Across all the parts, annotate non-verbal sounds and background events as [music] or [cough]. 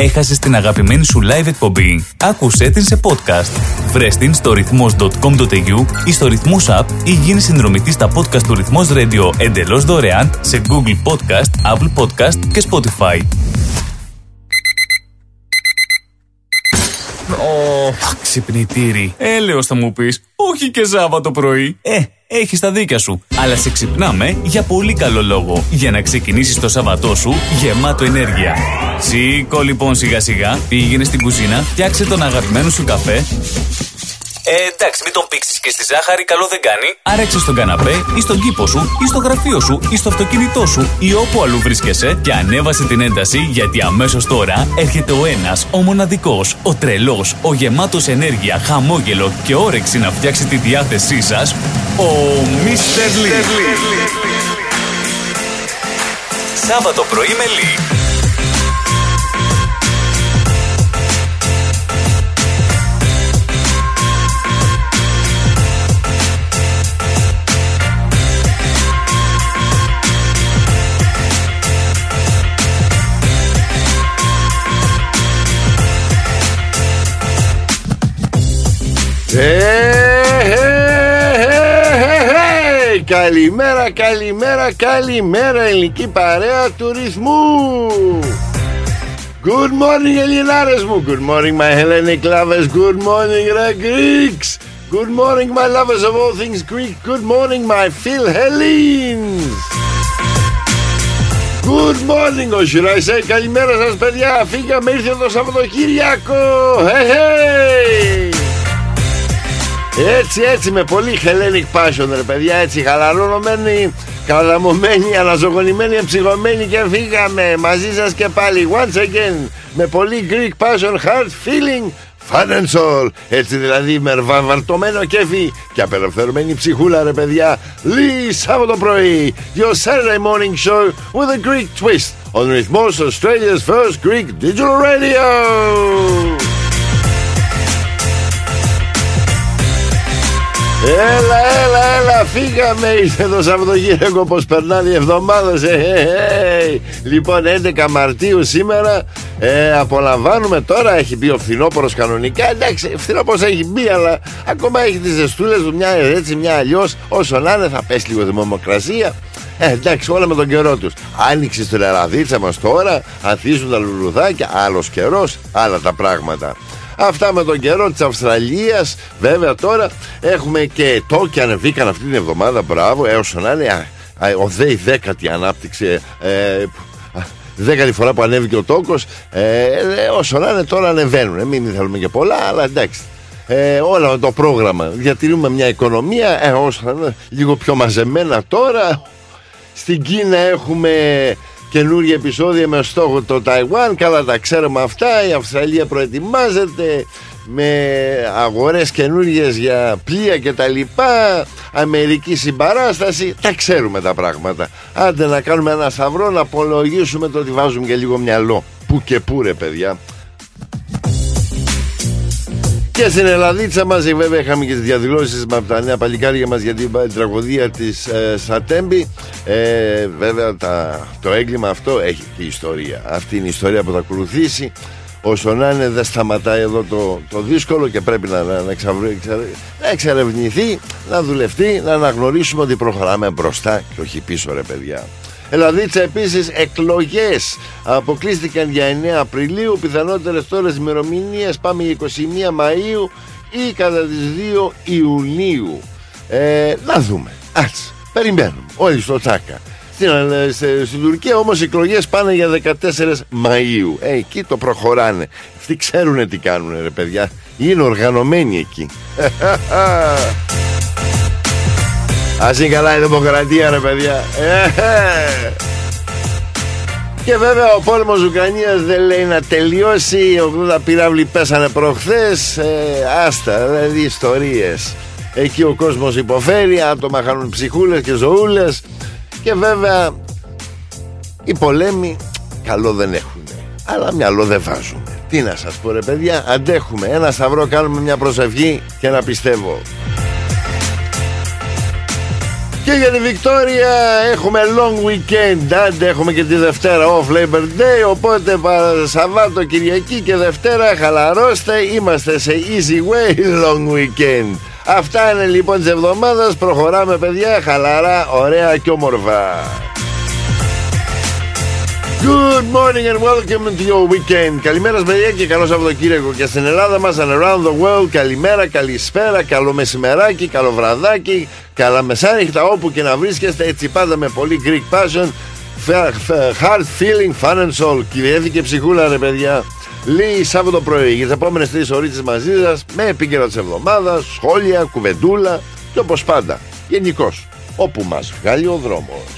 Έχασες την αγαπημένη σου live εκπομπή. Άκουσέ την σε podcast. Βρες την στο ρυθμός.com.au ή στο ρυθμός app ή γίνει συνδρομητής στα podcast του ρυθμός radio εντελώς δωρεάν σε Google Podcast, Apple Podcast και Spotify. Ω, ξυπνητήρι. Έλεος θα μου πεις. Όχι και Σάββατο πρωί. Ε, έχεις τα δίκια σου. Αλλά σε ξυπνάμε για πολύ καλό λόγο. Για να ξεκινήσεις το Σαββατό σου γεμάτο ενέργεια. Σήκω λοιπόν σιγά σιγά, πήγαινε στην κουζίνα, φτιάξε τον αγαπημένο σου καφέ ε, εντάξει, μην τον πήξεις και στη ζάχαρη, καλό δεν κάνει. Άρεξε στον καναπέ ή στον κήπο σου ή στο γραφείο σου ή στο αυτοκίνητό σου ή όπου αλλού βρίσκεσαι και ανέβασε την ένταση γιατί αμέσως τώρα έρχεται ο ένας, ο μοναδικός, ο τρελός, ο γεμάτος ενέργεια, χαμόγελο και όρεξη να φτιάξει τη διάθεσή σας, ο Μίστερ Σάββατο πρωί με Λί. Καλημέρα, καλημέρα, καλημέρα ελληνική παρέα του ρυθμού Good morning Ελληνάρες μου Good morning my Hellenic lovers Good morning the Greeks Good morning my lovers of all things Greek Good morning my Phil Hellenes Good morning ο Σιραϊσέ Καλημέρα σας παιδιά Φύγαμε ήρθε το Σαββατοκύριακο Hey hey έτσι έτσι με πολύ Hellenic passion ρε παιδιά Έτσι χαλαρώνωμένοι Καλαμωμένοι, αναζωογονημένοι, εμψυχωμένοι Και φύγαμε μαζί σας και πάλι Once again Με πολύ Greek passion, heart feeling Fun and soul. Έτσι δηλαδή με βαρτωμένο κέφι Και απελευθερωμένη ψυχούλα ρε παιδιά Λί Σάββατο πρωί Your Saturday morning show With a Greek twist On Rhythmos Australia's first Greek digital radio Έλα, έλα, έλα, φύγαμε. Ήρθε το Σαββατοκύριακο πώ περνάνε οι εβδομάδε. Ε, ε, ε. Λοιπόν, 11 Μαρτίου σήμερα ε, απολαμβάνουμε τώρα. Έχει μπει ο φθινόπωρος κανονικά. Εντάξει, φθινόπωρος έχει μπει, αλλά ακόμα έχει τις ζεστούλες του. Μια έτσι, μια αλλιώς. Όσο να είναι, θα πέσει λίγο δημοκρασία. Ε, εντάξει, όλα με τον καιρό τους. Άνοιξε στην Ελλαδίτσα μας τώρα, ανθίζουν τα λουλουδάκια. Άλλος καιρός, άλλα τα πράγματα. Αυτά με τον καιρό της Αυστραλίας. Βέβαια τώρα έχουμε και τόκια ανεβήκαν αυτή την εβδομάδα Μπράβο έως να είναι ο ΔΕΗ δέκατη ανάπτυξη ε, Δέκατη φορά που ανέβηκε ο τόκος. Ε, Όσο να είναι τώρα ανεβαίνουν Μην θέλουμε και πολλά αλλά εντάξει. Ε, όλα το πρόγραμμα διατηρούμε μια οικονομία ε, όσο, λίγο πιο μαζεμένα τώρα. Στην Κίνα έχουμε καινούργια επεισόδια με στόχο το Ταϊουάν. Καλά τα ξέρουμε αυτά. Η Αυστραλία προετοιμάζεται με αγορές καινούργιες για πλοία και τα λοιπά. Αμερική συμπαράσταση. Τα ξέρουμε τα πράγματα. Άντε να κάνουμε ένα σταυρό να απολογίσουμε το ότι βάζουμε και λίγο μυαλό. Που και που ρε παιδιά και στην Ελλαδίτσα μας βέβαια είχαμε και τις διαδηλώσεις με τα νέα παλικάρια μας για την τραγωδία της ε, Σατέμπη. Ε, βέβαια τα, το έγκλημα αυτό έχει και ιστορία. Αυτή είναι η ιστορία που θα ακολουθήσει. Όσο να είναι δεν σταματάει εδώ το, το δύσκολο και πρέπει να, να, να, να εξερευνηθεί να δουλευτεί να αναγνωρίσουμε ότι προχωράμε μπροστά και όχι πίσω ρε παιδιά Ελλαδίτσα επίσης εκλογές. Αποκλείστηκαν για 9 Απριλίου πιθανότερες τώρα ημερομηνίες πάμε 21 Μαΐου ή κατά τις 2 Ιουνίου. Ε, να δούμε. Ας περιμένουμε. Όλοι στο τσάκα. Στην, ε, στην Τουρκία όμως οι εκλογές πάνε για 14 Μαΐου. Ε, εκεί το προχωράνε. Αυτοί ξέρουν τι κάνουν ρε παιδιά. Είναι οργανωμένοι εκεί [laughs] Ας είναι καλά η δημοκρατία ρε παιδιά. Και βέβαια ο πόλεμος Ουκρανίας δεν λέει να τελειώσει. 80 πυράβλοι πέσανε προχθές. Ε, Άστα δηλαδή ιστορίες. Εκεί ο κόσμος υποφέρει Άτομα χάνουν ψυχούλες και ζωούλες. Και βέβαια Οι πολέμοι Καλό δεν έχουν Αλλά μυαλό δεν βάζουν Τι να σας πω ρε παιδιά Αντέχουμε. Ένα σταυρό κάνουμε μια προσευχή Και να πιστεύω Και για τη Βικτόρια έχουμε long weekend. Άντε, έχουμε και τη Δευτέρα off Labor Day. Οπότε Σαββάτο, Κυριακή και Δευτέρα χαλαρώστε. Είμαστε σε easy way [laughs] long weekend. Αυτά είναι λοιπόν της εβδομάδας. Προχωράμε, παιδιά. Χαλαρά, ωραία και όμορφα. Good morning and welcome to your weekend. Καλημέρα, παιδιά, και καλό Σαββατοκύριακο και στην Ελλάδα μας and around the world. Καλημέρα, καλησπέρα, καλό μεσημεράκι, καλό βραδάκι, καλά μεσάνυχτα όπου και να βρίσκεστε. Έτσι πάντα με πολύ Greek passion. Hard feeling, fun and soul. Κυριεύτηκε ψυχούλα, ρε παιδιά. Λίγη Σάββατο πρωί για τις επόμενες τρεις ώρες μαζί σας με επίκαιρα της εβδομάδας, σχόλια, κουβεντούλα και όπως πάντα. Γενικώς, όπου μας βγάλει ο δρόμος.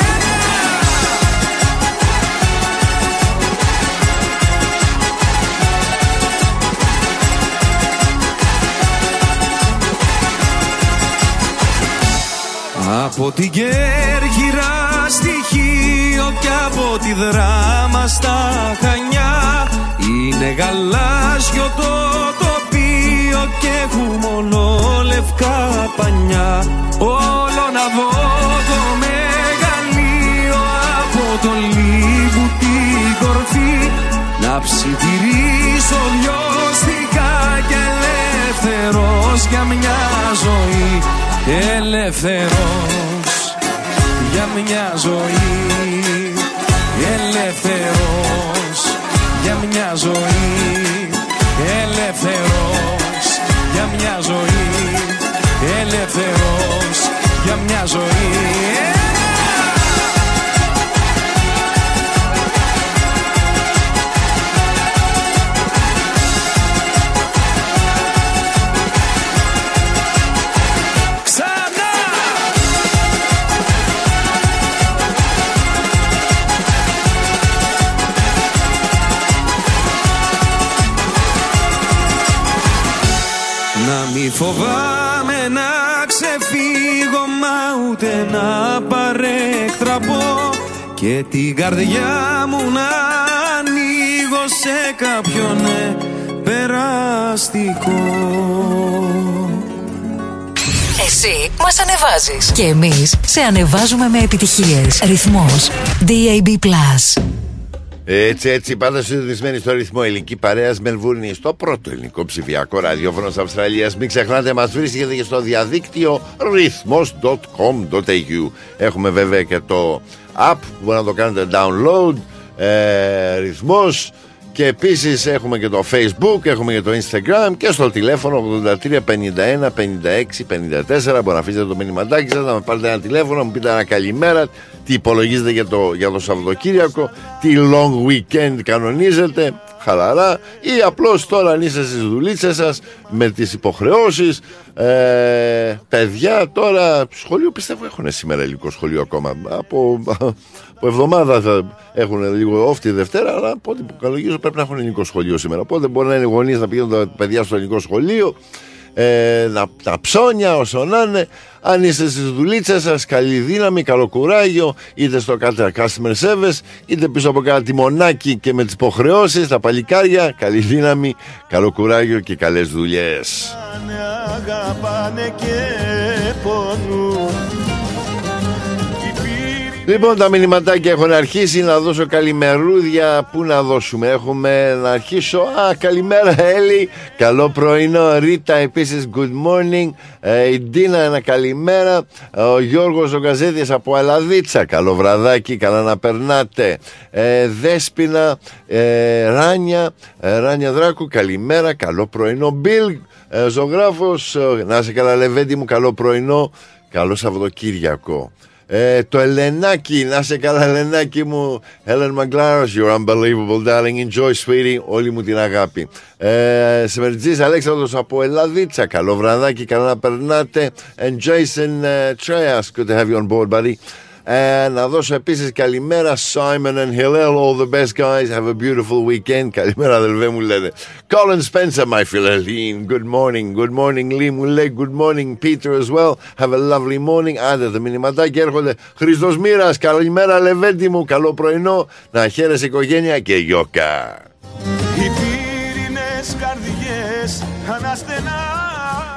Από την Κέρκυρα στοιχείο και από τη δράμα στα Χανιά. Είναι γαλάζιο το τοπίο και έχουμε όλο λευκά πανιά. Όλο να δω το μεγαλείο από το λίγου την κορφή Να ψιθυρίσω λιώστικα και ελεύθερος για μια ζωή. Ελεύθερος για μια ζωή. Ελεύθερος για μια ζωή. Ελεύθερος για μια ζωή. Ελεύθερος για μια ζωή Φοβάμαι να ξεφύγω μα ούτε να παρέκτραπω Και την καρδιά μου να ανοίγω σε κάποιον ναι, περαστικό Εσύ μας ανεβάζεις και εμείς σε ανεβάζουμε με επιτυχίες. Ρυθμός DAB+. Έτσι, έτσι, πάντα συνδεδισμένοι στο ρυθμό ελληνική παρέας Μελβούρνη, στο πρώτο ελληνικό ψηφιακό ραδιόφωνο Αυστραλίας. Μην ξεχνάτε, μας βρίσκεται και στο διαδίκτυο ρυθμό.com.au. Έχουμε βέβαια και το app που μπορείτε να το κάνετε download. Ε, ρυθμός Και επίσης έχουμε και το facebook, έχουμε και το instagram και στο τηλέφωνο 83 51 56 54 Μπορεί να αφήσετε το μηνυματάκι σας, να με πάρετε ένα τηλέφωνο, να μου πείτε ένα καλημέρα Τι υπολογίζετε για το, για το Σαββατοκύριακο Τι long weekend κανονίζετε χαλαρά ή απλώς τώρα αν είστε στις δουλίτσες σας με τις υποχρεώσεις ε, παιδιά τώρα σχολείο πιστεύω έχουν σήμερα ελληνικό σχολείο ακόμα. Από, από εβδομάδα θα έχουν λίγο off τη Δευτέρα αλλά από ό,τι υποκαλογίζω πρέπει να έχουν ελληνικό σχολείο σήμερα. Οπότε μπορεί να είναι γονείς να πηγαίνουν τα παιδιά στο ελληνικό σχολείο ε, να, τα ψώνια όσο να είναι αν είστε στις δουλίτσες σας καλή δύναμη, καλό κουράγιο είτε στο customer service είτε πίσω από κάτι τιμονάκι και με τις υποχρεώσεις τα παλικάρια καλή δύναμη, καλό κουράγιο και καλές δουλειές. Αγαπάνε και Λοιπόν, τα μηνυματάκια έχουν αρχίσει να δώσω καλημερούδια. Πού να δώσουμε, έχουμε να αρχίσω. Α, καλημέρα, Έλλη. Καλό πρωινό, Ρίτα. Επίσης, good morning. Ε, η Ντίνα, ένα καλημέρα. Ο Γιώργος ο Γαζέτη από Αλαδίτσα. Καλό βραδάκι, καλά να περνάτε. Ε, Δέσπινα, ε, Ράνια, ε, Ράνια Δράκου, καλημέρα. Καλό πρωινό, Μπιλ. Ε, ζωγράφος, ε, να είσαι καλά, Λεβέντι μου, καλό πρωινό. Καλό Σαββατοκύριακο. Ε, το Ελενάκι, να σε καλά Ελενάκι μου. Helen McLaren, you're unbelievable darling. Enjoy sweetie, όλη μου την αγάπη. Ε, Σεμερτζής Αλέξανδρος από Ελλαδίτσα. Καλό βραδάκι, καλά να περνάτε. And Jason uh, Treas, good to have you on board buddy ε, να δώσω επίσης καλημέρα Simon and Hillel, all the best guys. Have a beautiful weekend. Καλημέρα, αδελφέ μου λένε. Colin Spencer, my Philhelene. Good morning, good morning, Lee μου λέει. Good morning, Peter as well. Have a lovely morning. Άντε, τα μηνυματάκια έρχονται. Χριστό Μοίρας, καλημέρα, Λεβέντι μου. Καλό πρωινό. Να χαίρεσαι οικογένεια και γιόκα. Οι καρδιές αναστενά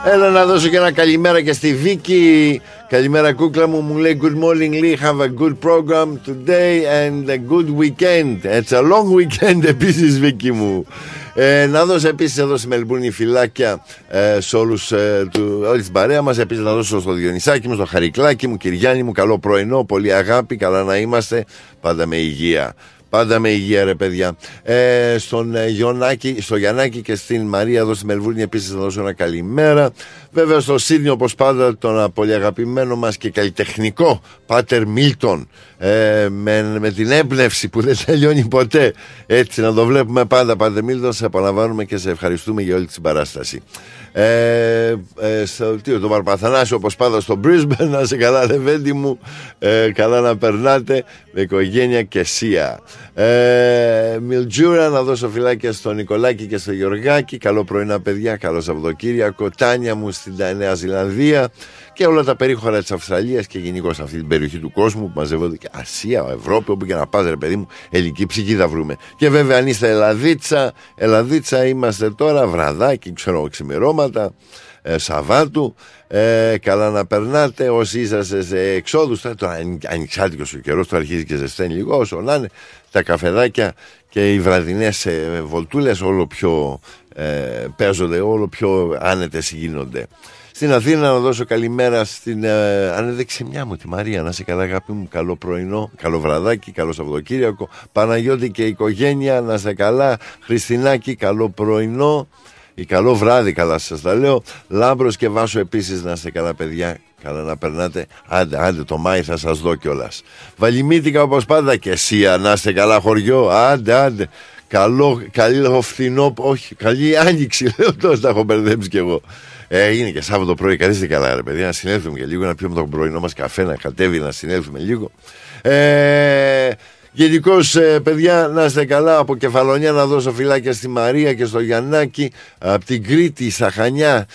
Έλα να δώσω και ένα καλημέρα και στη Βίκη. Καλημέρα κούκλα μου, μου λέει Good morning Lee, have a good program today and a good weekend. It's a long weekend [laughs] επίσης Βίκη μου. Ε, να δώσω επίσης εδώ στη Μελμπούρνη φυλάκια ε, σε όλους, ε, του, όλη την παρέα μας. Επίσης να δώσω στο Διονυσάκι μου, στο Χαρικλάκι μου, Κυριάννη μου. Καλό πρωινό, πολύ αγάπη, καλά να είμαστε. Πάντα με υγεία Πάντα με υγεία, ρε παιδιά. Ε, στον ε, Γιονάκη, στο Γιαννάκη και στην Μαρία εδώ στη Μελβούρνη επίσης να δώσω ένα καλημέρα. Βέβαια στο Σίδνιο όπως πάντα τον πολύ αγαπημένο μας και καλλιτεχνικό Πάτερ Μίλτον ε, με, με την έμπνευση που δεν τελειώνει ποτέ. Έτσι να το βλέπουμε πάντα Πάτερ Μίλτον. Σε απολαμβάνουμε και σε ευχαριστούμε για όλη την παράσταση. Ε, ε, στο, τι, το Βαρπαθανάσιο όπως πάντα στο Brisbane να σε καλά Λεβέντι μου. Ε, καλά να περνάτε με οικογένεια και σία. Ε, Μιλτζούρα να δώσω φυλάκια στο Νικολάκη και στο Γιωργάκη καλό πρωινά παιδιά, καλό Σαββατοκύριακο. Τάνια μου στην Νέα Ζηλανδία και όλα τα περίχωρα της Αυστραλίας και γενικώ σε αυτή την περιοχή του κόσμου που μαζεύονται και Ασία, Ευρώπη, όπου και να πας, ρε παιδί μου, ελληνική ψυχή θα βρούμε. Και βέβαια, αν είστε Ελλαδίτσα, Ελλαδίτσα είμαστε τώρα, βραδάκι, ξέρω, ξημερώματα, ε, Σαββάτου. Ε, καλά να περνάτε όσοι είσαστε σε εξόδους. Τώρα το ανοιξάτικο ο καιρός, το αρχίζει και ζεσταίνει λίγο. Όσο να είναι τα καφεδάκια και οι βραδινές ε, βολτούλες όλο πιο ε, παίζονται, όλο πιο άνετες γίνονται. Στην Αθήνα να δώσω καλημέρα στην ε, ανεδεξιμιά μου τη Μαρία. Να σε καλά, αγάπη μου. Καλό πρωινό, καλό βραδάκι, καλό Σαββατοκύριακο. Παναγιώτη και οικογένεια, να σε καλά. Χριστινάκη, καλό πρωινό. Ή καλό βράδυ, καλά σας τα λέω. Λάμπρος και Βάσο επίσης να είστε καλά, παιδιά. Καλά να περνάτε. Άντε, άντε, το Μάη θα σας δω κιόλας. Βαλιμίτικα όπως πάντα και εσύ, να είστε καλά, χωριό. Άντε, άντε. Καλό, καλό φθινό, όχι, καλή άνοιξη. [laughs] Λέω τώρα τα έχω μπερδέψει κι εγώ. Ε, είναι και Σάββατο πρωί, καθίστε καλά, ρε παιδιά, να συνέλθουμε και λίγο, να πιούμε το πρωινό μας καφέ, να κατέβει, να συνέλθουμε λίγο. Ε, Γενικώς, ε, παιδιά, να είστε καλά. Από Κεφαλονιά να δώσω φυλάκια στη Μαρία και στο Γιαννάκη. Από την Κρήτη, στα Χανιά,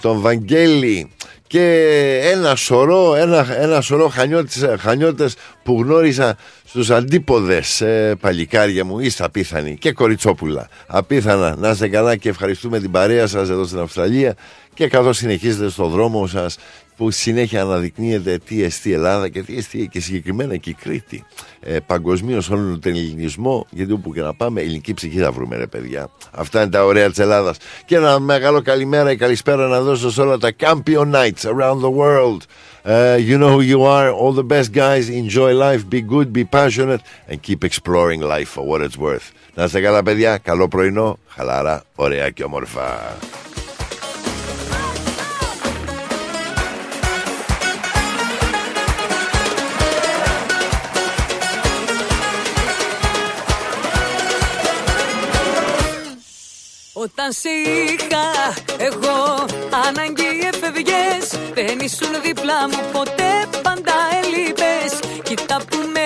τον Βαγγέλη και ένα σωρό, ένα, ένα σωρό χανιώτες, χανιώτες που γνώρισα στους αντίποδες ε, παλικάρια μου είστε απίθανοι. Και κοριτσόπουλα απίθανα. Να είστε καλά και ευχαριστούμε την παρέα σας εδώ στην Αυστραλία. Και καθώς συνεχίζετε στο δρόμο σας που συνέχεια αναδεικνύεται τι εστί Ελλάδα και τι εστί και συγκεκριμένα και η Κρήτη. Ε, Παγκοσμίως όλον τον ελληνισμό, γιατί όπου και να πάμε, ελληνική ψυχή θα βρούμε, ρε παιδιά. Αυτά είναι τα ωραία της Ελλάδας. Και ένα μεγάλο καλημέρα ή καλησπέρα να δώσω σε όλα τα Campion Nights around the world. Ε, you know who you are. All the best, guys. Enjoy life. Be good, be passionate, and keep exploring life for what it's worth. Να είστε καλά, παιδιά. Καλό πρωινό. Χαλάρα, ωραία και όμορφα. Όταν σε είχα εγώ ανάγκη εφευγες Δεν ήσουν δίπλα μου ποτέ πάντα έλειπες. Κοίτα που με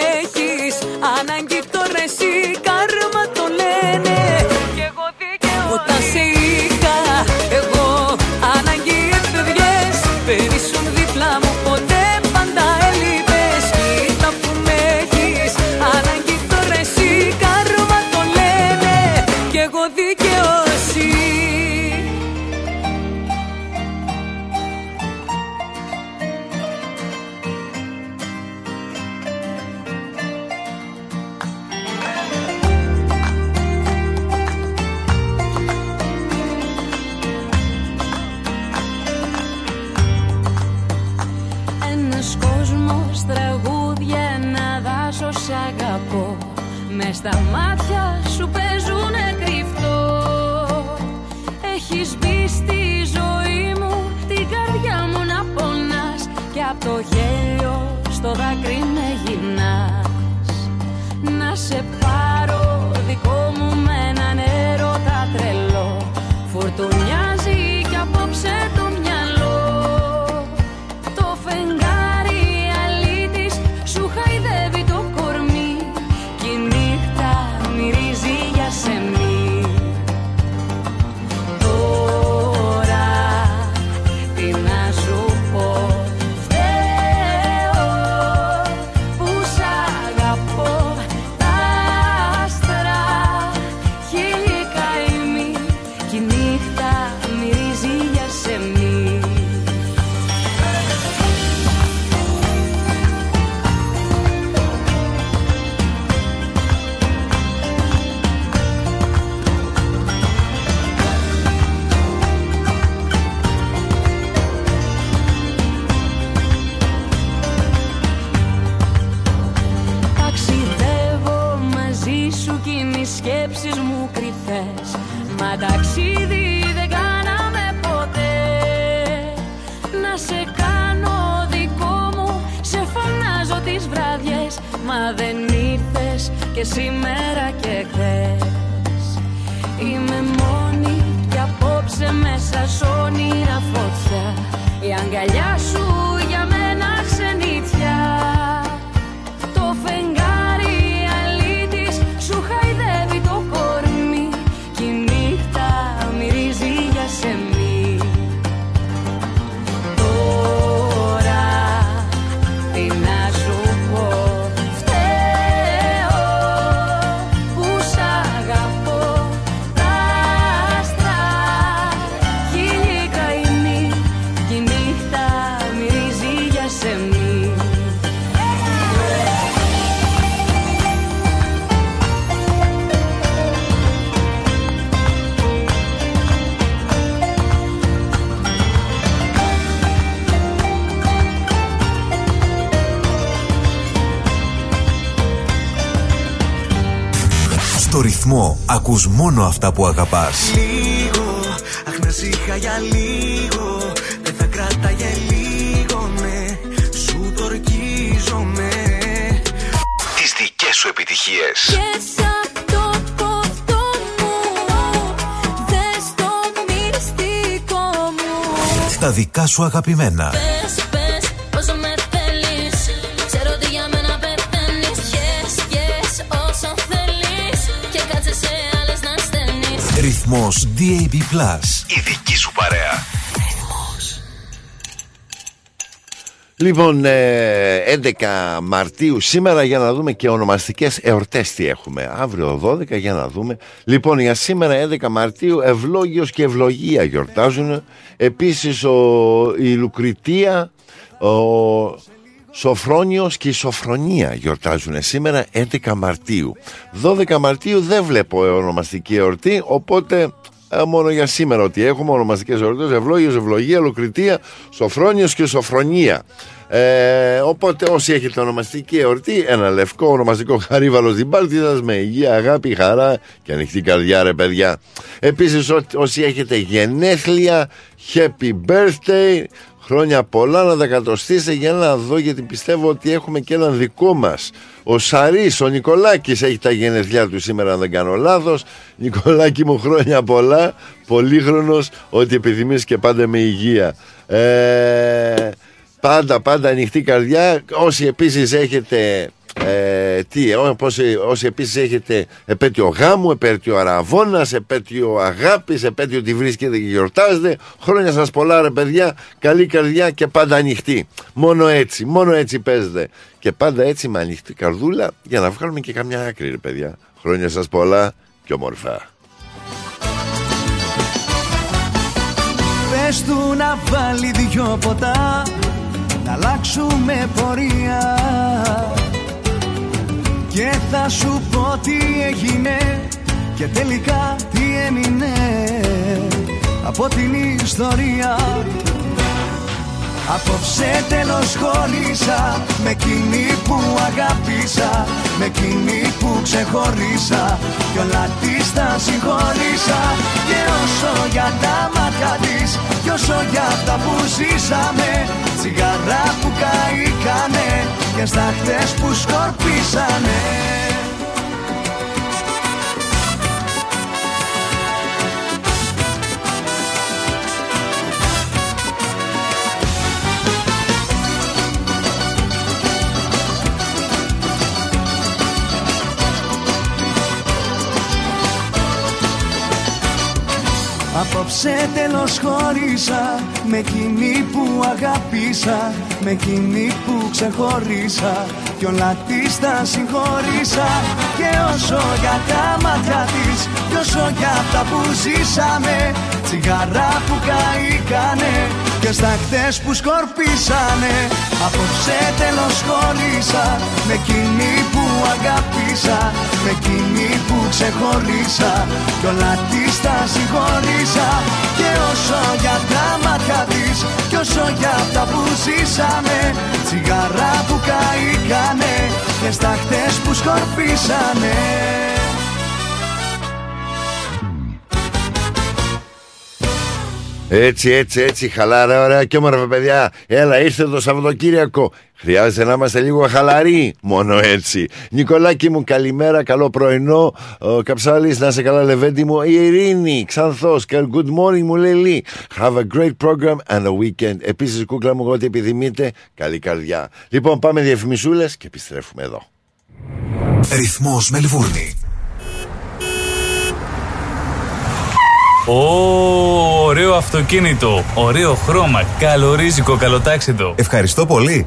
ακούς μόνο αυτά που αγαπάς. Λίγο, αχ να ζήχα για λίγο, δεν θα κράταγε λίγο, ναι, σου τορκίζομαι. Τις δικές σου επιτυχίες. Τα δικά σου αγαπημένα. Σταθμός DAB+. Η δική σου παρέα. Λοιπόν, ε, 11 Μαρτίου σήμερα για να δούμε και ονομαστικές εορτές τι έχουμε. Αύριο 12 για να δούμε. Λοιπόν, για σήμερα 11 Μαρτίου Ευλόγιος και Ευλογία γιορτάζουν. Επίσης ο, η Λουκριτία, ο, Σοφρόνιος και η Σοφρονία γιορτάζουν σήμερα 11 Μαρτίου. 12 Μαρτίου δεν βλέπω ονομαστική εορτή, οπότε ε, μόνο για σήμερα ότι έχουμε ονομαστικές εορτές. Ευλόγιος, ευλογία, ολοκριτία, σοφρόνιος και Σοφρονία. Ε, οπότε όσοι έχετε ονομαστική εορτή, ένα λευκό ονομαστικό χαρίβαλο στην πάλτη σας με υγεία, αγάπη, χαρά και ανοιχτή καρδιά ρε παιδιά. Επίσης, όσοι έχετε γενέθλια, happy birthday, χρόνια πολλά να τα κατοστήσετε για να δω γιατί πιστεύω ότι έχουμε και έναν δικό μας. Ο Σαρής, ο Νικολάκης έχει τα γενεθλιά του σήμερα αν δεν κάνω λάθος. Νικολάκη μου χρόνια πολλά. Πολύχρονος ότι επιθυμείς και πάντα με υγεία. Ε, πάντα πάντα ανοιχτή καρδιά. Όσοι επίσης έχετε ε, τι, όπως, όσοι επίσης έχετε επέτειο γάμου, επέτειο αραβώνας, επέτειο αγάπης, επέτειο τη βρίσκετε και γιορτάζετε. Χρόνια σας πολλά ρε παιδιά, καλή καρδιά και πάντα ανοιχτή. Μόνο έτσι, μόνο έτσι παίζετε. Και πάντα έτσι με ανοιχτή καρδούλα για να βγάλουμε και καμιά άκρη ρε παιδιά. Χρόνια σας πολλά και ομορφά. Πες του να βάλει δυο ποτά Να αλλάξουμε πορεία και θα σου πω τι έγινε και τελικά τι έμεινε από την ιστορία. Απόψε τέλος χώρισα Με εκείνη που αγάπησα Με εκείνη που ξεχώρισα Κι όλα της τα συγχώρησα. Και όσο για τα μάτια της Κι όσο για αυτά που ζήσαμε Τσιγάρα που καήκανε Και στάχτες που σκορπίσανε Απόψε τέλος χώρισα. Με εκείνη που αγάπησα Με εκείνη που ξεχώρισα. Κι όλα της τα συγχώρησα. Και όσο για τα μάτια της Κι όσο για αυτά που ζήσαμε. Τσιγάρα που καήκανε Και στάχτες που σκορπίσανε. Απόψε τέλος χώρισα. Με εκείνη που αγάπησα Με εκείνη που ξεχώρισα. Κι όλα της τα συγχώρησα Και όσο για τα μάτια της Κι όσο για αυτά που ζήσαμε Τσιγάρα που καήκανε Και στάχτες που σκορπίσανε Έτσι, έτσι, έτσι, χαλάρα, ωραία και όμορφα παιδιά. Έλα, ήρθε το Σαββατοκύριακο. Χρειάζεται να είμαστε λίγο χαλαροί. Μόνο έτσι. Νικολάκη μου, καλημέρα, καλό πρωινό. Ο Καψάλης, να σε καλά, Λεβέντι μου. Η Ειρήνη, Ξανθός, good morning, μου λέει Have a great program and a weekend. Επίσης, κούκλα μου, ό,τι επιθυμείτε, καλή καρδιά. Λοιπόν, πάμε διαφημισούλες και επιστρέφουμε εδώ. Ρυθμός Μελβούρνη. Ω, ωραίο αυτοκίνητο, ωραίο χρώμα, καλορίζικο, καλοτάξιδο. Ευχαριστώ πολύ.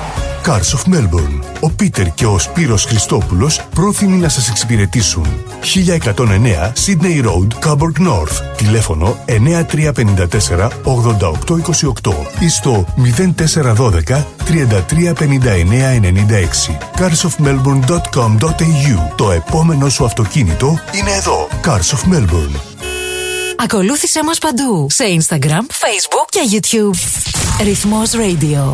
Cars of Melbourne. Ο Πίτερ και ο Σπύρος Χριστόπουλος πρόθυμοι να σας εξυπηρετήσουν. 1109 Sydney Road, Coburg North. Τηλέφωνο 9354 8828 ή στο 0412 335996. carsofmelbourne.com.au Το επόμενο σου αυτοκίνητο είναι εδώ. Cars of Melbourne. Ακολούθησέ μας παντού σε Instagram, Facebook και YouTube. Ρυθμός Radio.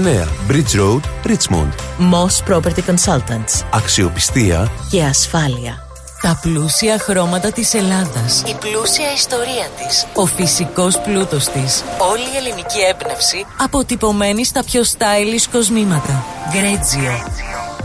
Bridge Road, Richmond. Moss Property Consultants. Αξιοπιστία Και ασφάλεια. Τα πλούσια χρώματα της Ελλάδας. Η πλούσια ιστορία της. Ο φυσικός πλούτος της. Όλη η ελληνική έμπνευση. Αποτυπωμένη στα πιο stylish κοσμήματα. Γκρέτζιο.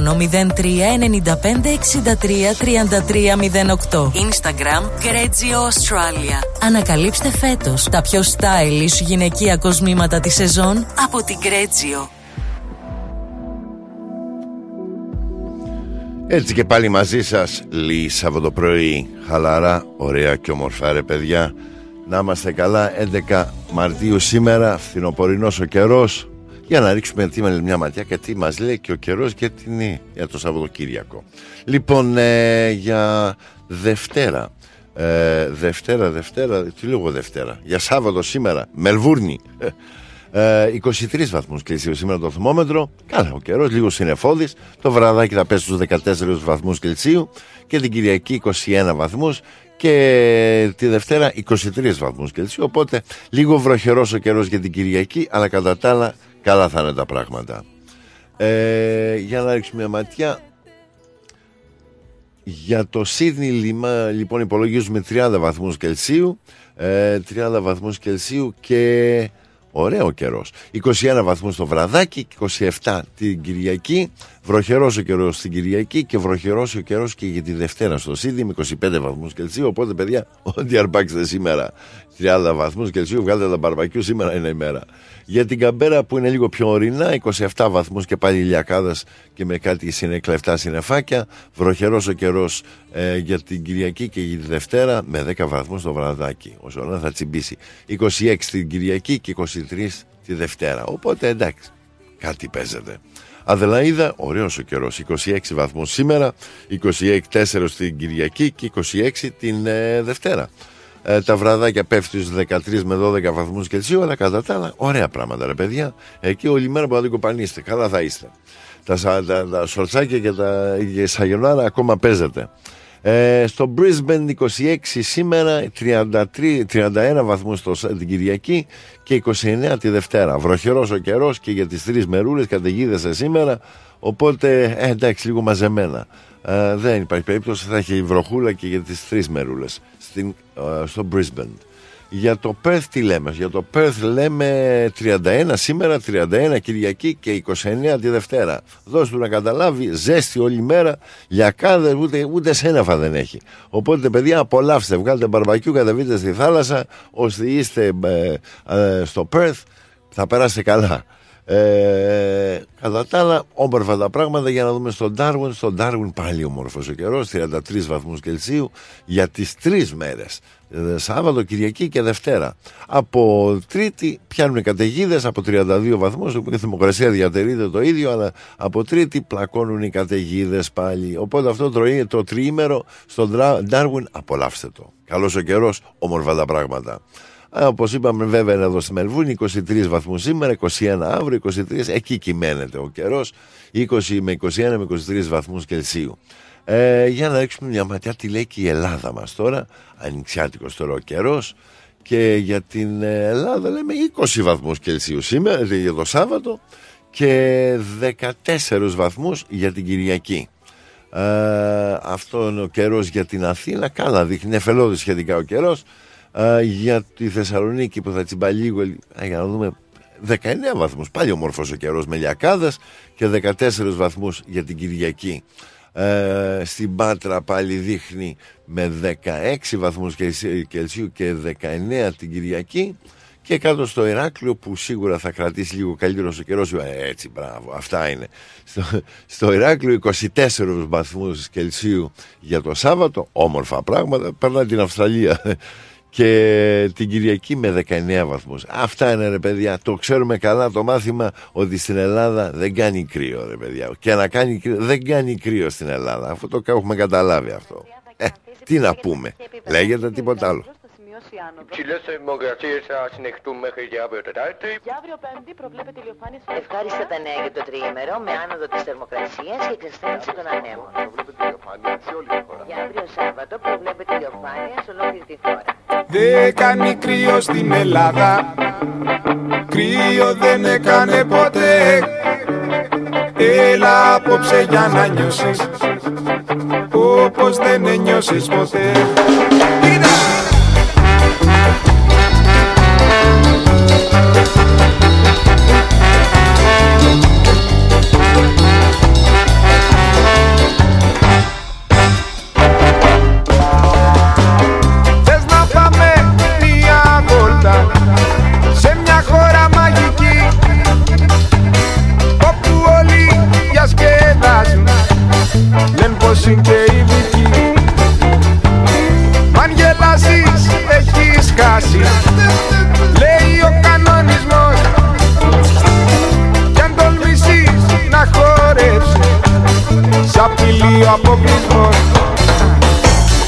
03 95 63 33 08. Instagram Γκρέτζιο Australia. Ανακαλύψτε φέτος τα πιο stylish γυναικεία κοσμήματα της σεζόν από την Γκρέτζιο. Έτσι και πάλι μαζί σας Λύη Σαββατοπρωί Χαλαρά, ωραία και ομορφά ρε παιδιά Να είμαστε καλά 11 Μαρτίου σήμερα Φθινοπορεινός ο καιρός Για να ρίξουμε τι με μια ματιά Και τι μας λέει και ο καιρός και τι είναι Για το Σαββατοκύριακο Λοιπόν ε, για Δευτέρα ε, Δευτέρα, Δευτέρα Τι λέω Δευτέρα; Για Σάββατο σήμερα Μελβούρνη ε, 23 βαθμούς Κελσίου σήμερα το θερμόμετρο. Καλά, ο καιρός, λίγο συνεφώδη. Το βραδάκι θα πέσει στους 14 βαθμούς Κελσίου και την Κυριακή 21 βαθμούς και τη Δευτέρα 23 βαθμούς Κελσίου. Οπότε λίγο βροχερός ο καιρός για την Κυριακή, αλλά κατά τα άλλα καλά θα είναι τα πράγματα. Ε, για να ρίξουμε μια ματιά. Για το Σίδνη λοιπόν υπολογίζουμε 30 βαθμούς Κελσίου, ε, 30 βαθμούς Κελσίου και Ωραίο καιρός. 21 βαθμούς το βραδάκι, 27 την Κυριακή. Βροχερός ο καιρός την Κυριακή και βροχερός ο καιρός και για τη Δευτέρα στο Σίδη με 25 βαθμούς Κελσίου. Οπότε, παιδιά, ό,τι αρπάξετε σήμερα 30 βαθμούς Κελσίου, βγάλετε τα μπαρμπακιού σήμερα είναι η μέρα. Για την Καμπέρα που είναι λίγο πιο ορεινά, 27 βαθμούς και πάλι ηλιακάδα και με κάτι συνεκλεφτά συνεφάκια. Βροχερός ο καιρός ε, για την Κυριακή και για τη Δευτέρα με 10 βαθμούς το βραδάκι. Όσο να θα τσιμπήσει. 26 την Κυριακή και 23 τη Δευτέρα. Οπότε εντάξει, κάτι παίζεται. Αδελαίδα, ωραίος ο καιρός, 26 βαθμούς σήμερα, 26 στην Κυριακή και 26 την ε, Δευτέρα. Ε, τα βραδάκια πέφτει στους 13 με 12 βαθμούς Κελσίου, αλλά κατά τα άλλα, ωραία πράγματα ρε παιδιά. Εκεί όλη μέρα που να κοπανίστε, καλά θα είστε. Τα, τα, τα σορτσάκια και τα σαγιονάρα ακόμα παίζετε. Ε, στο Brisbane 26 σήμερα, 33, 31 βαθμούς το, την Κυριακή και 29 τη Δευτέρα. Βροχερός ο καιρός και για τις τρεις μερούλες καταιγίδεσαι σήμερα, οπότε ε, εντάξει λίγο μαζεμένα. Ε, δεν υπάρχει περίπτωση, θα έχει βροχούλα και για τις τρεις μερούλες στην, ε, στο Brisbane. Για το Perth τι λέμε, για το Perth λέμε 31 σήμερα, 31 Κυριακή και 29 τη Δευτέρα. Δώσ' του να καταλάβει, ζέστη όλη μέρα, λιακάδες, ούτε, ούτε σέναφα δεν έχει. Οπότε παιδιά απολαύστε, βγάλτε μπαρμπακιού, κατεβείτε στη θάλασσα, ώστε είστε ε, ε, στο Perth, θα περάσετε καλά. Ε, κατά τα άλλα, όμορφα τα πράγματα για να δούμε στον Darwin. Στον Darwin πάλι όμορφο ο καιρός, 33 βαθμούς Κελσίου για τις τρεις μέρες. Ε, Σάββατο, Κυριακή και Δευτέρα. Από Τρίτη πιάνουν καταιγίδες από 32 βαθμούς. Η θερμοκρασία διατηρείται το ίδιο, αλλά από Τρίτη πλακώνουν οι καταιγίδες πάλι. Οπότε αυτό το, το τριήμερο στον Darwin απολαύστε το. Καλός ο καιρός, όμορφα τα πράγματα. Όπως είπαμε, βέβαια είναι εδώ στη Μελβούνη 23 βαθμούς σήμερα, 21 αύριο, 23. Εκεί κυμαίνεται ο καιρός, 20 με 21 με 23 βαθμούς Κελσίου. Ε, για να ρίξουμε μια ματιά τι λέει και η Ελλάδα μας τώρα. Ανοιξιάτικος τώρα ο καιρός. Και για την Ελλάδα λέμε 20 βαθμούς Κελσίου σήμερα, δηλαδή για το Σάββατο, και 14 βαθμούς για την Κυριακή. Ε, αυτό είναι ο καιρός για την Αθήνα. Καλά, δείχνει εφελώδη σχετικά ο καιρό για τη Θεσσαλονίκη που θα τσιμπά λίγο για να δούμε 19 βαθμούς. Πάλι ομορφός ο καιρός με λιακάδας και 14 βαθμούς για την Κυριακή. Ε, στην Πάτρα πάλι δείχνει με 16 βαθμούς Κελσίου και 19 την Κυριακή και κάτω στο Ηράκλειο που σίγουρα θα κρατήσει λίγο καλύτερος ο καιρός. Ε, έτσι, μπράβο, αυτά είναι. Στο, στο Ηράκλειο 24 βαθμούς Κελσίου για το Σάββατο, όμορφα πράγματα. Περνάει την Αυστραλία και την Κυριακή με 19 βαθμούς. Αυτά είναι ρε παιδιά, το ξέρουμε καλά το μάθημα ότι στην Ελλάδα δεν κάνει κρύο ρε παιδιά. Και να κάνει κρύο, δεν κάνει κρύο στην Ελλάδα. Αυτό το έχουμε καταλάβει αυτό. Ε, τι να πούμε, λέγεται τίποτα άλλο. Υψηλές θερμοκρασίες θα συνεχτούν μέχρι και αύριο Τετάρτη. Για αύριο Πέμπτη προβλέπεται ηλιοφάνεια. Ευχάριστα τα νέα για το τριήμερο με άνοδο της θερμοκρασίας και εξασθένηση των ανέμων. Για αύριο Σάββατο προβλέπεται ηλιοφάνεια σε ολόκληρη τη χώρα. Δεν κάνει κρύο στην Ελλάδα Κρύο δεν έκανε ποτέ Έλα απόψε για να νιώσεις Όπως δεν ένιωσες ποτέ Θες Μ' αν γελάσεις έχεις χάσει να χορέψεις σ' απειλεί ο αποκλεισμός.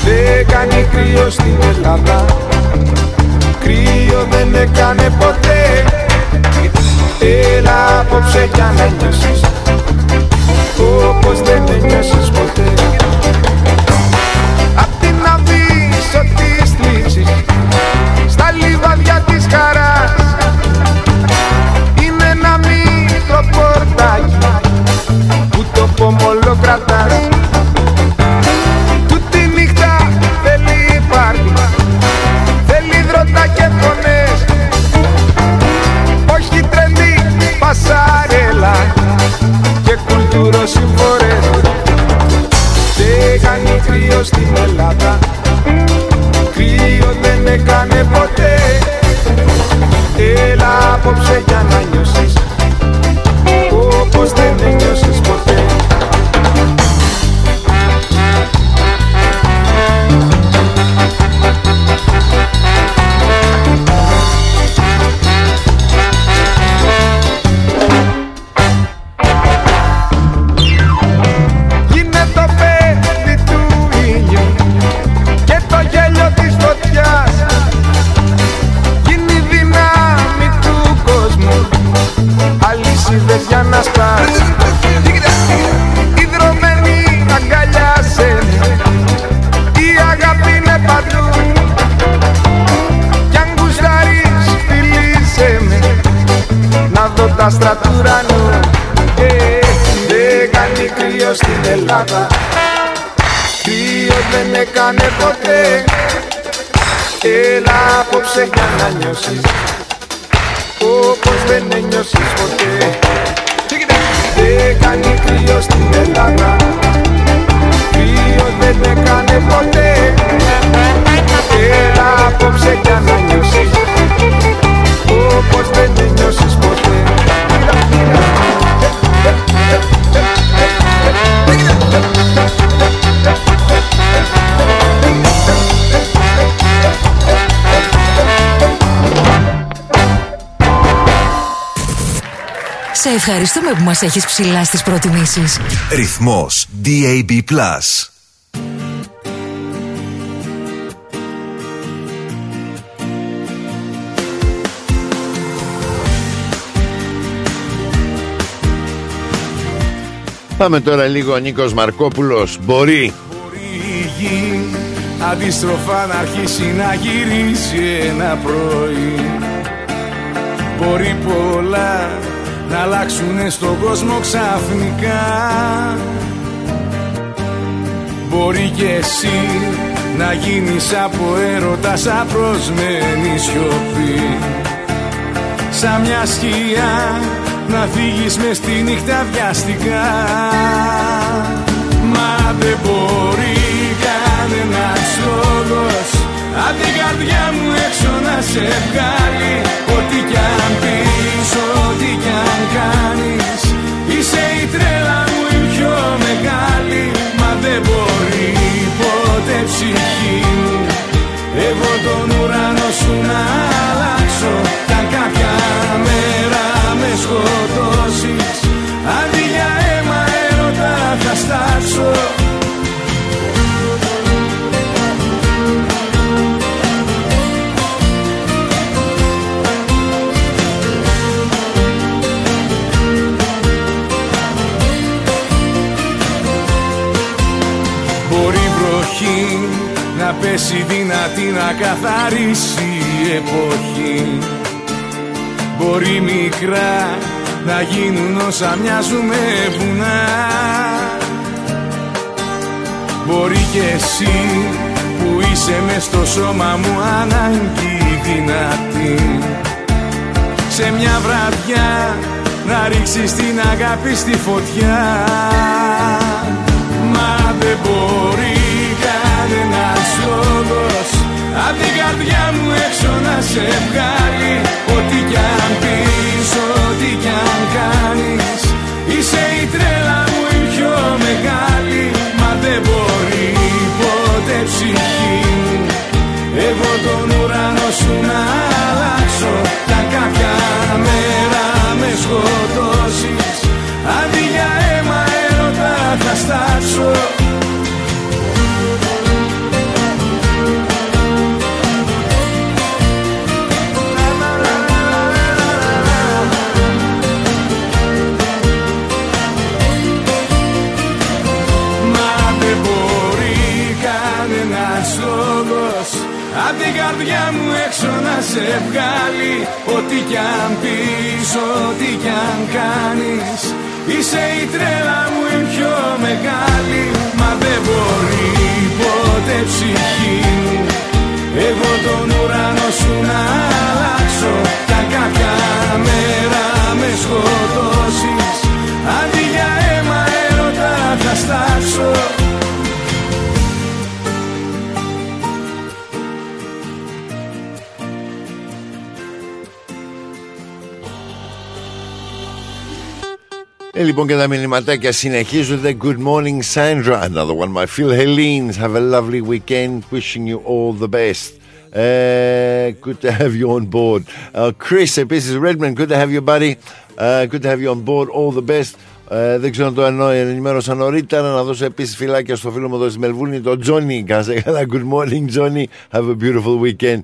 Δεν κάνει κρύο στην Ελλάδα. Κρύο δεν έκανε ποτέ. Έλα απόψε για να νιώσεις. Όπως δεν ένιωσες ποτέ τα άστρα του ουρανού. Ε, Δεν κάνει κρύο στην Ελλάδα. Κρύος δεν έκανε ποτέ. Έλα απόψε για να νιώσεις. Όπως δεν ένιωσες ποτέ. Δεν κάνει κρύο στην Ελλάδα. Κρύος δεν έκανε ποτέ. Έλα απόψε για να νιώσεις. Όπως δεν Σε ευχαριστούμε που μας έχεις ψηλά στις προτιμήσεις. Ρυθμός DAB+. Πάμε τώρα λίγο ο Νίκος Μαρκόπουλος Μπορεί Μπορεί η γη αντίστροφα να αρχίσει να γυρίσει ένα πρωί Μπορεί πολλά να αλλάξουν στον κόσμο ξαφνικά. Μπορεί και εσύ να γίνεις από έρωτα σαν προσμένη σιωπή. Σαν μια σκιά να φύγεις μες στη νύχτα βιαστικά. Μα δεν μπορεί κανένας λόγος Απ' την καρδιά μου έξω να σε βγάλει. Ό,τι κι αν πεις, ό,τι κι αν κάνεις. Είσαι η τρέλα μου η πιο μεγάλη. Μα δεν μπορεί ποτέ ψυχή μου. Εγώ τον ουρανό σου να αλλάξω. Κι αν κάποια μέρα με σκοτώσεις. Αντί για αίμα έρωτα θα στάξω να πέσει δυνατή να καθαρίσει η εποχή. Μπορεί μικρά να γίνουν όσα μοιάζουν με βουνά. Μπορεί και εσύ που είσαι μες στο σώμα μου ανάγκη δυνατή. Σε μια βραδιά να ρίξεις την αγάπη στη φωτιά. Μα δεν μπορεί κανένας λόγος Απ' την καρδιά μου έξω να σε βγάλει. Ό,τι κι αν πεις, ό,τι κι αν κάνεις. Είσαι η τρέλα μου η πιο μεγάλη. Μα δεν μπορεί ποτέ ψυχή μου. Εγώ τον ουρανό σου να αλλάξω. Κι αν κάποια μέρα με σκοτώσεις. Αντί για αίμα έρωτα θα στάξω κανένας λόγος Απ' την καρδιά μου έξω να σε βγάλει. Ό,τι κι αν πεις, ό,τι κι αν κάνεις Είσαι η τρέλα μου η πιο μεγάλη. Μα δεν μπορεί ποτέ ψυχή μου. Εγώ τον ουρανό σου να αλλάξω Κι αν κάποια μέρα με σκοτώσεις. Αντί για αίμα έρωτα θα στάξω Ε, λοιπόν και τα μηνυματάκια συνεχίζονται Good morning Sandra Another one my Phil Helene Have a lovely weekend Wishing you all the best uh, Good to have you on board uh, Chris επίσης Redman Good to have you buddy uh, Good to have you on board All the best ε, δεν ξέρω αν το εννοώ, ενημέρωσα νωρίτερα να δώσω επίσης φυλάκια στο φίλο μου εδώ στη Μελβούνη, τον Τζόνι. Κάσε καλά, good morning Johnny, have a beautiful weekend.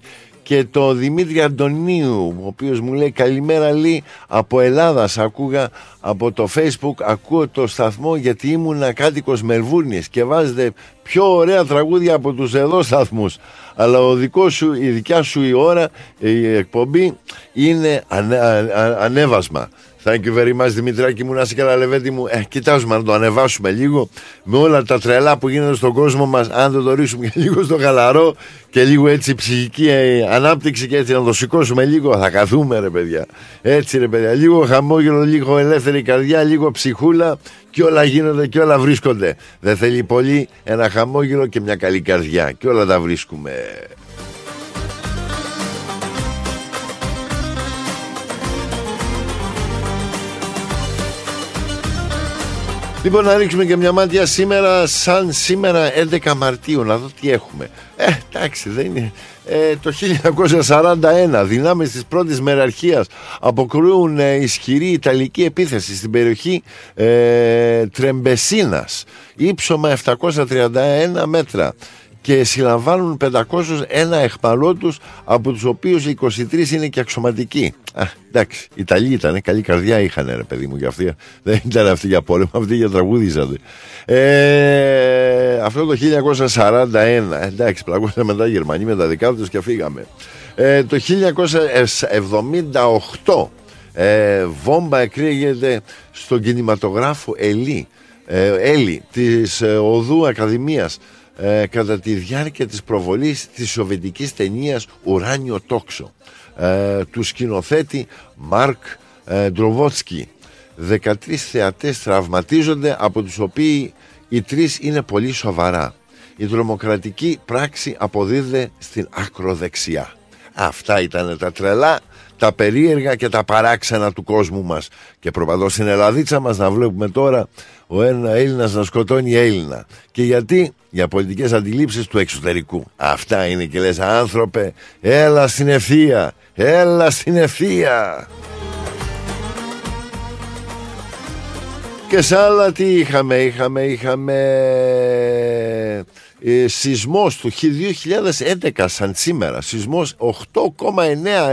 Και το Δημήτρη Αντωνίου, ο οποίος μου λέει καλημέρα Λί, από Ελλάδα, σ' ακούγα από το facebook, ακούω το σταθμό γιατί ήμουν κάτοικος Μελβούρνης και βάζετε πιο ωραία τραγούδια από τους εδώ σταθμούς. Αλλά ο δικός σου, η δικιά σου η ώρα, η εκπομπή είναι ανε- α- α- ανέβασμα. Thank you very much Δημητράκη μου, να είσαι καλά λεβέντη μου. Ε, κοιτάζουμε να το ανεβάσουμε λίγο με όλα τα τρελά που γίνονται στον κόσμο μας. Αν δεν το ρίξουμε και [laughs] λίγο στο χαλαρό και λίγο έτσι ψυχική ε, ανάπτυξη και έτσι να το σηκώσουμε λίγο, θα καθούμε ρε παιδιά. Έτσι ρε παιδιά, λίγο χαμόγελο, λίγο ελεύθερη καρδιά, λίγο ψυχούλα και όλα γίνονται και όλα βρίσκονται. Δεν θέλει πολύ ένα χαμόγελο και μια καλή καρδιά και όλα τα βρίσκουμε. Λοιπόν, να ρίξουμε και μια μάτια σήμερα, σαν σήμερα 11 Μαρτίου, να δω τι έχουμε. Ε, εντάξει, δεν είναι. Ε, το 1941, δυνάμεις της πρώτης μεραρχίας αποκρούουν ε, ισχυρή Ιταλική επίθεση στην περιοχή ε, Τρεμπεσίνας, ύψομα 731 μέτρα και συλλαμβάνουν 501 εχμαλώτους από τους οποίους 23 είναι και αξιωματικοί. Α, εντάξει, Ιταλοί ήταν, καλή καρδιά είχαν ρε παιδί μου για αυτοί. Δεν ήταν αυτοί για πόλεμο, αυτοί για τραγούδισαν. Ε, αυτό το 1941, εντάξει, πλακώσαμε μετά οι Γερμανοί με τα δικά τους και φύγαμε. Ε, το 1978 ε, βόμβα εκρήγεται στον κινηματογράφο Ελί, ε, Έλλη της ε, Οδού Ακαδημίας ε, κατά τη διάρκεια της προβολής της σοβιετικής ταινίας «Ουράνιο Τόξο» ε, του σκηνοθέτη Μάρκ ε, Ντροβότσκι. 13 θεατές τραυματίζονται από τους οποίοι οι τρεις είναι πολύ σοβαρά. Η τρομοκρατική πράξη αποδίδεται στην ακροδεξιά. Αυτά ήταν τα τρελά, τα περίεργα και τα παράξενα του κόσμου μας. Και προπαντώ στην Ελλαδίτσα μας να βλέπουμε τώρα ο ένα Έλληνας να σκοτώνει Έλληνα. Και γιατί; Για πολιτικές αντιλήψεις του εξωτερικού. Αυτά είναι και λες άνθρωπε, έλα στην ευθεία, έλα στην ευθεία. Και σε άλλα τι είχαμε, είχαμε, είχαμε ε, σεισμός του 2011 σαν σήμερα, σεισμός 8,9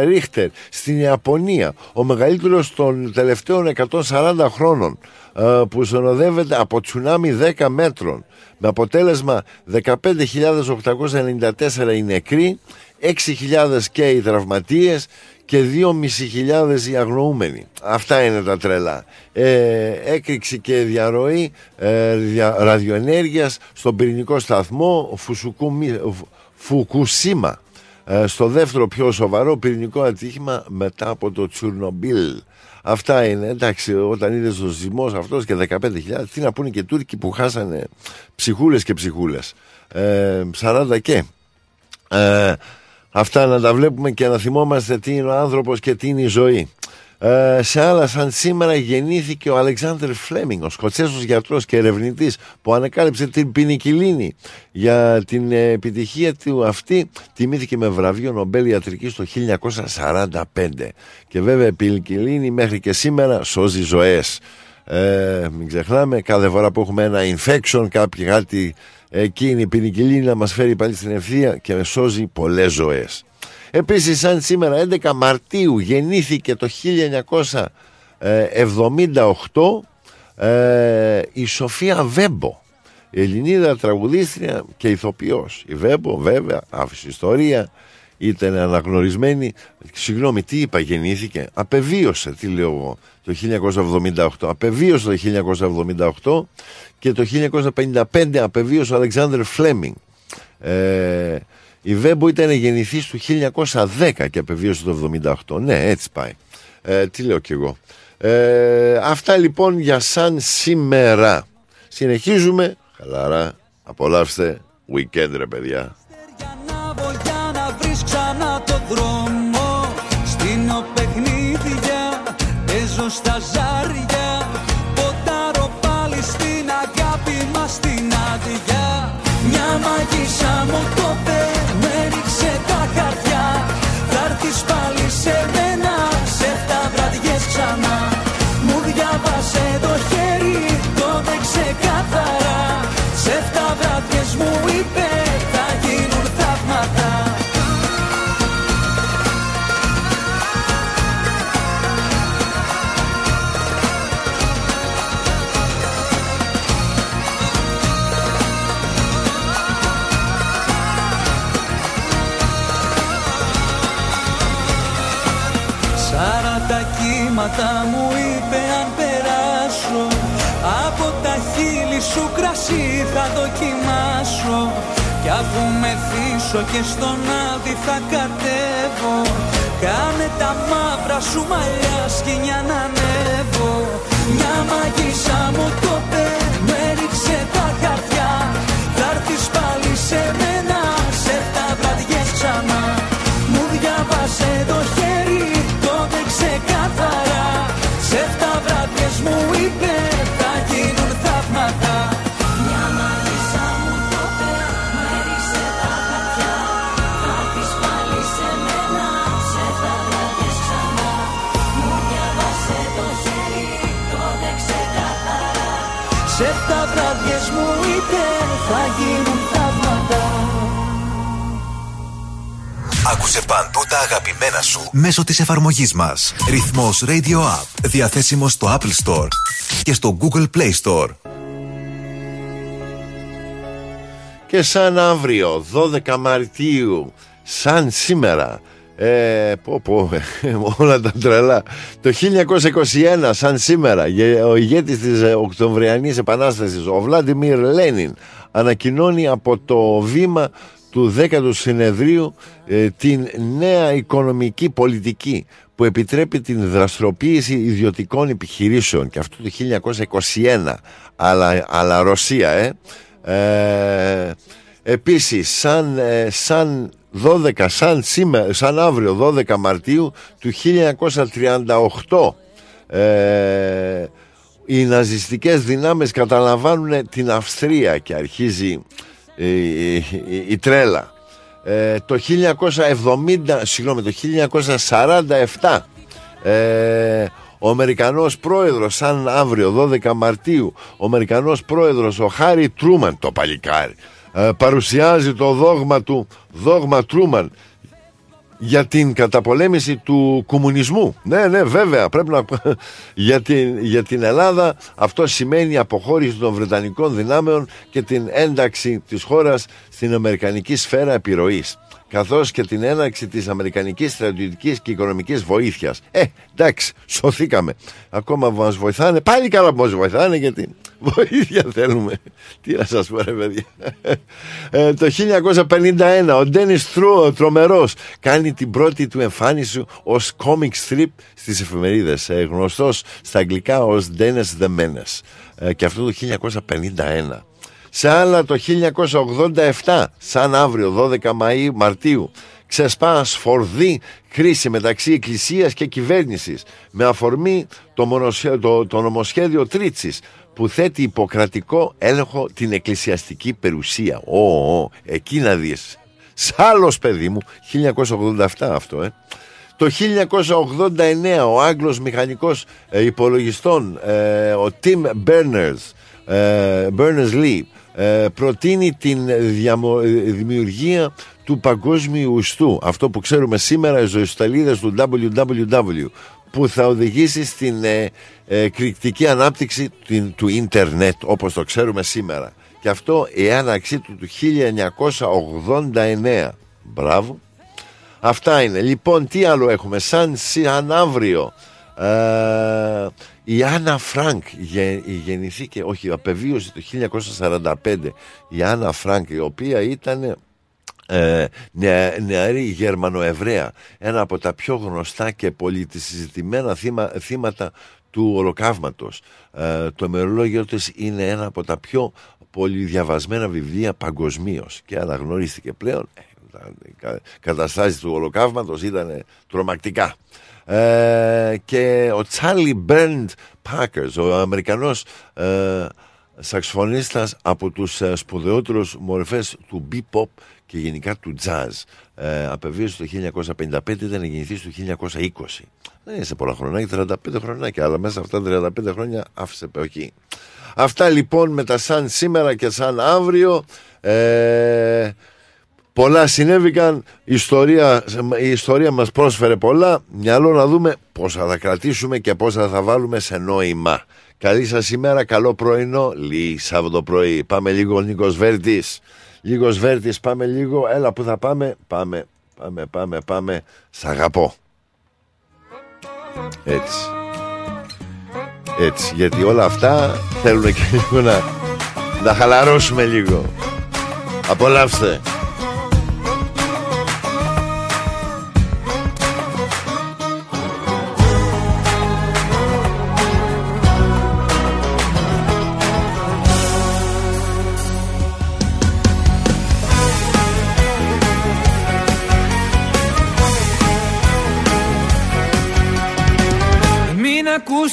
ρίχτερ στην Ιαπωνία, ο μεγαλύτερος των τελευταίων 140 χρόνων ε, που συνοδεύεται από τσουνάμι 10 μέτρων με αποτέλεσμα 15.894 οι νεκροί 6.000 και οι τραυματίες και 2.500 οι αγνοούμενοι. Αυτά είναι τα τρελά. Ε, έκρηξη και διαρροή ε, δια, ραδιοενέργειας στον πυρηνικό σταθμό Φουκουσίμα ε, στο δεύτερο πιο σοβαρό πυρηνικό ατύχημα μετά από το Τσουρνομπίλ. Αυτά είναι, εντάξει, όταν είδε ο ζυμός αυτός και 15.000, τι να πούνε και Τούρκοι που χάσανε ψυχούλες και ψυχούλες. Ε, 40 και. Ε, Αυτά να τα βλέπουμε και να θυμόμαστε τι είναι ο άνθρωπος και τι είναι η ζωή. Ε, σε άλλα σαν σήμερα γεννήθηκε ο Αλεξάνδρ Φλέμινγκ, ο Σκοτσέζος γιατρός και ερευνητής που ανακάλυψε την πινικυλίνη για την επιτυχία του αυτή τιμήθηκε με βραβείο Νομπέλ Ιατρικής το 1945 και βέβαια η πινικυλίνη μέχρι και σήμερα σώζει ζωές. Ε, μην ξεχνάμε κάθε φορά που έχουμε ένα infection κάποιοι κάτι εκείνη η πινικυλίνη να μας φέρει πάλι στην ευθεία και σώζει πολλές ζωές. Επίσης σαν σήμερα 11 Μαρτίου γεννήθηκε το 1978 ε, η Σοφία Βέμπο. Η Ελληνίδα τραγουδίστρια και ηθοποιός. Η Βέμπο βέβαια άφησε ιστορία ήταν αναγνωρισμένη. Συγγνώμη τι είπα γεννήθηκε. Απεβίωσε τι λέω εγώ το 1978 απεβίωσε το 1978 και το 1955 απεβίωσε ο Αλεξάνδρ Φλέμινγκ. Ε, η Βέμπο ήταν γεννηθής του 1910 και απεβίωσε το 1978. Ναι, έτσι πάει. Ε, τι λέω κι εγώ. Ε, αυτά λοιπόν για σαν σήμερα. Συνεχίζουμε. Χαλαρά. Απολαύστε. Weekend ρε παιδιά. στα ζάρια Ποτάρω πάλι στην αγάπη μας στην άδεια Μια μαγισσα μου πάλι σε Τα μου είπε αν περάσω Από τα χείλη σου κρασί θα δοκιμάσω Κι αφού μεθύσω και στον άδει θα κατέβω Κάνε τα μαύρα σου μαλλιά σκηνιά να ανέβω. Μια μαγισσα μου το με ρίξε τα χαρτιά Θα έρθεις πάλι σε μένα μου Άκουσε παντού τα αγαπημένα σου μέσω της εφαρμογής μας. Ρυθμός Radio App. Διαθέσιμο στο Apple Store και στο Google Play Store. Και σαν αύριο, 12 Μαρτίου, σαν σήμερα, ε, πω πω, όλα τα τρελά. Το 1921, σαν σήμερα, ο ηγέτης της Οκτωβριανής Επανάστασης, ο Βλάντιμιρ Λένιν, ανακοινώνει από το βήμα του 10ου συνεδρίου ε, την νέα οικονομική πολιτική που επιτρέπει την δραστηριοποίηση ιδιωτικών επιχειρήσεων και αυτό το 1921 αλλά, αλλά Ρωσία ε. ε επίσης σαν, ε, σαν 12 σαν, σήμερα, σαν αύριο 12 Μαρτίου του 1938 ε, οι ναζιστικές δυνάμεις καταλαμβάνουν την Αυστρία και αρχίζει η, η, τρέλα. Ε, το 1970 συγγνώμη το 1947 ε, ο Αμερικανός πρόεδρος σαν αύριο 12 Μαρτίου ο Αμερικανός πρόεδρος ο Χάρι Τρούμαν το παλικάρι ε, παρουσιάζει το δόγμα του δόγμα Τρούμαν για την καταπολέμηση του κομμουνισμού. Ναι, ναι, βέβαια, πρέπει να [laughs] για την, για την Ελλάδα αυτό σημαίνει αποχώρηση των Βρετανικών δυνάμεων και την ένταξη της χώρας στην Αμερικανική σφαίρα επιρροής καθώς και την έναρξη της Αμερικανικής στρατιωτικής και οικονομικής βοήθειας. Ε, εντάξει, σωθήκαμε. Ακόμα μας βοηθάνε, πάλι καλά που μας βοηθάνε γιατί βοήθεια θέλουμε. Τι να σας πω ρε παιδιά. Ε, το 1951 ο Ντένις Τρου, τρομερός, κάνει την πρώτη του εμφάνιση ως comic strip στις εφημερίδες, ε, γνωστός στα αγγλικά ως Dennis the Menace. Ε, και αυτό το 1951. Σε άλλα το 1987, σαν αύριο 12 Μαΐου Μαρτίου, ξεσπάς σφορδή κρίση μεταξύ εκκλησίας και κυβέρνησης με αφορμή το, το, το νομοσχέδιο Τρίτσης που θέτει υποκρατικό έλεγχο την εκκλησιαστική περιουσία. Ω, ω εκεί να δεις. Σ' άλλος παιδί μου, 1987 αυτό, ε. Το 1989 ο Άγγλος μηχανικός ε, υπολογιστών, ε, ο Tim Berners, ε, Berners-Lee, ε, προτείνει την δημιουργία του παγκόσμιου ιστού. Αυτό που ξέρουμε σήμερα οι ζωοσταλίδες του www που θα οδηγήσει στην ε, ε ανάπτυξη του ίντερνετ όπως το ξέρουμε σήμερα. Και αυτό η έναρξή του του 1989 μπράβο. Αυτά είναι. Λοιπόν τι άλλο έχουμε; Σαν, σαν αύριο ε, η Άννα Φρανκ γεννηθήκε, όχι, απεβίωσε το 1945. Η Άννα Φρανκ, η οποία ήταν ε, νεαρή Γερμανοεβραία, ένα από τα πιο γνωστά και πολυσυζητημένα θύμα, θύματα του ολοκαύματος. Ε, το μερολόγιο της είναι ένα από τα πιο πολυδιαβασμένα βιβλία παγκοσμίως και αναγνωρίστηκε πλέον. Ε, καταστάσεις του ολοκαύματος ήταν τρομακτικά. Ε, και ο Τσάρλι Μπέρντ Πάκερς, ο Αμερικανός ε, σαξφωνίστας από τους ε, σπουδαιότερους μορφές του bebop και γενικά του jazz. Ε, απεβίωσε το 1955, ήταν γεννηθής το 1920. Δεν είναι σε πολλά χρόνια, 35 χρονάκια, αλλά μέσα αυτά τα 35 χρόνια άφησε όχι. Αυτά λοιπόν με τα σαν σήμερα και σαν αύριο. Ε, Πολλά συνέβηκαν, η ιστορία, η ιστορία μας πρόσφερε πολλά, μυαλό να δούμε πόσα θα κρατήσουμε και πόσα θα βάλουμε σε νόημα. Καλή σας ημέρα, καλό πρωινό, λίγη Σάββατο πρωί. Πάμε λίγο Νίκος Βέρτης, λίγος Βέρτης, πάμε λίγο, έλα που θα πάμε, πάμε, πάμε, πάμε, πάμε, σ' αγαπώ. Έτσι. Έτσι, γιατί όλα αυτά θέλουν και λίγο να, να χαλαρώσουμε λίγο. Απολαύστε.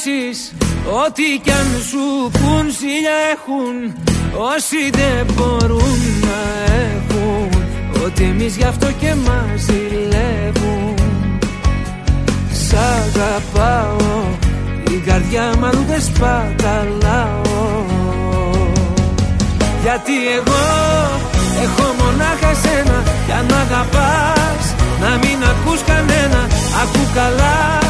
Ακούσεις Ό,τι κι αν σου πουν ζήλια έχουν. Όσοι δεν μπορούν να έχουν. Ότι εμείς γι' αυτό και μας ζηλεύουν. Σ' αγαπάω Η καρδιά μου αλλού δεν σπαταλάω. Γιατί εγώ έχω μονάχα σένα. Για να αγαπάς Να μην ακούς κανένα. Ακού καλά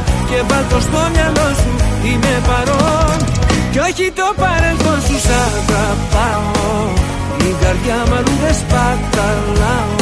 και βάλ το στο μυαλό σου. Είμαι παρόν. Κι όχι το παρελθόν σου σ' αγαπάω. Η καρδιά μου αλλού δεν σπαταλάω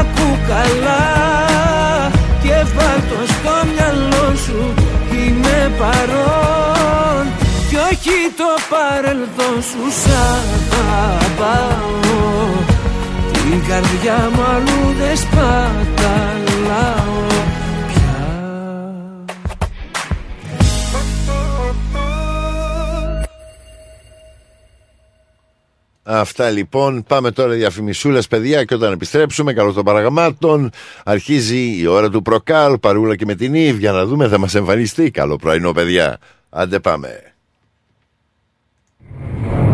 Ακού καλά και βάλ το στο μυαλό σου Είμαι παρόν. Κι όχι το παρελθόν σου σ' αγαπάω. Την καρδιά μου αλλού δεν σπαταλάω Αυτά λοιπόν. Πάμε τώρα διαφημισούλες παιδιά και όταν επιστρέψουμε, καλώ των παραγμάτων, αρχίζει η ώρα του προκάλ, παρούλα και με την Ήβ, για να δούμε θα μας εμφανιστεί. Καλό πρωινό παιδιά. Άντε πάμε.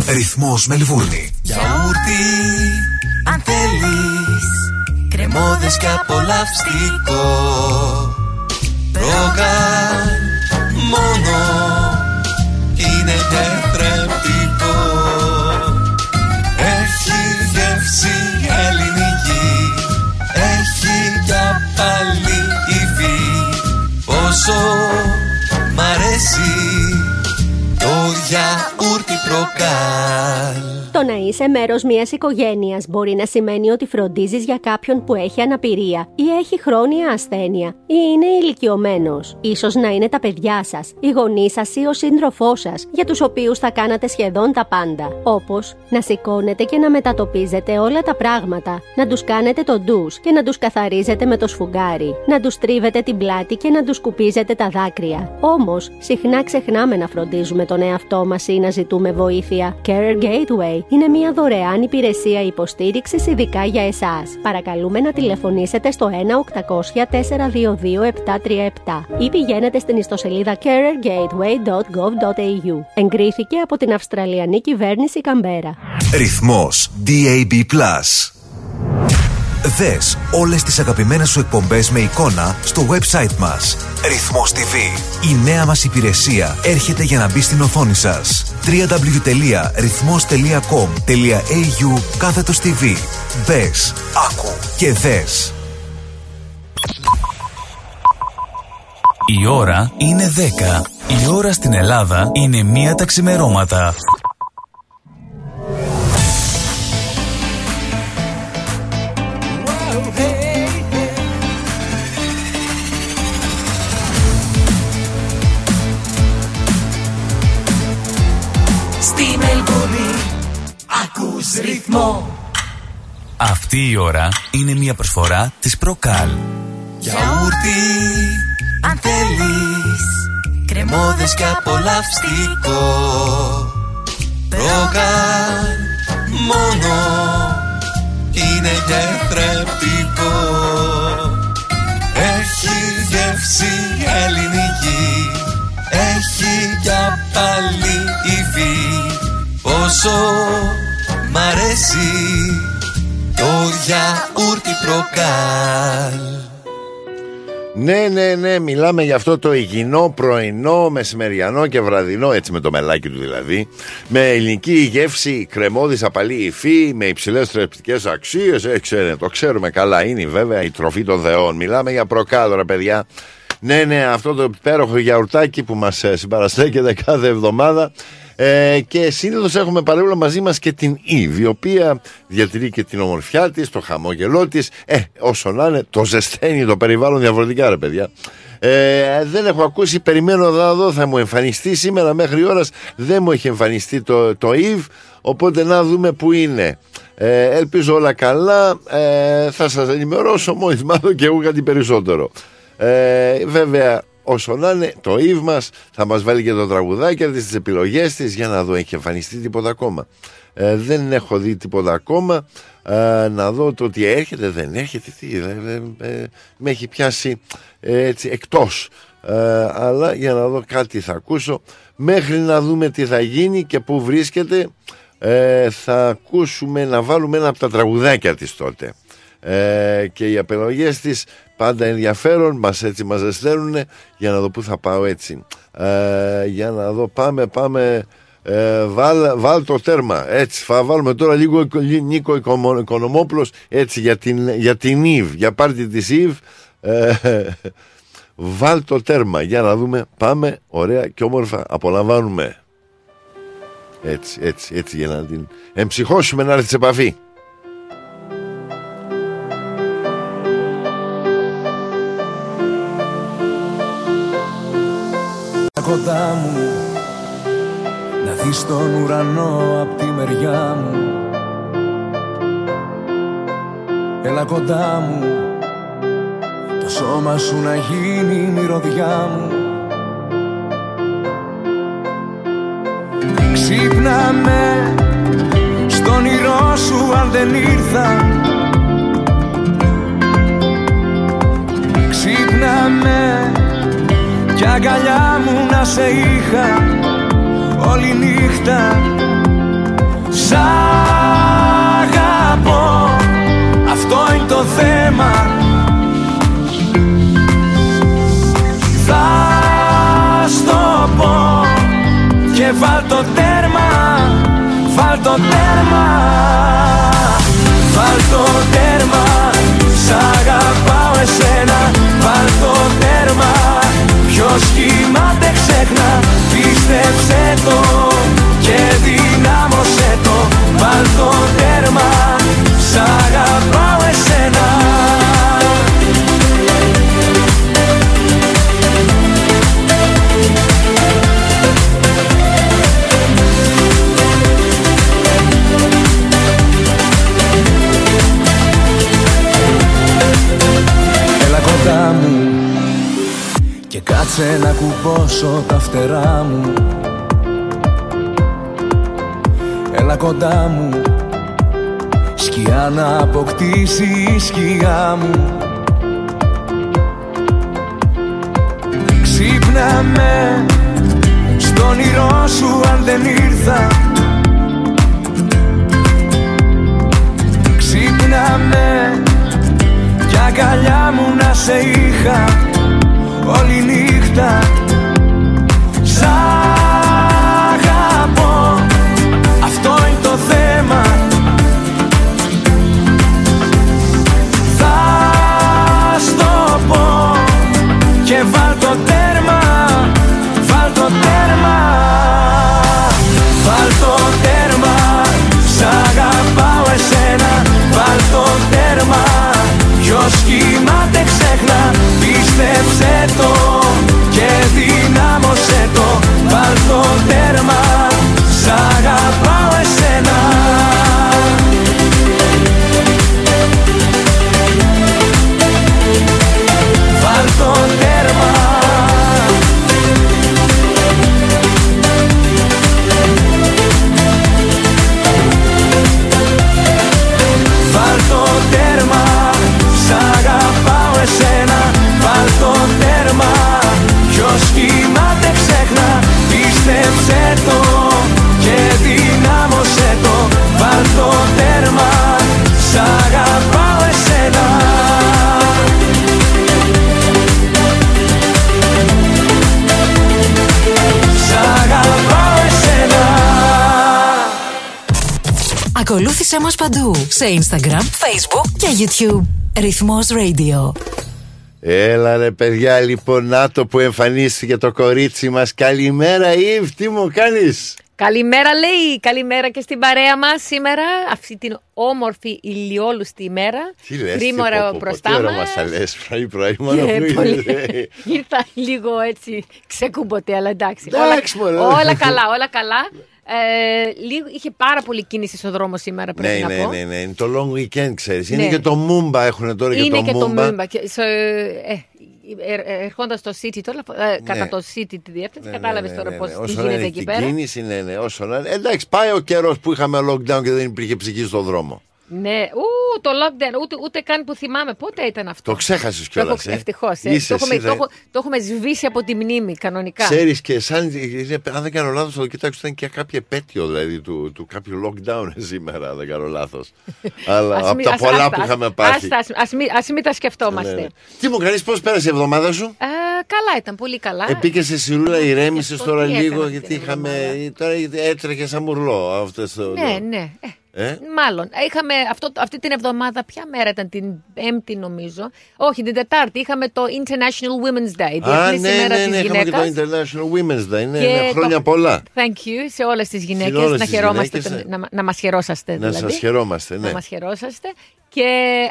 Ρυθμός Μελβούρνη. Γιαούρτι, αν θέλεις Κρεμόδες και απολαυστικό Ρόγαν μόνο Είναι τετρεπτικό είσαι μέρος μιας οικογένειας μπορεί να σημαίνει ότι φροντίζεις για κάποιον που έχει αναπηρία ή έχει χρόνια ασθένεια ή είναι ηλικιωμένος. σω να είναι τα παιδιά σας, οι γονείς σας ή ο σύντροφός σας, για τους οποίους θα κάνατε σχεδόν τα πάντα. Όπως να σηκώνετε και να μετατοπίζετε όλα τα πράγματα, να τους κάνετε το ντους και να τους καθαρίζετε με το σφουγγάρι, να τους τρίβετε την πλάτη και να τους σκουπίζετε τα δάκρυα. Όμως, συχνά ξεχνάμε να φροντίζουμε τον εαυτό μας ή να ζητούμε βοήθεια. Care Gateway είναι μια δωρεάν υπηρεσία υποστήριξης ειδικά για εσάς. Παρακαλούμε να τηλεφωνήσετε στο 1-800-422-737 ή πηγαίνετε στην ιστοσελίδα carergateway.gov.au. Εγκρίθηκε από την Αυστραλιανή κυβέρνηση Καμπέρα. Ρυθμός DAB+. Δες όλες τις αγαπημένες σου εκπομπές με εικόνα στο website μας. Ρυθμός TV. Η νέα μας υπηρεσία έρχεται για να μπει στην οθόνη σας. www.rythmos.com.au κάθετος TV. Μπες, άκου και δες. Η ώρα είναι 10. Η ώρα στην Ελλάδα είναι μία τα ξημερώματα. Ακούς ρυθμό. Αυτή η ώρα είναι μία προσφορά της Προκάλ. Γιαούρτι, αν θέλεις Κρεμόδες και απολαυστικό. Ρόγαν μόνο Είναι γευτρεπτικό Έχει γεύση ελληνική Έχει για πάλι υφή. Πόσο μ' αρέσει Το γιαούρτι προκάλ Ναι, ναι, ναι, μιλάμε για αυτό το υγιεινό, πρωινό, μεσημεριανό και βραδινό, έτσι με το μελάκι του δηλαδή. Με ελληνική γεύση, κρεμόδης απαλή υφή, με υψηλές θρεπτικές αξίες. Ε, ξέρετε, το ξέρουμε καλά, είναι βέβαια η τροφή των δεών. Μιλάμε για προκάλωρα, παιδιά. Ναι, ναι, αυτό το υπέροχο γιαουρτάκι που μας συμπαραστέκεται κάθε εβδομάδα. Ε, και συνήθως έχουμε παρόλο μαζί μας και την Ήβη, η οποία διατηρεί και την ομορφιά της, το χαμόγελό της. Ε, όσο να είναι, το ζεσταίνει το περιβάλλον διαφορετικά, ρε παιδιά. Ε, δεν έχω ακούσει, περιμένω να δω, θα μου εμφανιστεί σήμερα μέχρι ώρας. Δεν μου έχει εμφανιστεί το, το Eve, οπότε να δούμε που είναι. Ε, ελπίζω όλα καλά. Ε, θα σας ενημερώσω μόλις μάθω και εγώ κάτι περισσότερο. Ε, βέβαια όσο να είναι, το Eve μας θα μας βάλει και το τραγουδάκι τη, τι επιλογές της για να δω, έχει εμφανιστεί τίποτα ακόμα. Ε, δεν έχω δει τίποτα ακόμα. Ε, να δω το ότι έρχεται, δεν έρχεται. Τι, ε, με έχει πιάσει έτσι εκτός. αλλά για να δω κάτι θα ακούσω. Μέχρι να δούμε τι θα γίνει και πού βρίσκεται, θα ακούσουμε να βάλουμε ένα από τα τραγουδάκια της τότε. Και οι επιλογές της πάντα ενδιαφέρον, μας έτσι μας ζεσταίνουν για να δω πού θα πάω έτσι. Ε, για να δω πάμε, πάμε, ε, βάλ, βάλ το τέρμα, έτσι θα βάλουμε τώρα λίγο Νίκο Οικονομόπουλος έτσι για την, για την Ιβ, για πάρτι της Ιβ. Ε, βάλ το τέρμα για να δούμε, πάμε ωραία και όμορφα, απολαμβάνουμε. Έτσι, έτσι, έτσι για να την εμψυχώσουμε να έρθει σε επαφή. Κοντά μου. Να δεις τον ουρανό απ' τη μεριά μου. Έλα κοντά μου. Το σώμα σου να γίνει η μυρωδιά μου. Ξύπνα με Στον όνειρό σου αν δεν ήρθα Ξύπνα με κι αγκαλιά μου να σε είχα όλη νύχτα. Σ' αγαπώ, αυτό είναι το θέμα. Θα στο πω και βάλ το τέρμα, βάλ το τέρμα Βάλ το τέρμα, ξέχνα Πίστεψε το κουμπώσω τα φτερά μου. Έλα κοντά μου Σκιά να αποκτήσει η σκιά μου. Ξύπνα με Στον όνειρό σου αν δεν ήρθα. Ξύπνα με Κι αγκαλιά μου να σε είχα όλη νύχτα Ακολούθησέ μας παντού. Σε Instagram, Facebook και YouTube. Ρυθμός Radio. Έλα ρε παιδιά λοιπόν να το που εμφανίστηκε το κορίτσι μας Καλημέρα Ιβ τι μου κάνεις; Καλημέρα λέει, καλημέρα και στην παρέα μας σήμερα Αυτή την όμορφη ηλιόλουστη ημέρα Τι λες Τρίμωρα τι, πω, πω, πω, μπροστά τι ώρα μας. μας τα λες πρωί πρωί μόνο Και που πολύ- είναι. Ήρθα λίγο έτσι ξεκούμποτε, αλλά εντάξει. Εντάξει, όλα, μωρέ. όλα καλά, όλα καλά. Ε, λίγο, είχε πάρα πολύ κίνηση στο δρόμο σήμερα, πρέπει Ναι, να ναι, πω. ναι, ναι, είναι το long weekend ξέρεις Είναι Ναι. και το Μούμπα έχουν τώρα Είναι και και το το Μούμπα Μούμπα. Και, στο, ε, ε, ερχόντας στο City τώρα, ε, κατά το City τη διεύθυνση, Ναι, κατάλαβες ναι, τώρα ναι, πώς ναι. τι Όσο να γίνεται είναι εκεί την πέρα. κίνηση, ναι, ναι, όσο να είναι. Εντάξει, πάει ο καιρός που είχαμε lockdown και δεν υπήρχε ψυχή στον δρόμο. Ναι, ου, το lockdown, ούτε, ούτε καν που θυμάμαι. Πότε ήταν αυτό; Το ξέχασες Το κιόλας. έχω- ευτυχώς, ε. Είσαι το, έχουμε, εσύ, το, δε- έχω- το έχουμε σβήσει από τη μνήμη κανονικά. Ξέρεις και σαν. είναι- Αν δεν κάνω λάθος, το κοιτάξω ήταν και κάποια επέτειο δηλαδή του, του κάποιου lockdown [laughs] σήμερα, αν δεν κάνω λάθος. Αλλά Ας από μην- τα ας- πολλά άστα, που ας- είχαμε πάθει. άστα, ας- ας μην- Ας μην τα σκεφτόμαστε. Ναι, ναι. Τι μου κάνεις, πώς πέρασε η εβδομάδα σου; Ε, καλά ήταν, πολύ καλά. Επίκε σε σιρούλα, ηρέμησες αυτό τώρα τι έκανα λίγο, αυτή γιατί την είχαμε. Τώρα έτρεχε σαν μουρλό αυτές το. Ναι, ναι. Ε, Ε; Μάλλον. Είχαμε αυτό, αυτή την εβδομάδα, ποια μέρα ήταν, την Πέμπτη νομίζω. Όχι, την Τετάρτη. Είχαμε το International Women's Day. Α, Διεθνής ναι, ημέρα ναι, της ναι, είχαμε και το γυναίκας. International Women's Day. Ναι, Και ναι, χρόνια το- πολλά. Thank you σε όλες τις γυναίκες. όλες να τις χαιρόμαστε, γυναίκες, τον- να, να μας χαιρόσαστε Να δηλαδή. σας χαιρόμαστε, ναι. Να μας χαιρόσαστε. Και,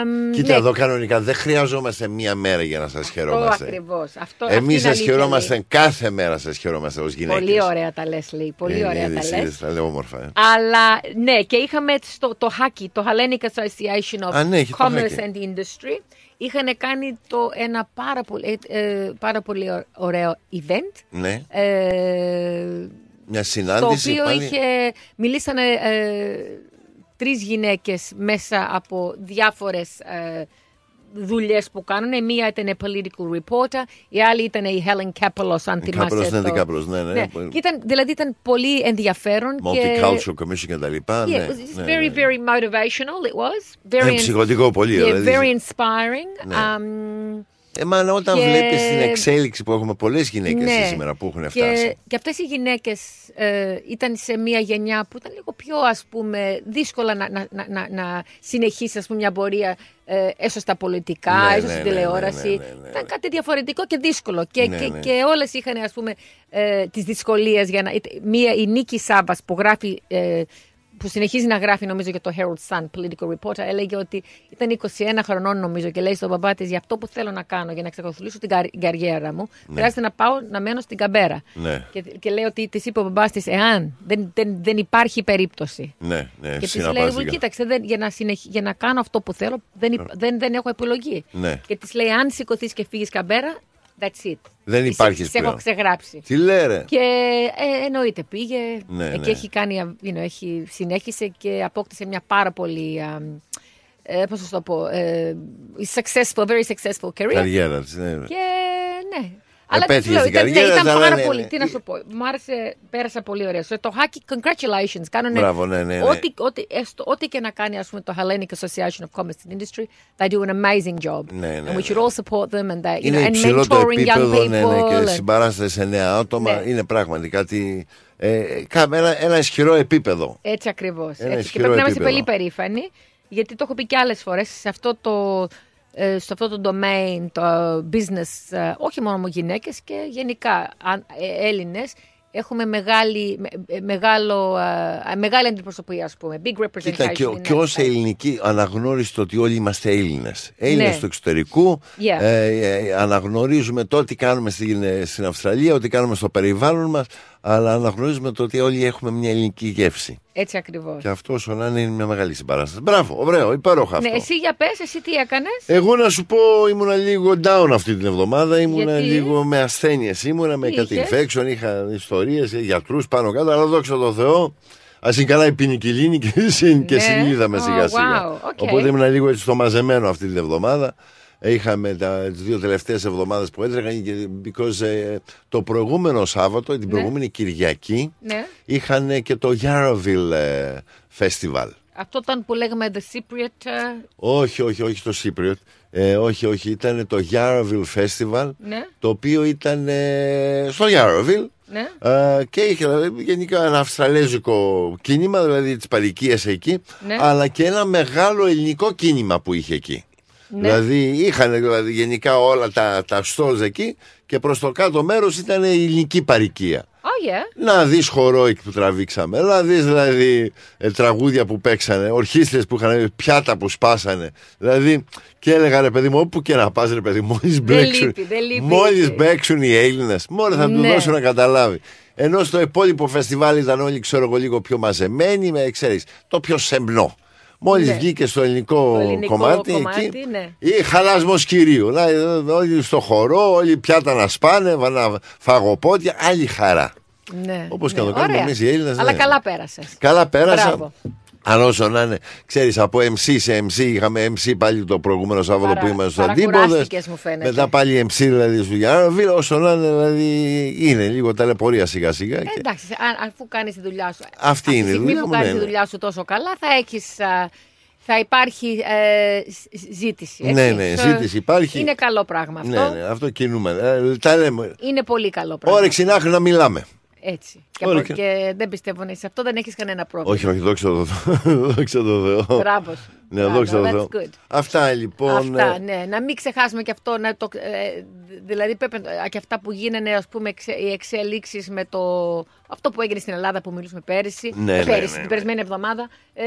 αμ, Κοίτα ναι, εδώ κανονικά δεν χρειαζόμαστε μία μέρα για να σας Αυτό χαιρόμαστε. ακριβώς. Αυτό, αυτή Εμείς είναι σας αλήθεια, χαιρόμαστε λέει. κάθε μέρα σας χαιρόμαστε ως γυναίκες. Πολύ ωραία τα λες, λέει. Πολύ Ε, ωραία είδες, τα λες. είδες, τα λέω όμορφα. ε. Αλλά ναι, και είχαμε στο, το HACI, το Hellenic Association of Α, ναι, έχει το Commerce HACI. and Industry. Είχαν κάνει το ένα πάρα πολύ, ε, ε, πάρα πολύ ω- ωραίο event. Ναι, Ε, μια στο συνάντηση οποίο πάλι. είχε, μιλήσανε ε, τρεις γυναίκες μέσα από διάφορες ε, δουλειές που κάνουν. Η μία ήταν political reporter, η άλλη ήταν η Helen Kapelos, αν Η θυμάσαι. Kapelos, ναι, το- την Kapelos, ναι, ναι. Και ήταν, δηλαδή ήταν πολύ ενδιαφέρον. και- Multicultural Commission και τα λοιπά. Yeah, ναι, it was ναι, very, ναι. very motivational. It was very Ε, ψυχωτικό πολύ, yeah, δηλαδή. very inspiring. Ναι. Um, Ε, μα όταν και- βλέπεις την εξέλιξη που έχουμε πολλές γυναίκες ναι. σήμερα που έχουν και, φτάσει. και αυτές οι γυναίκες ε, ήταν σε μια γενιά που ήταν λίγο πιο ας πούμε δύσκολα να, να, να, να, να συνεχίσει ας πούμε, μια πορεία ε, έστω στα πολιτικά, Ναι, έστω ναι, στην ναι, τηλεόραση. ναι, ναι, ναι, ναι. Ήταν κάτι διαφορετικό και δύσκολο. Και, Ναι, και, ναι. και όλες είχαν ας πούμε ε, τις δυσκολίες για να... Μία, η Νίκη Σάβας που γράφει... ε, που συνεχίζει να γράφει νομίζω για το Herald Sun, political reporter, έλεγε ότι ήταν 21 χρονών νομίζω και λέει στον μπαμπά της για αυτό που θέλω να κάνω για να εξακολουθήσω την καρ- καριέρα μου, χρειάζεται να πάω να μένω στην Καμπέρα. Ναι, Και, και λέει ότι της είπε ο μπαμπά της, εάν δεν, δεν, δεν υπάρχει περίπτωση. ναι, ναι. και της συναπάς λέει, την «Εγώ, κα- κοίταξε, δεν, για, να συνεχ- για να κάνω αυτό που θέλω, δεν, υπ- δεν, δεν έχω επιλογή. Ναι. Και της λέει, αν σηκωθείς και φύγεις Καμπέρα, that's it. Δεν Τις- υπάρχεις τις έχω πλέον. ξεγράψει. Τι λέρε. Και ε, εννοείται πήγε Ναι, ε, ναι. και έχει κάνει, α, you know, έχει, συνέχισε και απόκτησε μια πάρα πολύ, α, ε, πώς θα σου το πω, ε, successful, very successful career. Καριέρα της, ναι. ναι. Και ναι. Αλλά Επέτυχε τι σου λέω, στην ήταν, ναι, καριέρα, ήταν αλλά πάρα ναι, πολύ. ναι. Τι να σου πω. Μ' άρεσε, πέρασα πολύ ωραία. Στο το hockey, congratulations. Κάνουνε Μπράβο, ναι, ναι, ναι. Ό,τι, ό,τι, έστω, ό,τι και να κάνει ας πούμε, το Hellenic Association of Commerce and Industry, they do an amazing job. Ναι, ναι, and we ναι. should all support them and, that, you Είναι know, and υψηλό το mentoring young επίπεδο ναι, ναι, και people. and- συμπαράσταση σε νέα άτομα. Ναι. Είναι πράγματι κάτι. Ε, κα- ένα, ένα ισχυρό επίπεδο. Έτσι ακριβώς. Ένα Και ισχυρό πρέπει να είμαστε επίπεδο. πολύ περήφανοι, γιατί το έχω πει και άλλες φορές σε αυτό το. Ε, σε αυτό το domain, το business, ε, όχι μόνο γυναίκες και γενικά αν- ε, Έλληνες, έχουμε μεγάλη, με- ε, μεγάλο, ε, μεγάλη αντιπροσωπεία, ας πούμε. Big representation. Κοίτα, και, in και that ως space. ελληνική αναγνώριση το ότι όλοι είμαστε Έλληνες. Έλληνες Ναι. του εξωτερικού. Yeah. Ε, ε, αναγνωρίζουμε το τι κάνουμε στην, ε, στην Αυστραλία, ό,τι κάνουμε στο περιβάλλον μας, αλλά αναγνωρίζουμε το ότι όλοι έχουμε μια ελληνική γεύση. Έτσι ακριβώς. Και αυτό όσο να είναι, είναι μια μεγάλη συμπαράσταση. Μπράβο, ωραίο, υπέροχο αυτό. Ναι, εσύ για πες, εσύ τι έκανες; Εγώ να σου πω, ήμουνα λίγο down αυτή την εβδομάδα. Ήμουνα Γιατί; λίγο με ασθένειες. Ήμουνα με Τι κάτι είχες; infection, είχα ιστορίες, γιατρούς πάνω κάτω. Αλλά δόξα τω Θεώ, ας είναι καλά η ποινικυλίνη και, συν- και Ναι. συνείδαμε Oh, σιγά σιγά. wow, okay. Οπότε ήμουν λίγο έτσι στο μαζεμένο αυτή την εβδομάδα. Είχαμε τα τις δύο τελευταίες εβδομάδες που έτρεχαν και because, ε, το προηγούμενο Σάββατο, την προηγούμενη Κυριακή, Ναι. είχαν και το Yarraville ε, Festival. Αυτό ήταν που λέγαμε The Cypriot. ε, Όχι, όχι, όχι το Cypriot. Ε, όχι, όχι, ήταν το Yarraville Festival, Ναι. το οποίο ήταν ε, στο Yarraville Ναι. Ε, και είχε δηλαδή, γενικά ένα αυστραλέζικο κίνημα, δηλαδή τις παροικίε εκεί, Ναι. αλλά και ένα μεγάλο ελληνικό κίνημα που είχε εκεί. Ναι. Δηλαδή είχαν δηλαδή, γενικά όλα τα, τα στόλς εκεί και προς το κάτω μέρος ήταν η ελληνική παροικία. Oh, yeah. Να δεις χορό εκεί που τραβήξαμε, να δεις δηλαδή ε, τραγούδια που παίξανε, ορχήστρες που είχαν, πιάτα που σπάσανε. Δηλαδή και έλεγα ρε παιδί μου, όπου και να πας ρε παιδί μου, μόλις μπλέξουν, λείπει, δεν λείπει. μόλις μπέξουν οι Έλληνες, μόνο θα τους Ναι. δώσουν να καταλάβει. Ενώ στο υπόλοιπο φεστιβάλ ήταν όλοι ξέρω εγώ λίγο πιο μαζεμένοι, με ξέρεις, το πιο σεμνό. Μόλις Ναι. βγήκε στο ελληνικό, Το ελληνικό κομμάτι, κομμάτι, εκεί, ναι. ή χαλασμός κυρίου. Να, ε, όλοι στο χορό, όλοι πιάτα να σπάνε, να φαγοπότια, άλλη χαρά. Ναι. Όπως και ναι. να το κάνουμε Ωραία. εμείς οι Έλληνες, Αλλά ναι. καλά πέρασες. Καλά πέρασα. Μπράβο. Αλλά όσο να είναι, ξέρεις, από MC σε MC, είχαμε MC πάλι το προηγούμενο Σάββατο Παρα- που ήμασταν στου παρακουράστηκες, αντίποδε. μου φαίνεται. Μετά πάλι MC δηλαδή στο Γιάννοβιλ. Όσο να είναι, δηλαδή είναι λίγο ταλαιπωρία σιγά σιγά. Ε, και εντάξει, α- αφού κάνεις τη δουλειά σου. Αυτή από είναι η τη στιγμή δουλειά που μου, κάνεις ναι, τη ναι. δουλειά σου τόσο καλά, θα έχεις. Θα υπάρχει ε, ζ- ζήτηση. Έτσι. Ναι, ναι, Στο- ζήτηση υπάρχει. Είναι καλό πράγμα αυτό. Ναι, ναι, αυτό κινούμε. Ε, τα λέμε. Είναι πολύ καλό πράγμα. Όρεξη να έχουμε να μιλάμε. Έτσι. Και, Ωραία. προ- και δεν πιστεύω να είσαι αυτό, δεν έχεις κανένα πρόβλημα. Όχι, όχι, δόξα τω Θεώ. [laughs] δόξα τω Θεώ. Μπράβο σου. Ναι, Μπράβο, δόξα τω that's Θεώ. good. Αυτά λοιπόν. Αυτά, ε, ναι. Να μην ξεχάσουμε και αυτό. Να το, ε, δηλαδή, πρέπει, να- και αυτά που γίνανε, ας πούμε, εξε- οι εξελίξεις με το. Αυτό που έγινε στην Ελλάδα που μιλούσαμε πέρυσι. Ναι, ε, ναι, πέρυσι, ναι, ναι. την περασμένη εβδομάδα. Ε,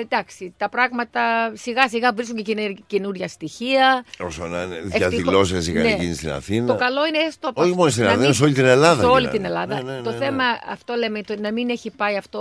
εντάξει, τα πράγματα σιγά σιγά βρίσκουν και καινε- καινούρια στοιχεία. Όσο να είναι, Ευτυχώς- διαδηλώσει είχαν ναι. γίνει στην Αθήνα. Το καλό είναι έστω από Όχι αυτό, μόνο στην να Αθήνα, μην- σε όλη την Ελλάδα Σε όλη γίνανε. την Ελλάδα. Ναι, ναι, το ναι, ναι. θέμα αυτό λέμε, το, να μην έχει πάει αυτό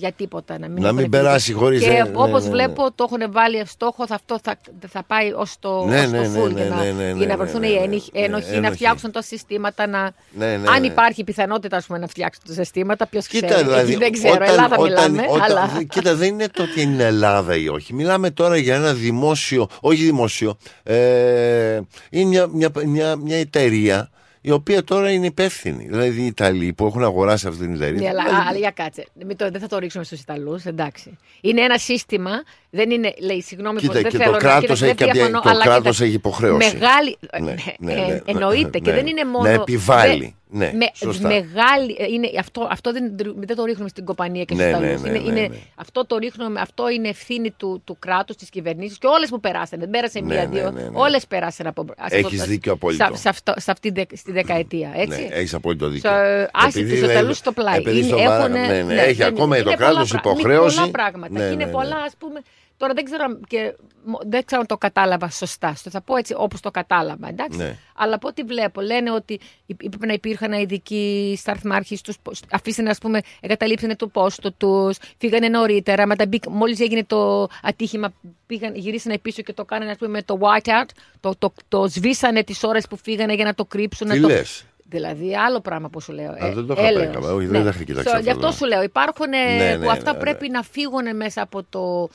για τίποτα. Να μην, Να έχουν μην επιλύσει. περάσει χωρίς, Και ε, ναι, όπως ναι, ναι. βλέπω, το έχουν βάλει στόχο, θα, αυτό θα, θα πάει ως το, Ναι, ως το ναι, ναι, full ναι, για να, ναι, ναι, για ναι, να ναι, βρεθούν ναι, οι ναι, ένοχοι, ναι, ένοχοι, να ένοχοι. φτιάξουν τα συστήματα. Να... Ναι, ναι, Αν ναι. υπάρχει πιθανότητα ας πούμε, να φτιάξουν τα συστήματα, ποιος ξέρει. Κοίτα, δηλαδή, δεν ξέρω, όταν- Ελλάδα όταν- μιλάμε. όταν- αλλά... δε- Κοίτα, δεν είναι το ότι είναι Ελλάδα ή όχι. Μιλάμε τώρα για ένα δημόσιο, όχι δημόσιο, ε, είναι μια, μια, μια, μια εταιρεία η οποία τώρα είναι υπεύθυνη. Δηλαδή οι Ιταλοί που έχουν αγοράσει αυτή την εταιρεία. Ναι, αλλά, δηλαδή, αλλά για κάτσε. Μην το, δεν θα το ρίξουμε στους Ιταλούς, εντάξει. Είναι ένα σύστημα, δεν είναι, λέει, συγγνώμη, Κοίτα, δεν και θέλω το να- κράτος κοίτα, έχει δεν κάποια- διαφωνώ, το αλλά κράτος κοίτα, έχει υποχρέωση. Μεγάλη, Ναι, ναι, ε, ναι, ναι, εννοείται και ναι. δεν είναι μόνο. Να επιβάλλει, με- ναι, με- σωστά. Μεγάλη, ε, είναι, αυτό, αυτό δεν, δεν το ρίχνουμε στην κοπανία και Ναι, στους ναι, Ιταλούς. ναι, είναι, ναι, είναι, ναι. Αυτό το ρίχνουμε, αυτό είναι ευθύνη του, του κράτους, της κυβερνήση και όλες που περάσανε. Δεν πέρασε Ναι, μία-δύο. ναι, ναι, ναι. Όλες περάσανε από. σε Έχεις αυτό- δίκιο απόλυτο. Σε, σε, αυτό, σε αυτή τη, στη δεκαετία. Έτσι. Ναι, έχεις απόλυτο δίκιο. Σε- άσε Επειδή, τους δηλαδή, Ιταλούς στο πλάι. επειδή Είναι- στο βάρα- έχουνε- ναι, ναι, ναι, έχει δεν- ακόμα είναι το πολλά κράτος πρα- υποχρέωση. Πολλά πράγματα. Ναι, και είναι ναι, ναι. πολλά, ας πούμε. Τώρα δεν ξέρω, αν και, μο- δεν ξέρω αν το κατάλαβα σωστά. Στο θα πω έτσι όπως το κατάλαβα. Εντάξει. Ναι. Αλλά από ό,τι βλέπω, λένε ότι υπ- είπε να υπήρχαν ειδικοί σταθμάρχοι, τους, αφήσανε, ας πούμε, εγκαταλείψανε το πόστο τους, φύγανε νωρίτερα. Μετά μόλις έγινε το ατύχημα, πήγαν, γυρίσανε πίσω και το κάνανε, ας πούμε, με το whiteout. Το, το, το, σβήσανε τις ώρες που φύγανε για να το κρύψουν. Τι να το... λες; Δηλαδή, άλλο πράγμα που σου λέω. Α, δεν το είχα έλεος. πάει καλά. Όχι, δεν τα είχα κοιτάξει So, αυτό, Γι' αυτό ναι. σου λέω. Υπάρχουν ε, Ναι, που ναι, αυτά ναι, ναι. πρέπει να φύγουν μέσα από το.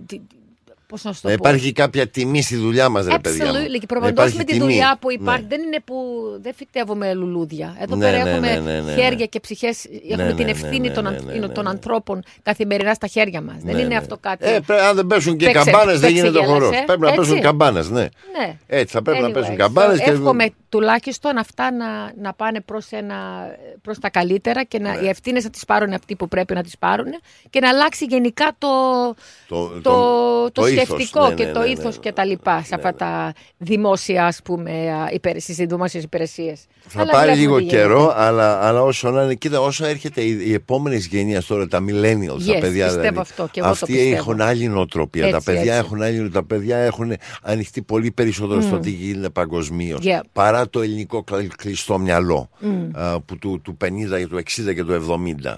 Τι- τι- Πώς να σου το Να πω. υπάρχει κάποια τιμή στη δουλειά μας, ρε παιδιά. μου. Absolutely. Και Να προπαντό υπάρχει με τη τιμή. δουλειά που υπάρχει. Ναι. Δεν είναι που. Δεν φυτεύουμε λουλούδια. Εδώ Ναι, πέρα ναι, έχουμε ναι, ναι, ναι, χέρια ναι. και ψυχές. Έχουμε ναι, την ναι, ευθύνη ναι, των, ναι, ανθ- ναι, είναι ναι, των ναι. ανθρώπων καθημερινά στα χέρια μας. Δεν Ναι, είναι ναι. αυτό κάτι. Ε, πρέ- αν δεν πέσουν και Παίξε- καμπάνες, δεν παίξε γίνεται ο γέλασε. χορό. Πρέπει να Έτσι. πέσουν καμπάνες, ναι. Ναι. Έτσι, θα πρέπει να Anyway, πέσουν καμπάνες. so, Εύχομαι τουλάχιστον αυτά να, να πάνε προς, ένα, προς τα καλύτερα και Ναι. να, οι ευθύνες να τις πάρουν αυτοί που πρέπει να τις πάρουν και να αλλάξει γενικά το, Το- το, το- το, το ήθος, σκεφτικό ναι, και ναι, το ναι, ναι, ήθος και τα λοιπά σε αυτά τα δημόσια ας πούμε υπηρεσίες, στις δημόσιες υπηρεσίες. Θα Αλλά πάρει βλέπουμε λίγο τι γίνεται. καιρό, αλλά, αλλά όσο να είναι. Κοίτα, όσο έρχεται η, η επόμενης γενιάς τώρα, τα millennials, τα Yes, παιδιά πιστεύω δηλαδή, αυτό και εγώ το αυτοί πιστεύω. έχουν άλλη νοοτροπία. τα, Έτσι, παιδιά έτσι. έχουν άλλη, τα παιδιά έχουν ανοιχτεί πολύ περισσότερο στο Mm. τι γίνεται παγκοσμίως. Yeah. Παρά το ελληνικό κλα- κλειστό μυαλό Mm. α, που του, του 50 και του 60 και του 70.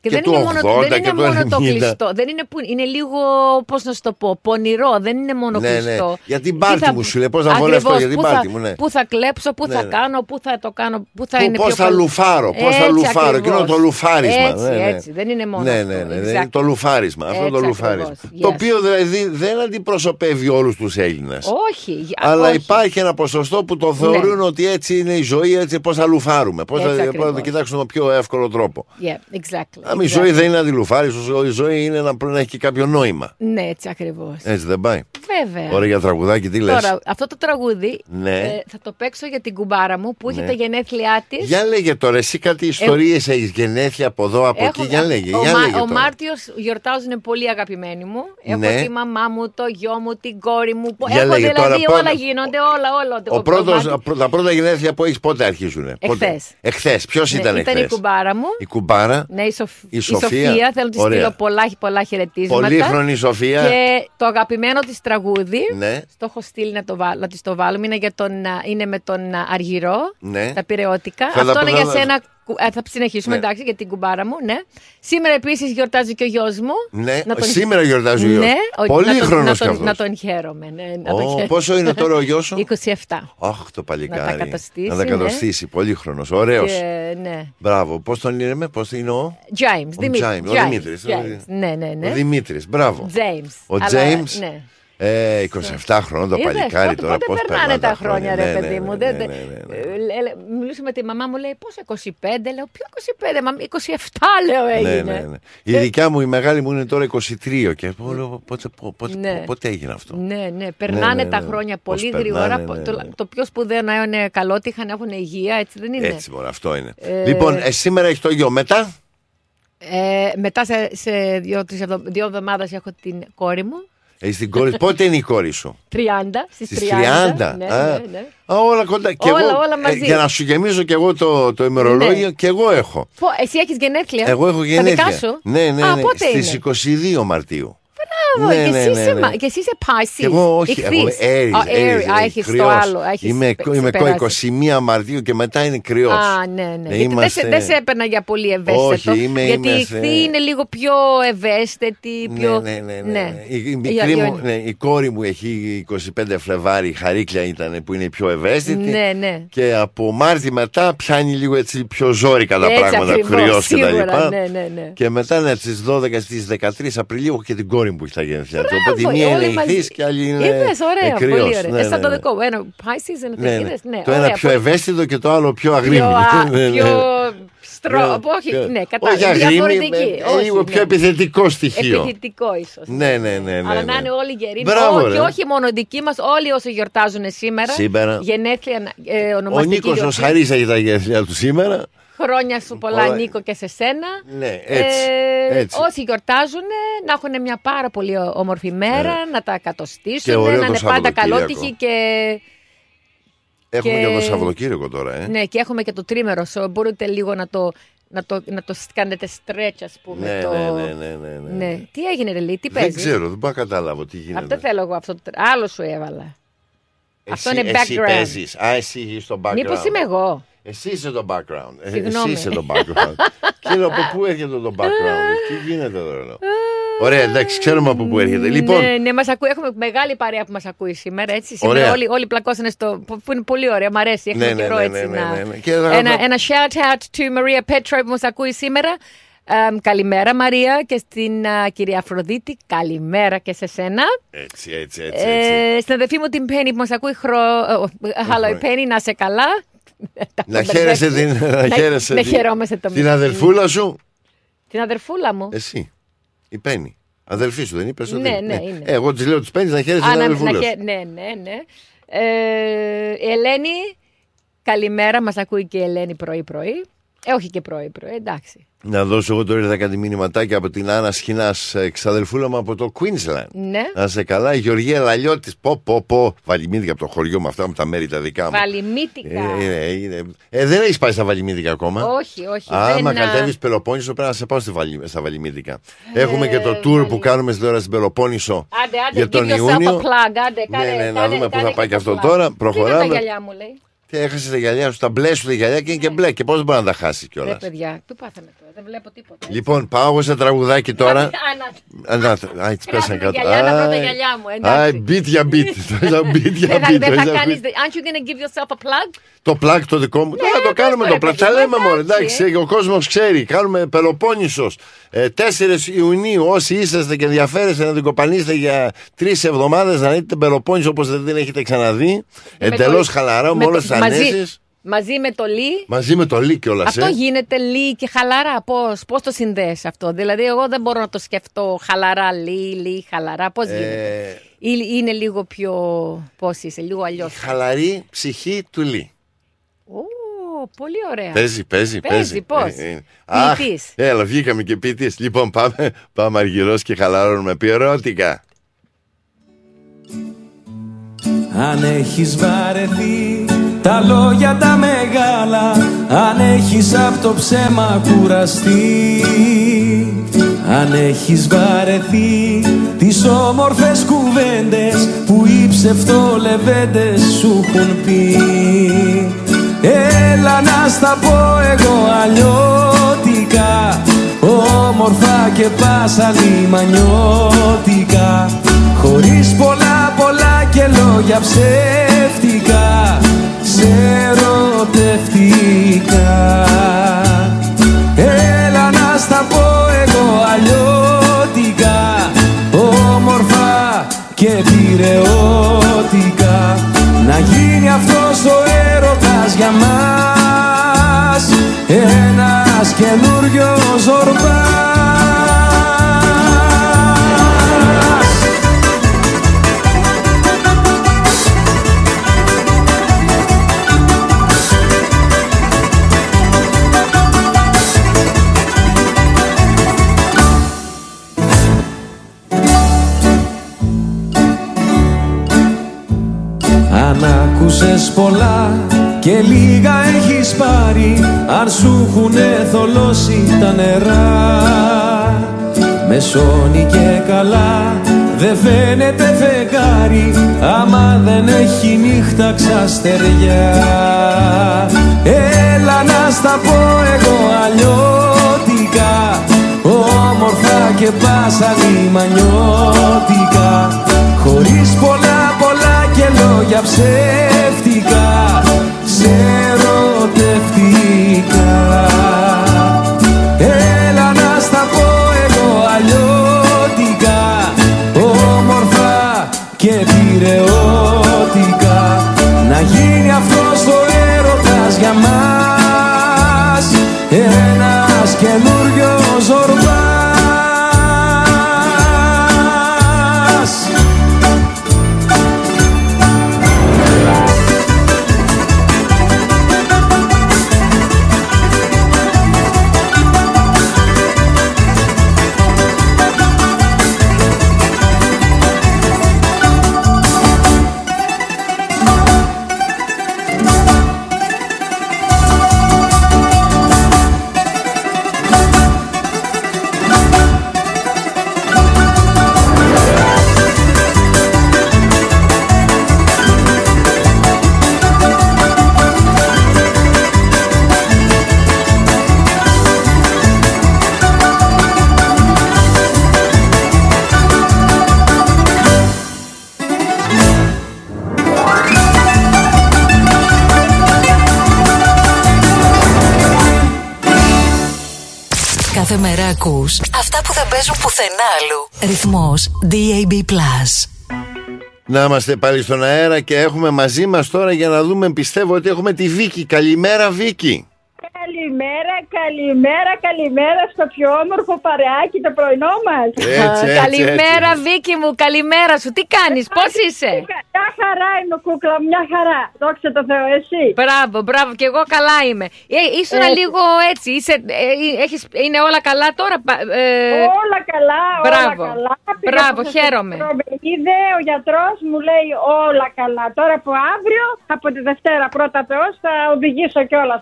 Και, δεν του είναι μόνο, 80 δεν και είναι του μόνο το 90. κλειστό. Δεν είναι, που, είναι λίγο, πώς να σου το πω, πονηρό. Δεν είναι μόνο Ναι, ναι. κλειστό. Για την Τι πάρτι θα- μου σου λέει, πώς να βολευτώ Ακριβώς, για την πού θα- πάρτι μου, ναι. Πού θα κλέψω, πού Ναι, θα ναι. κάνω, πού θα το κάνω, πού θα Πού- είναι πώς πιο θα καλό. λουφάρω, πώς θα Έτσι λουφάρω, ακριβώς. εκείνο το λουφάρισμα. Έτσι, ναι, ναι. έτσι. Δεν είναι μόνο ναι, αυτό. Ναι, ναι, ναι, Exactly. το λουφάρισμα. Αυτό το Έτσι λουφάρισμα. ακριβώς. Το Yes. οποίο δηλαδή δεν αντιπροσωπεύει όλους τους Έλληνες. Όχι. για- Αλλά όχι. υπάρχει ένα ποσοστό που το θεωρούν ότι έτσι είναι η ζωή, έτσι πώς θα λουφάρουμε. Πώς θα, Έτσι πώς θα ακριβώς. το κοιτάξουμε με πιο εύκολο τρόπο. Yeah, exactly. Άμα η ζωή δεν είναι αντιλουφάρι, η ζωή είναι να πρέπει να έχει και κάποιο νόημα. Ναι, έτσι ακριβώς. Έτσι δεν πάει. Βέβαια. Ωραία για τραγουδάκι, τι λες; Τώρα, αυτό το τραγούδι Ναι. ε, θα το παίξω για την κουμπάρα μου που Ναι. έχει τα γενέθλιά της. Για λέγε τώρα, εσύ κάτι ιστορίες έχεις γενέθια από εδώ, από εκεί. Για λέγε, ο, για Μα- λέγε ο τώρα. Μάρτιος γιορτάζουν πολύ αγαπημένοι μου. Έχω Ναι. τη μαμά μου, το γιο μου, την κόρη μου. που Για Έχω λέγε δηλαδή τώρα, όλα πότε- γίνονται, όλα, όλα. Ο πρώτος, τα πρώτα γενέθλια που έχεις πότε αρχίζουν. Εχθές. Εχθές. Ποιος Ναι, ήταν ήταν η εχθές; κουμπάρα μου. Η κουμπάρα; Ναι, η, Σοφ... Η η Σοφία. Σοφία. Θέλω να της Ωραία. στείλω πολλά, πολλά χαιρετίσματα. Πολύχρονη Σοφία. Και το αγαπημένο της τραγούδι. Ναι. Το έχω στείλει να, το βάλ, να της το βάλουμε. Είναι, για τον, α, είναι με τον α, Αργυρό. Ναι. Τα πυρεώτικα. Θα τα- Αυτό είναι θα- για σένα. Κου- ε, Θα συνεχίσουμε, Ναι. εντάξει, για την κουμπάρα μου. Ναι. Σήμερα επίσης γιορτάζει και ο γιος μου. Ναι, Να σήμερα γιορτάζει ο γιος. Ναι, ο- Πολύχρονος να κι τον, αυτός. να τον χαίρομαι. Ναι, να τον Ω, χαίρομαι. πόσο είναι τώρα ο γιος σου; [laughs] 27. Αχ, το παλικάρι. Να τα κατοστήσει, Να τα ναι. κατοστήσει. Πολύχρονο. Ωραίος. Και, ναι. Μπράβο. Πώς τον λέμε, πώς είναι ο; James, Ο Δημήτρης. James, ο James, Δημήτρης. James. Ναι, ναι, ναι. Ο Δημήτρης. Μπράβο. James. Ο Αλλά, James. ναι. Ε, 27 χρόνια το Είδες, παλικάρι πότε- τώρα. πότε Πώς περνάνε τα χρόνια, ρε Ναι, ναι, παιδί ναι, μου. ναι, δεν- ναι, δεν- ναι, ναι. ε, λέ- λέ- Μιλούσε με τη μαμά μου, λέει πόσο 25, λέω ποιο 25, μα 27 λέω Ναι, έγινε. ναι, ναι. Η δικιά μου, η μεγάλη μου είναι τώρα 23 και πω, λέω, πότε, πότε, πότε, Ναι. πότε έγινε αυτό; Ναι, ναι, περνάνε ναι, τα ναι. χρόνια Πώς πολύ περνάνε, γρήγορα. ναι, Το, ναι. το πιο σπουδαίο να είναι καλότυχα, να έχουν υγεία, έτσι δεν είναι; Έτσι μόνο, αυτό είναι. Ε, Λοιπόν, ε, σήμερα έχει το γιο. Μετά; Ε, μετά σε, σε δύο, τρεις εβδο- δύο εβδομάδες έχω την κόρη μου, Έχει την κόρη. [laughs] πότε είναι η κόρη σου; 30, στις Στις 30. 30. Ναι, Α. ναι, ναι. Α, όλα κοντά. Και Όλα, εγώ, όλα μαζί. για να σου γεμίζω και εγώ το, το ημερολόγιο, Ναι. και εγώ έχω. Πω, εσύ έχεις γενέθλια; Εγώ έχω Τα γενέθλια. δικά σου; Ναι, ναι, Α, ναι. πότε Στις είναι; 22 Μαρτίου. Μπράβο, Ναι, και, ναι, εσύ ναι, είσαι, ναι. μα- και εσύ είσαι Pisces. Και εγώ όχι. Ιχθύς. Εγώ Aries, Α, Aries, Aries. Α, ε, έχεις το κρυός. άλλο. έχεις Είμαι, πε- είμαι ξεπεράσει. 21 Μαρτίου και μετά είναι κρυός. Α, ναι, ναι. Γιατί δεν σε, δεν σε έπαιρνα για πολύ ευαίσθητο. Όχι, είμαι- γιατί είμαι η σε- ηχθή είναι λίγο πιο ευαίσθητη. Πιο... Ναι, ναι, ναι, ναι, ναι. Η, η Η- μικρή η- μου, ναι, η κόρη μου έχει 25 Φλεβάρι, η Χαρίκλια ήταν που είναι η πιο ευαίσθητη. Ναι, ναι. Και από Μάρτι μετά πιάνει λίγο έτσι πιο ζόρικα τα Έτσι πράγματα, ακριβώς, κρυός και τα σίγουρα, λοιπά. ναι, ναι, ναι. Και μετά ναι, στις 12, στις 13 Απριλίου έχω και την κόρη μου που έχει τα γενέθλιά της. Οπότε η Μπράβο, μία όλοι είναι μαζί. ηχθής και η άλλη είναι Είδες, ωραία, ε, κρυός. πολύ ωραία. Ναι, Ε, ναι, σαν το ναι. δικό μου. Ένα Pisces, ένα Ναι, ναι. είδες, ναι, Το ένα ωραία, πιο πολύ- ευαίσθητο και το άλλο πιο Πιο, αγρίμι. α, [laughs] Ναι, ναι. πιο στρο... Ναι. Όχι, Πιο- ναι, Όχι κατάλαβα. αγρίμι, Διαφορετική. ε, όχι, λίγο ναι. πιο επιθετικό στοιχείο. Επιθετικό ίσως. Ναι, ναι, ναι, ναι. Αλλά ναι. να είναι όλοι γεροί. Μπράβο, όχι, ρε. όχι μόνο δικοί μας, όλοι όσοι γιορτάζουν σήμερα. Σήμερα. Γενέθλια, ε, Ο ονομαστική Νίκος ο γιορτή. Χαρίς έχει τα γενέθλιά του σήμερα. Χρόνια σου πολλά, Όλα- Νίκο, και σε σένα. Ναι, έτσι, Ε, έτσι. Όσοι γιορτάζουν να έχουν μια πάρα πολύ όμορφη μέρα, να τα Και κατοστήσουν, ωραίο να το είναι πάντα Σαββατοκύριακο. καλότυχοι και. Έχουμε Και- και το Σαββατοκύριακο τώρα, ε. Ναι, και έχουμε και το τρίμερο. So μπορείτε λίγο να το, να το, να το κάνετε stretch, ας πούμε. Ναι, το... ναι, ναι, ναι, ναι, ναι. Ναι. Τι έγινε, ρε Λί, τι Δεν παίζεις; ξέρω, δεν μπορώ να καταλάβω τι γίνεται. Αυτό θέλω εγώ. Αυτό, το- άλλο σου έβαλα. αυτό Εσύ- είναι Εσύ background. παίζεις. Α, εσύ είσαι στο background. Μήπως είμαι εγώ; Εσύ είσαι το background. Ε, Συγγνώμη. Εσύ είσαι το background. [laughs] και λέω από πού έρχεται το background; τι γίνεται τώρα. λέω. Ωραία, εντάξει, ξέρουμε από πού έρχεται. Λοιπόν, Ναι, ναι, μας ακούει, έχουμε μεγάλη παρέα που μας ακούει σήμερα. Έτσι. Σήμερα Ωραία. όλοι, όλοι πλακώσανε στο. που που είναι πολύ ωραία, μου αρέσει. Έχουμε Ναι, ναι, καιρό ναι, έτσι ναι, να. ναι, ναι. Και θα- Ένα, θα- ένα shout out to Maria Petra που μας ακούει σήμερα. Εμ, καλημέρα Μαρία και στην α, κυρία Αφροδίτη. Καλημέρα και σε σένα. έτσι, έτσι, έτσι. έτσι. Ε, στην αδερφή μου την Πέννη που μας ακούει χρο... Hello Πέννη, να σε καλά. Να χαίρεσαι την, να χαίρεσαι να την- χαιρόμαστε το την μισό. αδερφούλα σου. Την αδερφούλα μου. Εσύ. Η Πέννη. Αδελφή σου δεν είπες. Ναι, ναι, είναι. Ε, εγώ της λέω της Πέννης να χαίρεσαι Α, την να- αδελφούλα να σου. χαι- Ναι, ναι, ναι. Ε, η Ελένη, καλημέρα. Μας ακούει και η Ελένη πρωί-πρωί. Ε, όχι και πρωί-πρωί, εντάξει. Να δώσω εγώ τώρα είδα κάτι μηνυματάκια από την Άννα Σχοινάς, εξαδελφούλα μου από το Queensland. Ναι. Να σε καλά, η Γεωργία Λαλιώτης. Πω, πω, πω. Βαλιμίδια από το χωριό μου, αυτά με τα μέρη τα δικά μου. Βαλιμίτικα. Ε, είναι, είναι. Ε, δεν έχεις πάει στα Βαλιμίδικα ακόμα; Όχι, όχι. Άμα δεν, α, κατέβεις Πελοπόννησο, πρέπει να σε πάω στη Βαλι... στα Βαλιμίδικα. Έχουμε και το tour που κάνουμε τώρα στην Πελοπόννησο Ε, Άντε, άντε, για τον give yourself Ιούνιο. a plug, άντε, Ναι, κάνε, ναι, να κάνε- δούμε πού κάνε θα πάει και και το αυτό plug. τώρα. Τι είναι Προχωράμε. Τα γυαλιά μου, λέει. Και έχασες τα γυαλιά σου, τα μπλε σου τα γυαλιά και είναι και μπλε. Και πώς μπορεί να τα χάσεις Ρε κιόλα. παιδιά, τι πάθαμε τώρα, δεν βλέπω τίποτα. Λοιπόν, πάω εγώ σε τραγουδάκι τώρα. Α, να- Α, να- Α, έτσι πέσανε Κράτησα κάτω. γυαλιά, να βρω τα Άι, γυαλιά μου, άι, εντάξει. beat για beat. [laughs] Το beat για Δεν θα- beat. δεν το θα για κάνεις, beat. aren't you gonna give yourself a plug? Το πλάκ το δικό μου. Τώρα το κάνουμε Ναι, ρε το πλάκ. παιδί Τα μου, λέμε μόνο. εντάξει, Εντάξει, ο κόσμος ξέρει. Κάνουμε Πελοπόννησος. 4 Ιουνίου. Όσοι είσαστε και ενδιαφέρεστε να την κοπανίσετε για τρεις εβδομάδες να δείτε την Πελοπόννησο όπως δεν την έχετε ξαναδεί. Με Εντελώς το- χαλαρά με με όλες το- τις μαζί- ανέσει. Μαζί με το λί. Μαζί με το λί κιόλας. Αυτό ε. γίνεται λί και χαλαρά. Πώς, πώς το συνδέεις αυτό; Δηλαδή εγώ δεν μπορώ να το σκεφτώ χαλαρά λί, λί, χαλαρά. Πώς γίνεται; Ε, Ή είναι λίγο πιο... Πώς είσαι, λίγο αλλιώς; χαλαρή ψυχή του λί. Ω, πολύ ωραία. Παίζει, παίζει, παίζει. Πώς; Ε, ε. Αχ, Ποιητής. Έλα, βγήκαμε και ποιητής. Λοιπόν, πάμε, πάμε αργυρός και χαλαρώνουμε. Ποιερώτικα. Αν έχεις βαρεθεί τα λόγια τα μεγάλα Αν έχεις απ' το ψέμα κουραστεί. Αν έχεις βαρεθεί τις όμορφες κουβέντες Που οι ψευτολεβέντες σου έχουν πει. Έλα να στα πω εγώ αλλιώτικα Όμορφα και πάσα λιμανιώτικα. Χωρίς πολλά πολλά και λόγια ψεύτικα Σε ερωτευτικά. Έλα να στα πω εγώ αλλιώτικα Όμορφα και πυρεώτικα. Να γίνει αυτός ο έρωτας για μας Ένας καινούριος ζορμπάς άκουσες πολλά και λίγα έχεις πάρει. Αν σου έχουνε θολώσει τα νερά. Με σώνει και καλά δεν φαίνεται φεγγάρι. Άμα δεν έχει νύχτα ξαστεριά. Έλα να στα πω εγώ αλλιώτικα. Όμορφα και πάσα λιμανιώτικα Χωρίς πολλά πολλά και λόγια ψεύτικα Σε ερωτευτικά Έλα να στα πω εγώ αλλιώτικα Όμορφα και πυρεώτικα. Να γίνει αυτός ο έρωτας για μας Ένας καινούριος ακούς αυτά που δεν παίζουν πουθενά αλλού. Ρυθμός DAB+. Να είμαστε πάλι στον αέρα και έχουμε μαζί μας τώρα για να δούμε, πιστεύω ότι έχουμε τη Βίκη. Καλημέρα Βίκη. Καλημέρα, καλημέρα, καλημέρα στο πιο όμορφο παρεάκι το πρωινό μας. Έτσι, έτσι, καλημέρα, Βίκη μου, καλημέρα σου. Τι κάνεις, πώς είσαι; Μια χαρά είμαι, κούκλα, μια χαρά. Δόξα τω Θεώ, εσύ; Μπράβο, μπράβο, και εγώ καλά είμαι. Ε, ήσουν Έτσι. λίγο έτσι, είσαι, ε, έχεις, είναι όλα καλά τώρα. πα- Ε, Όλα καλά, μπράβο. όλα καλά. Πήγα Μπράβο, στο χαίρομαι. γιατρό, Με είδε ο γιατρός, μου λέει όλα καλά. Τώρα από αύριο, από τη Δευτέρα πρώτα Θεός, θα οδηγήσω κιόλας.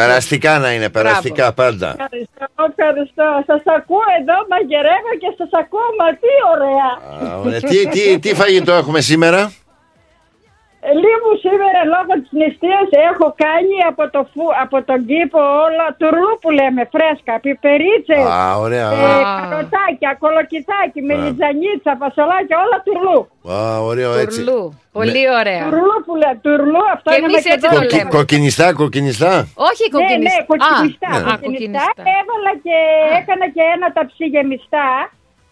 Περαστικά να είναι, περαστικά πάντα. Ευχαριστώ, ευχαριστώ. Σας ακούω εδώ, μαγειρεύω και σας ακούω, μα τι ωραία. Α, ωραία. τι, τι, τι φαγητό έχουμε σήμερα; Ε, Λίγο σήμερα λόγω της νηστείας έχω κάνει από, το φου, από τον κήπο όλα τουρλού που λέμε φρέσκα, πιπερίτσες, Α, ωραία. ε, καροτάκια, κολοκυθάκι, μελιτζανίτσα, φασολάκια, όλα τουρλού. Α, ωραίο έτσι. Τουρλού. Πολύ ωραία. Τουρλού που λέμε, τουρλού, αυτό Και είναι εμείς έτσι το μακεδόνικο. λέμε. Κοκκινιστά, κοκκινιστά; Όχι Ναι, κοκκινιστά. ναι, κοκκινιστά. Α, κοκκινιστά. κοκκινιστά. Έβαλα και έκανα και ένα ταψί γεμιστά,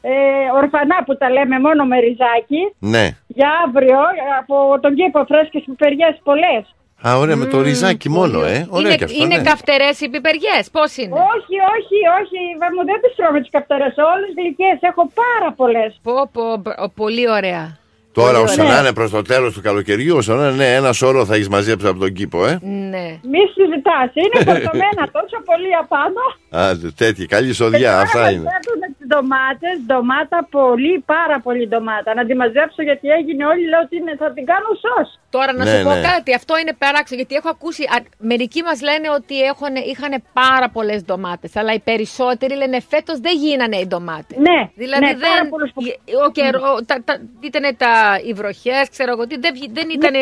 ε, ορφανά που τα λέμε μόνο με ριζάκι, Ναι. για αύριο, από τον κήπο φρέσκες πιπεριές πολλές. Α, ωραία, με το ριζάκι μόνο, ε. Ωραία είναι και αυτό. είναι ναι. καυτερές οι πιπεριές, πώς είναι; Όχι, όχι, όχι. Βα, μου δεν τις τρώμε τις καυτερές. Όλες γλυκές. Έχω πάρα πολλές. Πω, πω, μπ- πολύ ωραία. Τώρα, Πολύ όσο ωραία. να είναι προς το τέλος του καλοκαιριού, όσο να είναι, ναι, ένα σώρο θα έχεις μαζέψει από τον κήπο, ε. Ναι. Μη συζητάς. Είναι [laughs] φορτωμένα τόσο πολύ απάνω. Α, τέτοια, καλή σοδιά, αυτά είναι. Μαζεύουν τις ντομάτες, ντομάτα πολύ, πάρα πολύ ντομάτα. Να τη μαζέψω γιατί έγινε όλοι λέω ότι είναι, θα την κάνω σως. Τώρα να Ναι, σου πω ναι. κάτι, αυτό είναι παράξενο γιατί έχω ακούσει. α, μερικοί μας λένε ότι έχουν, είχαν πάρα πολλές ντομάτες, αλλά οι περισσότεροι λένε φέτος δεν γίνανε οι ντομάτες. Ναι, Δηλαδή ναι, πάρα δεν. πολλούς που- Ο καιρό, τα, τα, ήταν τα, οι βροχές, ξέρω εγώ τι, δεν, βγη- δεν ήταν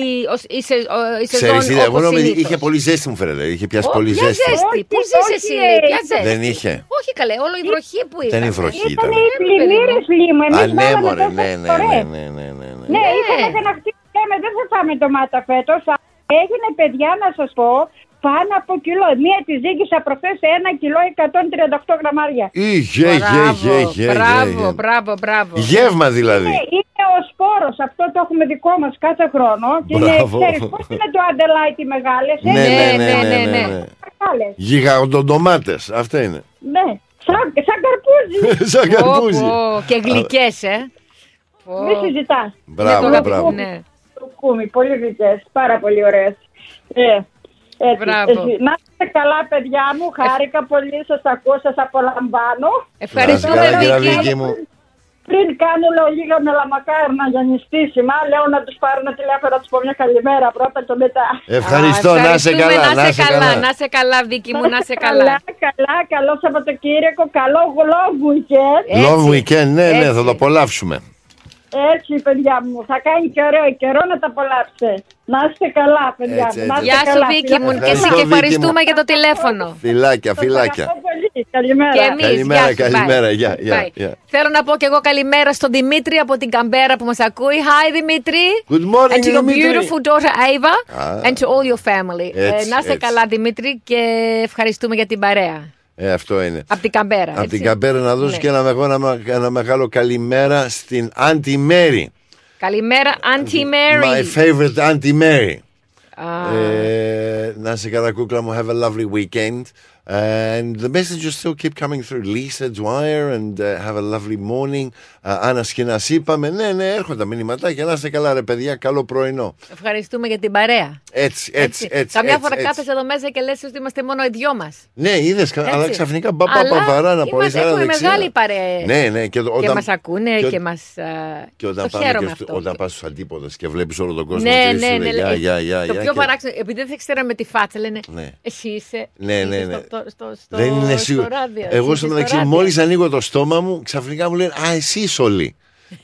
η, ο- η, σε, ο- η σεζόν Ξέρεις, είδα, εγώ όπως νόμιζα συνήθως. είχε πολύ ζέστη μου φαίνεται. Είχε πιάσει Ω, πολύ ποια ζέστη. ζέστη, πού Όχι, ζεις όχι, εσύ, ε, λέει, ποια ζέστη. Δεν είχε. Όχι καλέ, όλο η βροχή που ήταν. Δεν είναι βροχή Ήταν ήταν. οι πλημμύρες μου. Εμείς Α, ναι, βάλαμε μωρέ, τόσες ναι, ναι, φορές. ναι, ναι, ναι, ναι, ναι. Ναι, ήθελα και να χτίσουμε, δεν θα φάμε ντομάτα φέτος. Έγινε παιδιά να σας πω πάνω από κιλό. Μία τη ζήγησα προχθές σε ένα κιλό 138 γραμμάρια. Είχε, είχε, είχε, είχε. Μπράβο, μπράβο, μπράβο. Γεύμα δηλαδή. Είναι, είναι ο σπόρος, αυτό το έχουμε δικό μας κάθε χρόνο. Και είναι, Μπράβο. ξέρεις, πώς είναι το αντελάιτι μεγάλες. Ναι, έτσι, ναι, ναι, ναι, ναι, ναι. Μεγάλες. Γιγαντοντομάτες, αυτά είναι. Ναι, σαν, σαν καρπούζι. [laughs] Σαν καρπούζι. Πω, πω, Και γλυκές, ε. Πω. Μη συζητάς. Μπράβο, Είναι το μπράβο. αγαπη- Ναι. Το κούμι, πολύ γλυκές, πάρα πολύ ωραίες. Ε, έτσι, Μπράβο. εσύ. Να είστε καλά παιδιά μου, χάρηκα πολύ, σας ακούω, σας απολαμβάνω. Ευχαριστούμε, Να είστε καλά, Βίκυ. Βίκυ μου. Πριν κάνω λέω, λίγα με λαμακάρνα για νηστίσιμα, λέω να τους πάρω ένα τηλέφωνο να τους πω μια καλημέρα πρώτα και μετά. Ευχαριστώ, Α, να είσαι ευχαριστούμε, καλά, Να είσαι καλά, να είσαι καλά, Βίκυ μου, να είσαι καλά. Καλά, καλά, καλό Σαββατοκύριακο, καλό long weekend. Long weekend, ναι, ναι, έτσι. θα το απολαύσουμε. Έτσι, παιδιά μου, θα κάνει και ωραίο καιρό να τα απολαύσετε. Να είστε καλά, παιδιά Έτσι, μου. Να έτσι. είστε Γεια σου, καλά. Βίκυ μου, και εσύ Ευχαριστώ, και Βίκυ ευχαριστούμε μου. για το τηλέφωνο. Φιλάκια, Σας φιλάκια. αγαπώ πολύ. Καλημέρα. Και εμείς. Καλημέρα, καλημέρα, γεια, γεια, Bye. γεια. Θέλω να πω και εγώ καλημέρα στον Δημήτρη από την Καμπέρα που μας ακούει. Hi, Δημήτρη. Good morning, And to your Δημήτρη. beautiful daughter Ava. Α. And to all your family. Ε, Έτσι, να είστε έτσι. καλά, Δημήτρη, και ευχαριστούμε για την παρέα. Ε, αυτό είναι. Από την Καμπέρα. Από έτσι. την Καμπέρα να δώσω Ναι. και ένα, μεγάλο- ένα, ένα μεγάλο καλημέρα στην Auntie Mary. Καλημέρα, Auntie My Mary. favorite Auntie Mary. Α, Ε, να είσαι καλά, κούκλα μου. Have a lovely weekend. And the messages still keep coming through. Lisa Dwyer and uh, have a lovely morning. Uh, Άννα Σκηνά, είπαμε. Ναι, ναι, έρχονται τα μηνυματάκια. Να είστε καλά, ρε παιδιά. Καλό πρωινό. Ευχαριστούμε για την παρέα. Έτσι, έτσι, έτσι. Καμιά έτσι, φορά έτσι. κάθεσαι εδώ μέσα και λες ότι είμαστε μόνο οι δυο μας. Ναι, είδες, αλλά ξαφνικά μπα, μπα, μπα, βαράνα από είμαστε, αριστερά έχουμε δεξιά. μεγάλη παρέα. Ναι, ναι, και, Και όταν, μας ακούνε και, και, μας... α, και όταν το πάμε χαίρομαι και αυτό. στο, όταν πας στους αντίποδες και βλέπεις όλο τον κόσμο ναι, και ναι, σου ναι, λέει, ναι. γεια, γεια, γεια, Το γεια, πιο και- παράξενο, επειδή δεν ξέραμε τη φάτσα, λένε Ναι. εσύ είσαι. Ναι, ναι, είσαι ναι. Στο, στο, στο, Δεν είναι στο σίγουρο. ράδιο, Εγώ είσαι στο στο μεταξύ, ράδιο. μόλις ανοίγω το στόμα μου, ξαφνικά μου λένε Α, εσύ είσαι όλοι.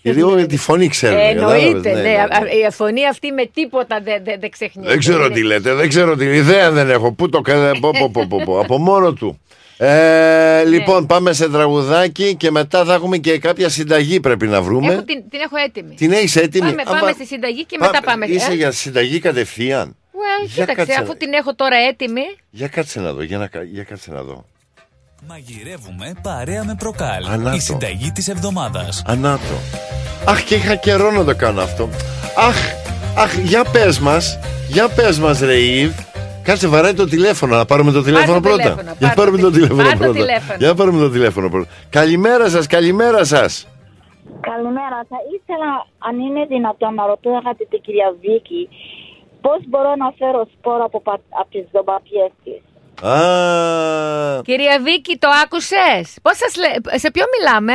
Γιατί εγώ τη φωνή ξέρω. Ε, Εννοείται, κατάλαβες, ναι. Α- Η φωνή αυτή με τίποτα δεν δεν- δεν ξεχνιέται. Δεν ξέρω Είναι- τι λέτε, δεν ξέρω τι ιδέα δεν έχω. Πού το κα- πω, πω, πω, πω, πω, Από μόνο του. Ε, Ναι. λοιπόν, πάμε σε τραγουδάκι και μετά θα έχουμε και κάποια συνταγή πρέπει να βρούμε. Έχω την, την έχω έτοιμη. Την έχεις έτοιμη; Πάμε, Α, πάμε πα- στη συνταγή και πά- μετά πάμε. Είσαι ε. για συνταγή κατευθείαν. Well, Για κοίταξε, κάτσε. αφού την έχω τώρα έτοιμη. Για κάτσε να δω, για, να, κα- για κάτσε να δω. Μαγειρεύουμε παρέα με προκάλ. Ανάτο. Η συνταγή της εβδομάδας. Ανάτο. Αχ, και είχα καιρό να το κάνω αυτό. Αχ, αχ, για πες μας, για πες μας ρε Ιβ. Κάτσε βαράει το τηλέφωνο, να πάρουμε το τηλέφωνο το πρώτα. τηλέφωνο, για πάρ' πάρουμε το το τι- τηλέφωνο πάρ' το πρώτα. τηλέφωνο. Για πάρουμε το τηλέφωνο πρώτα. Καλημέρα σας, καλημέρα σας. Καλημέρα. Θα ήθελα, αν είναι δυνατόν, να ρωτώ αγαπητή κυρία Βίκη, πώς μπορώ να φέρω σπόρο από, πα- από τις ντομπατιές της; Α, Κυρία Βίκη, το άκουσες; Πώς σας λέ... Σε ποιο μιλάμε;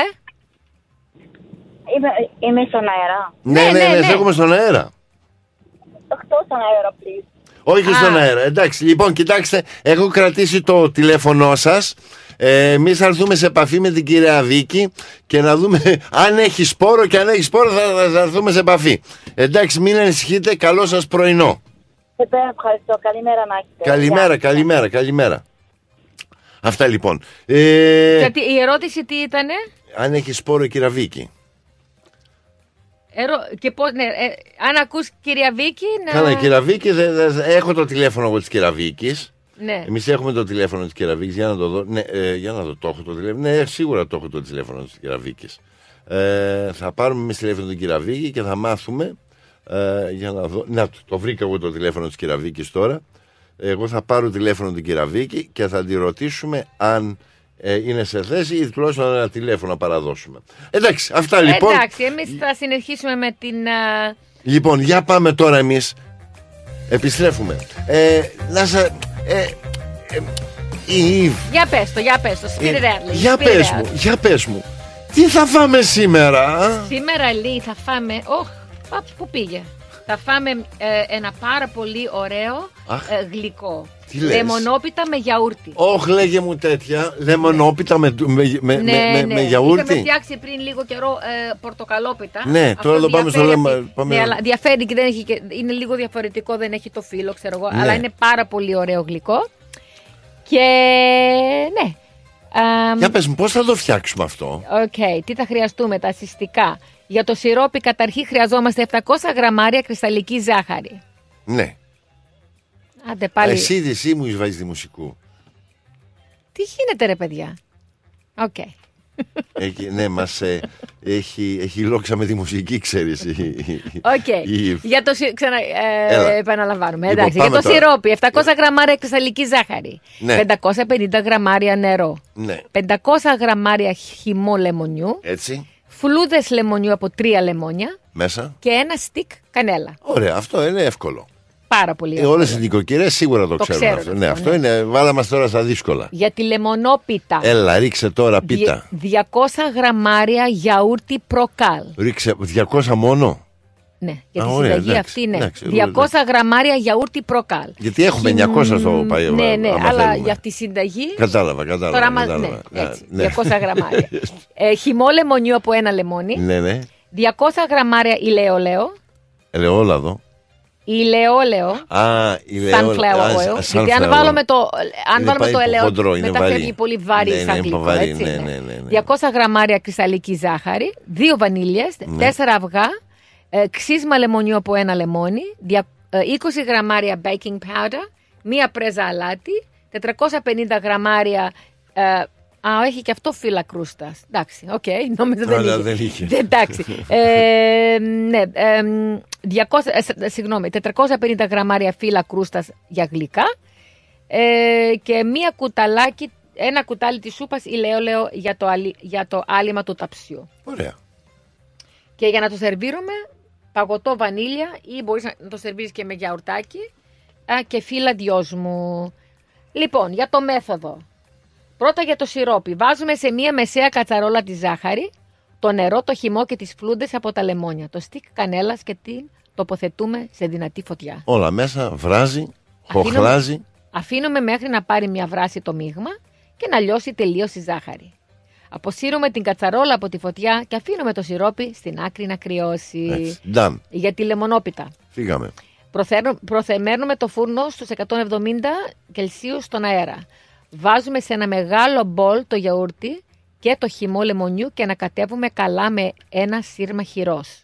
Είμαι, είμαι στον αέρα. ναι, ναι, ναι, σε έχουμε στον αέρα. Εκτός στον αέρα, please. Όχι Α. στον αέρα. Εντάξει, λοιπόν, κοιτάξτε, έχω κρατήσει το τηλέφωνό σας. Ε, Εμείς θα έρθουμε σε επαφή με την κυρία Βίκη και να δούμε [laughs] αν έχει σπόρο και αν έχει σπόρο θα, θα, θα έρθουμε σε επαφή. Εντάξει, μην ανησυχείτε. Καλό σας πρωινό. Σε πέρα, ευχαριστώ. Καλημέρα να έχετε. Καλημέρα, Γεια. καλημέρα, καλημέρα. Αυτά λοιπόν. Ε, Γιατί η ερώτηση τι ήτανε; αν έχει σπόρο, κυρία Βίκη. Ερω... Και πώς, ναι, ε, αν ακούς κυρία Βίκη να... Καλά, κυρία Βίκη, δε- δε- έχω το τηλέφωνο εγώ της κυρία Βίκης. Ναι. Εμείς έχουμε το τηλέφωνο της Κεραβίκη. Για να το δω. Ναι, ε, για να δω. Το έχω το τηλέφωνο. Ναι, σίγουρα το έχω το τηλέφωνο της Κεραβίκη. Ε, θα πάρουμε εμείς τηλέφωνο την Κεραβίκη και θα μάθουμε Ε, για να δω. Να, το, το βρήκα εγώ το τηλέφωνο της Κυραβίκης τώρα. Εγώ θα πάρω τηλέφωνο την Κυραβίκη και θα τη ρωτήσουμε αν ε, είναι σε θέση ή τουλάχιστον ένα τηλέφωνο να παραδώσουμε. Εντάξει, αυτά λοιπόν. Εντάξει, εμείς θα συνεχίσουμε με την. α, Λοιπόν, για πάμε τώρα εμείς Επιστρέφουμε ε, Να σε ε, ε, η Ιβ, Για πες το, για πες το. Spirit ε, Alley, Για Spirit πες Alley. μου, για πες μου Τι θα φάμε σήμερα α; Σήμερα λέει θα φάμε. Όχ, πα, πού πήγε; Θα φάμε ε, ένα πάρα πολύ ωραίο Αχ. ε, γλυκό. Τι λες; Λεμονόπιτα με γιαούρτι. Όχι λέγε μου τέτοια Λεμονόπιτα με, με, με, ναι, με, με, ναι. με γιαούρτι; Είχαμε φτιάξει πριν λίγο καιρό ε, πορτοκαλόπιτα. Ναι, Αυτό τώρα εδώ πάμε στο διαφέρει λέμε- από- πάμε- Ναι, αλλά διαφέρει και, δεν έχει και είναι λίγο διαφορετικό, δεν έχει το φύλλο, ξέρω εγώ. Ναι. Αλλά είναι πάρα πολύ ωραίο γλυκό. Και ναι. Α, Για πες μου πώς θα το φτιάξουμε αυτό; Οκ, τι θα χρειαστούμε, τα συστατικά. Για το σιρόπι καταρχήν χρειαζόμαστε 700 γραμμάρια κρυσταλλική ζάχαρη. Ναι Άντε πάλι. Εσύ, εσύ μου βάζεις τη μουσική Τι γίνεται ρε παιδιά; Οκ. έχει, Ναι μας ε, έχει, έχει λόξα με τη μουσική ξέρεις η- η- Οκ. η- Για το σι- ξανα, ε, Έλα. επαναλαμβάνουμε. Λοιπόν, Εντάξει. Για πάμε το τώρα. σιρόπι, 700 γραμμάρια κρυσταλλική ζάχαρη. Ναι. 550 γραμμάρια νερό. Ναι 500 γραμμάρια χυμό λεμονιού. Έτσι Φλούδες λεμονιού από τρία λεμόνια. Μέσα Και ένα στικ κανέλα. Ωραία αυτό είναι εύκολο Πάρα πολύ Ε, εύκολο. Όλες οι νοικοκυρές σίγουρα το, Το ξέρουν ξέρουν αυτό. αυτό, Ναι, αυτό ναι. είναι. Βάλαμε τώρα στα δύσκολα. Για τη λεμονόπιτα. Έλα, ρίξε τώρα πίτα. Δι- 200 γραμμάρια γιαούρτι προκάλ. Ρίξε 200 μόνο. Ναι, για Α, τη ωραία, συνταγή εντάξει, αυτή είναι. εντάξει, 200 γραμμάρια γιαούρτι προκάλ. Γιατί έχουμε 900 στο παλιό. Ναι, ναι, άμα αλλά θέλουμε. για τη συνταγή. Κατάλαβα, κατάλαβα. Τώρα, άμα- κατάλαβα. ναι, έτσι, Ναι. 200 γραμμάρια. [laughs] ε, χυμό λεμονιού από ένα λεμόνι. Ναι, ναι. 200 γραμμάρια ηλαιόλαιο. Ελαιόλαδο. Ηλαιόλαιο. Α, ηλαιόλαδο. Sunflower oil. Γιατί αν βάλουμε το, αν Είναι βάλουμε πάει το που ελαιό, χοντρό, είναι μετά βαρύ. φεύγει πολύ βαρύ Ναι, σαν ναι, είναι γλυκό, βαρύ, έτσι, ναι, ναι. ναι, ναι, ναι. 200 γραμμάρια κρυσταλλική ζάχαρη, 2 βανίλιες, Ναι. 4 αυγά, ε, ξύσμα λεμονιού από ένα λεμόνι, δια- ε, 20 γραμμάρια baking powder, μία πρέζα αλάτι, 450 γραμμάρια ε, Α, έχει και αυτό φύλλα κρούστας. Εντάξει, οκ, [laughs] νόμιζα δεν Αλλά είχε. δεν είχε. Εντάξει. [laughs] Ε, ναι, ε, 200, ε, σ- συγγνώμη, 450 γραμμάρια φύλλα κρούστας για γλυκά ε, και μία κουταλάκι, ένα κουτάλι της σούπας ελαιόλαδο για το, αλι- για το άλειμμα του ταψιού. Ωραία. Και για να το σερβίρουμε, παγωτό βανίλια ή μπορείς να το σερβίρεις και με γιαουρτάκι α, και φύλλα δυόσμου. Λοιπόν, για το μέθοδο. Πρώτα για το σιρόπι. Βάζουμε σε μία μεσαία κατσαρόλα τη ζάχαρη, το νερό, το χυμό και τις φλούντες από τα λεμόνια. Το στικ κανέλας και την τοποθετούμε σε δυνατή φωτιά. Όλα μέσα βράζει, Αφήνουμε- χοχλάζει. Αφήνουμε μέχρι να πάρει μια βράση το μείγμα και να λιώσει τελείως η ζάχαρη. Αποσύρουμε την κατσαρόλα από τη φωτιά και αφήνουμε το σιρόπι στην άκρη να κρυώσει. Έτσι. Done. Για τη λεμονόπιτα. Φύγαμε. Προθέρνω- Προθεμένουμε το φούρνο στους 170 Κελσίου στον αέρα. Βάζουμε σε ένα μεγάλο μπολ το γιαούρτι και το χυμό λεμονιού και ανακατεύουμε καλά με ένα σύρμα χυρός.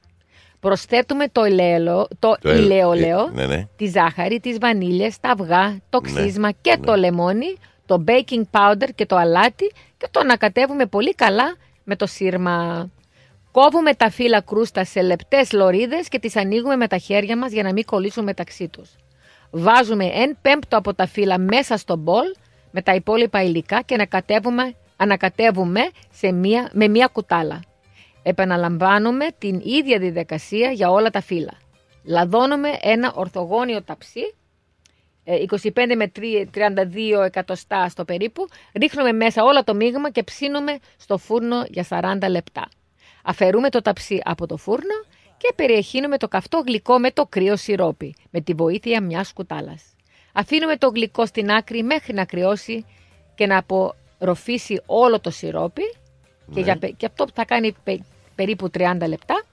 Προσθέτουμε το, ελαιόλο, το, Το ελ- ηλαιόλαιο, ε, ναι, ναι. τη ζάχαρη, τις βανίλιες, τα αυγά, το Ναι, ξύσμα και το λεμόνι, το baking powder και το αλάτι και το ανακατεύουμε πολύ καλά με το σύρμα. Κόβουμε τα φύλλα κρούστα σε λεπτές λωρίδες και τις ανοίγουμε με τα χέρια μας για να μην κολλήσουν μεταξύ τους. Βάζουμε εν πέμπτο από τα φύλλα μέσα στο μπολ με τα υπόλοιπα υλικά και ανακατεύουμε, ανακατεύουμε σε μία, με μία κουτάλα. Επαναλαμβάνουμε την ίδια διαδικασία για όλα τα φύλλα. Λαδώνουμε ένα ορθογώνιο ταψί, ε, 25 με 32 εκατοστά στο περίπου, ρίχνουμε μέσα όλα το μείγμα και ψήνουμε στο φούρνο για 40 λεπτά. Αφαιρούμε το ταψί από το φούρνο και περιεχύνουμε το καυτό γλυκό με το κρύο σιρόπι, με τη βοήθεια μιας κουτάλας. Αφήνουμε το γλυκό στην άκρη μέχρι να κρυώσει και να απορροφήσει όλο το σιρόπι και, Ναι. για, πε- και αυτό θα κάνει πε- περίπου 30 λεπτά.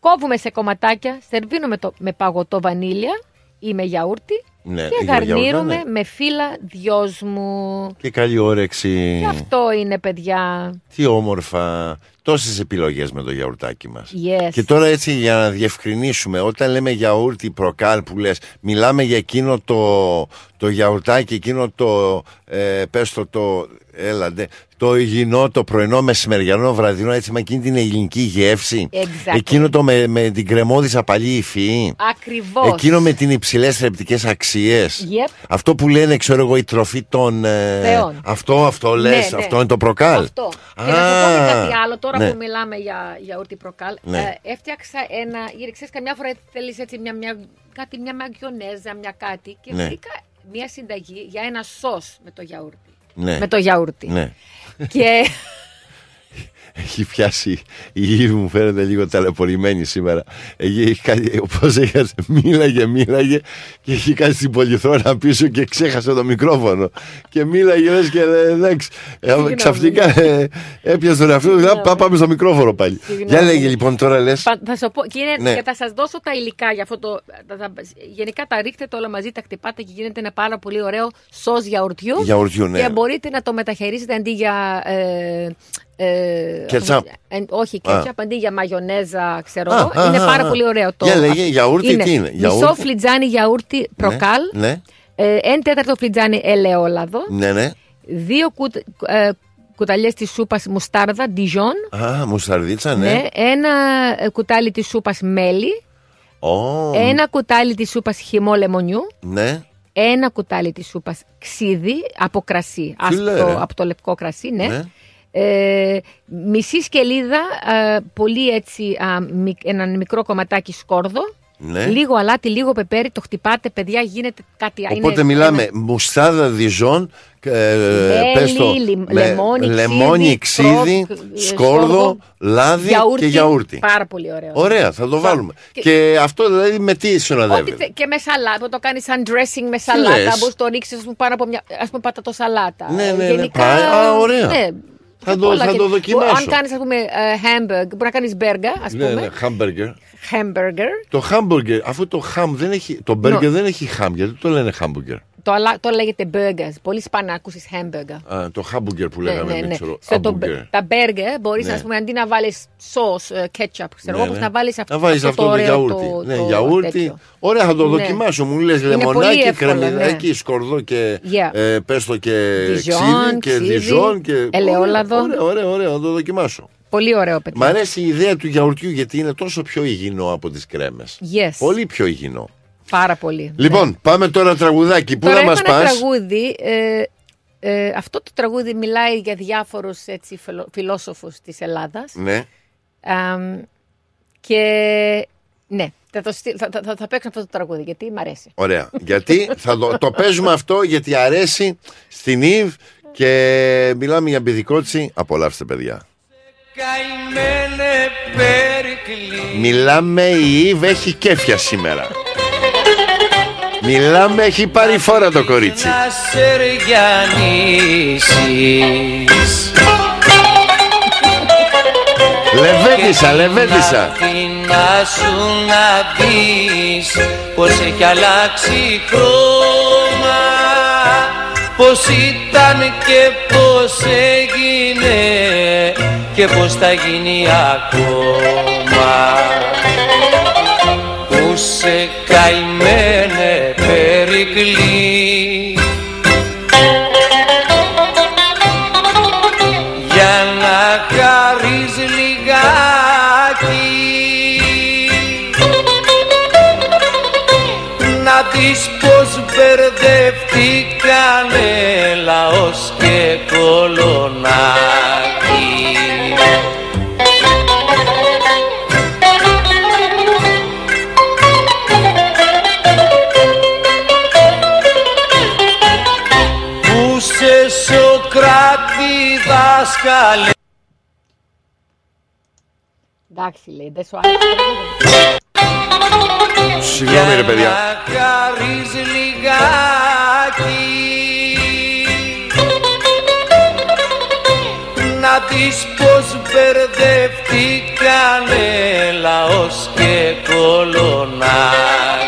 Κόβουμε σε κομματάκια, σερβίνουμε το με παγωτό βανίλια ή με γιαούρτι Ναι, και για γιαούρτα, γαρνίρουμε ναι. με φύλλα δυόσμου. Και καλή όρεξη. Και αυτό είναι παιδιά. Τι όμορφα. Τόσες επιλογές με το γιαουρτάκι μας. Yes. Και τώρα έτσι για να διευκρινίσουμε, όταν λέμε γιαούρτι προκάλ που λες, μιλάμε για εκείνο το, το γιαουρτάκι, εκείνο το, ε, πες το, το, έλαντε, το υγιεινό, το πρωινό, μεσημεριανό, βραδινό, έτσι με εκείνη την ελληνική γεύση. Exactly. Εκείνο το με, με την κρεμόδη απαλή υφή. Ακριβώς. Εκείνο με την υψηλές θρεπτικές αξίες. Yep. Αυτό που λένε, ξέρω εγώ, η τροφή των. ε, Θεών. αυτό, αυτό λες, Ναι, ναι. αυτό είναι το προκάλ. Αυτό. και να σου πω και Α, κάτι άλλο, τώρα ναι. που μιλάμε για γιαούρτι προκάλ. Ναι. Ε, έφτιαξα ένα. Γιατί ξέρεις, καμιά φορά θέλεις έτσι μια, μια, κάτι, μια μαγιονέζα, μια κάτι. Και Ναι. βρήκα μια συνταγή για ένα σος με το γιαούρτι. Ναι. Με το γιαούρτι. Ναι. Και [laughs] Έχει πιάσει η Ήβη μου φαίνεται λίγο ταλαιπωρημένη σήμερα. Εκεί έχει κάτι, όπως έχασε, μίλαγε, μίλαγε και έχει κάνει την πολυθρόνα πίσω και ξέχασε το μικρόφωνο. Και μίλαγε λες και ε, εντάξει. Ε, Συγγνώμη. ξαφνικά ε, έπιασε τον εαυτό του. «Α, πά- Πάμε στο μικρόφωνο πάλι. Συγγνώμη. Για λέγε λοιπόν τώρα λες. πα- θα σου πω, και, είναι, Ναι. και θα σας δώσω τα υλικά για αυτό το. τα- τα- γενικά τα ρίχνετε όλα μαζί, τα χτυπάτε και γίνεται ένα πάρα πολύ ωραίο σος γιαουρτιού. Γιαουρτιού, ναι. Και μπορείτε να το μεταχειρίσετε αντί για. Ε, ε, Κετσάπ. ε, όχι, κέτσαπ, αντί για μαγιονέζα, ξέρω Α, εγώ. α, είναι α, πάρα α. πολύ ωραίο το. Για λέγε, γιαούρτι τι είναι, Μισό γιαούρτι; φλιτζάνι γιαούρτι προκάλ. Ναι, Ε, ένα τέταρτο φλιτζάνι ελαιόλαδο. ναι, ναι. Δύο κουτ, ε, κουταλιές της σούπας μουστάρδα, Dijon. Α, μουσταρδίτσα, ναι. Ναι. Ένα ε, κουτάλι της σούπας μέλι. Ω, Ένα κουτάλι της σούπας χυμό λεμονιού. Ναι. Ένα κουτάλι της σούπας ξύδι από κρασί. Τι από, λέει, το, ρε. από το λευκό κρασί, ναι. Ναι. Ε, μισή σκελίδα, ε, πολύ έτσι, α, μικ- ένα μικρό κομματάκι σκόρδο. Ναι. Λίγο αλάτι, λίγο πεπέρι, το χτυπάτε, παιδιά, γίνεται κάτι. Οπότε είναι μιλάμε ένα- μουστάδα διζών, ε, Μέλι, πες το, λι- με- λεμόνι, λεμόνι, ξύδι, ξύδι, κρόκ, ε, σκόρδο, σκόρδο, λάδι και γιαούρτι. Πάρα πολύ ωραίο. Ωραία, θα το βάλουμε. Και- Και, αυτό δηλαδή με τι Ό,τι συνοδεύει. θε- και με σαλάτα, που το κάνεις σαν dressing με σαλάτα, λες; μπορείς το ρίξεις πάνω από μια ας πούμε, πατατοσαλάτα. Ναι, ναι, ναι, Γενικά, πάει. Α, ωραία. Ναι, Θα το- πολλά θα και- το δοκιμάσω. Αν κάνεις, ας πούμε, ε, hamburger, μπορεί να κάνεις μπέργα, ας Ναι, πούμε. ναι, hamburger. Hamburger. Το hamburger, αφού το ham δεν έχει, το burger No. δεν έχει ham, γιατί το λένε hamburger. Το, αλα- το λέγεται burgers. Πολύ σπάνια να ακούσεις hamburger. Α, το hamburger που Ναι, λέγαμε, ναι, δεν ναι. ξέρω. Στο το- hamburger. τα burger μπορείς Ναι. ας πούμε, αντί να βάλεις sauce, ε, ketchup, ξέρω Ναι, εγώ, ναι. να βάλεις αυτό, Να βάλεις αυτό το ωραίο γιαούρτι. το- ναι, το γιαούρτι. τέτοιο. Ωραία, θα το Ναι. δοκιμάσω. Μου λες Είναι πολύ λεμονάκι, εύκολο, κρεμμυδάκι, ναι. σκορδό και Yeah. ε, πες το και Dijon, ξύδι και ξύδι, διζόν και... ελαιόλαδο. Ωραία, ωραία, ωραία, θα το δοκιμάσω. Πολύ ωραίο, παιδί. Μ' αρέσει η ιδέα του γιαουρτιού γιατί είναι τόσο πιο υγιεινό από τις κρέμες. Yes. Πολύ πιο υγιεινό. Πάρα πολύ. Λοιπόν, πάμε τώρα τραγουδάκι. Πού Τώρα θα έχω μας ένα πας; τραγούδι. Ε, ε, αυτό το τραγούδι μιλάει για διάφορους έτσι, φιλο, φιλόσοφους της Ελλάδας. Ναι. Αμ, και ναι, θα, το, στείλ- θα, θα, θα, θα παίξω αυτό το τραγούδι γιατί μ' αρέσει. Ωραία. γιατί [laughs] θα το, το παίζουμε αυτό γιατί αρέσει στην Ιβ και μιλάμε για παιδικότσι. Απολαύστε παιδιά. Καημένε Περικλή Μιλάμε η Ιβ έχει κέφια σήμερα. Μιλάμε έχει πάρει φόρα το κορίτσι. να σεριανίσεις Λεβέντισα, λεβέντισα. Τι να σου να δεις πως έχει αλλάξει χρώμα πως ήταν και πως έγινε και πως θα γίνει ακόμα που σε καημένε Περικλή. Για να χαρείς λιγάκι. Να δεις πως μπερδευτήκανε λαός και κολονάκι δάσκαλε Εντάξει, λέει, δεν σου άρεσε. το τραγούδι; Συγγνώμη ρε παιδιά. να χαρείς λιγάκι να δεις πως μπερδευτήκανε λαός και κολονάκι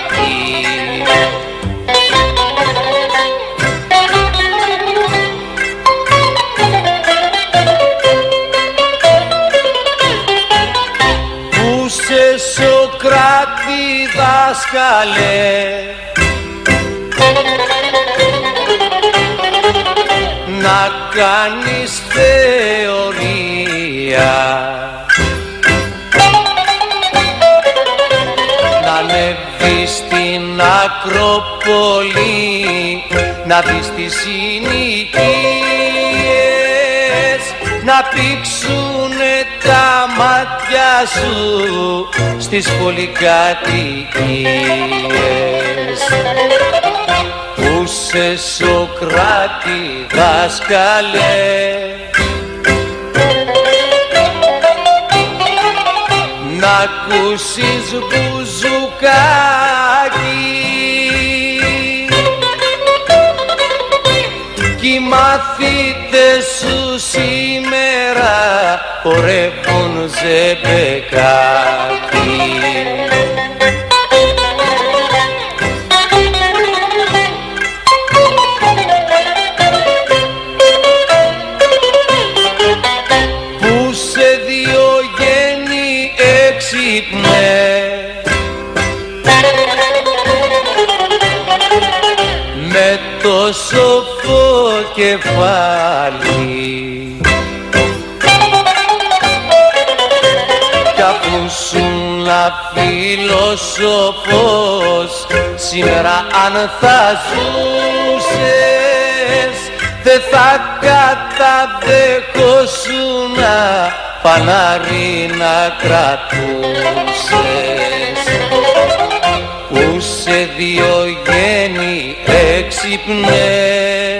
Σοκράτη δάσκαλε. Να κάνεις θεωρία. Να ανέβεις στην Ακρόπολη να δεις τις συνοικίες να πήξουνε τα μάτια σου στις πολυκατοικίες. Που σε Σοκράτη δάσκαλε. Να ακούσεις μπουζουκάκι οι μαθήτες σου σήμερα χορεύουν ζεμπεκάκι κεφάλι. Κι αφού σου να φιλοσοφός σήμερα αν θα ζούσες δεν θα καταδεχόσουν φανάρι να κρατούσες. Που σε δύο γέννη έξυπνες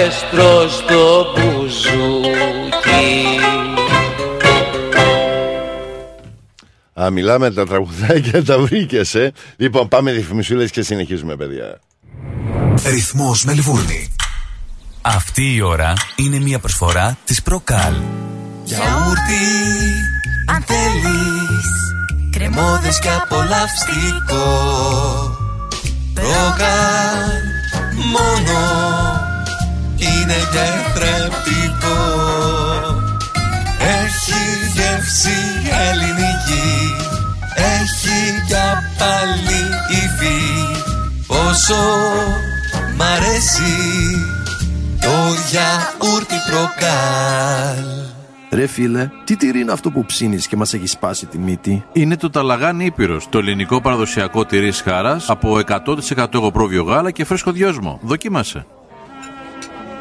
μαέστρο στο μπουζούκι Α, μιλάμε τα τραγουδάκια, [laughs] τα βρήκες, ε. Λοιπόν, πάμε διαφημισούλες και συνεχίζουμε, παιδιά. Ρυθμός Μελβούρνη. Αυτή η ώρα είναι μια προσφορά της Προκάλ. Γιαούρτι, αν θέλεις Κρεμόδες και απολαυστικό Προκάλ, μόνο Είναι διαθρεπτικό Έχει γεύση ελληνική Έχει κι πάλι υφή Πόσο μ' αρέσει Το γιαούρτι προκάλ Ρε φίλε, τι τυρί είναι αυτό που ψήνεις και μας έχεις σπάσει τη μύτη; Είναι το Ταλαγάνι Ήπειρος, το ελληνικό παραδοσιακό τυρί χάρας από 100% εγωπρόβιο γάλα και φρέσκο δυόσμο. Δοκίμασε.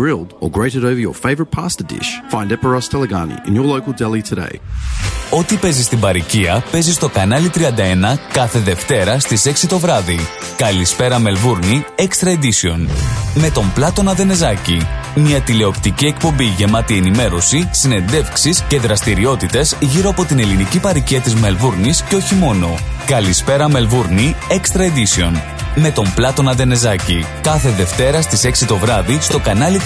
grilled, or grated over your favourite pasta dish. Find Eperos Talagani in your local deli today. Ό,τι παίζεις στην παροικία παίζεις στο κανάλι 31 κάθε Δευτέρα στις 6 το βράδυ. Καλησπέρα Μελβούρνη Extra Edition. Με τον Πλάτωνα Δενεζάκη. Μια τηλεοπτική εκπομπή γεμάτη ενημέρωση, συνεντεύξεις και δραστηριότητες γύρω από την ελληνική παροικία της Μελβούρνης και όχι μόνο. Καλησπέρα Μελβούρνη Extra Edition. Με τον Πλάτωνα Δενεζάκη. Κάθε Δευτέρα στις 6 το βράδυ στο κανάλι 31.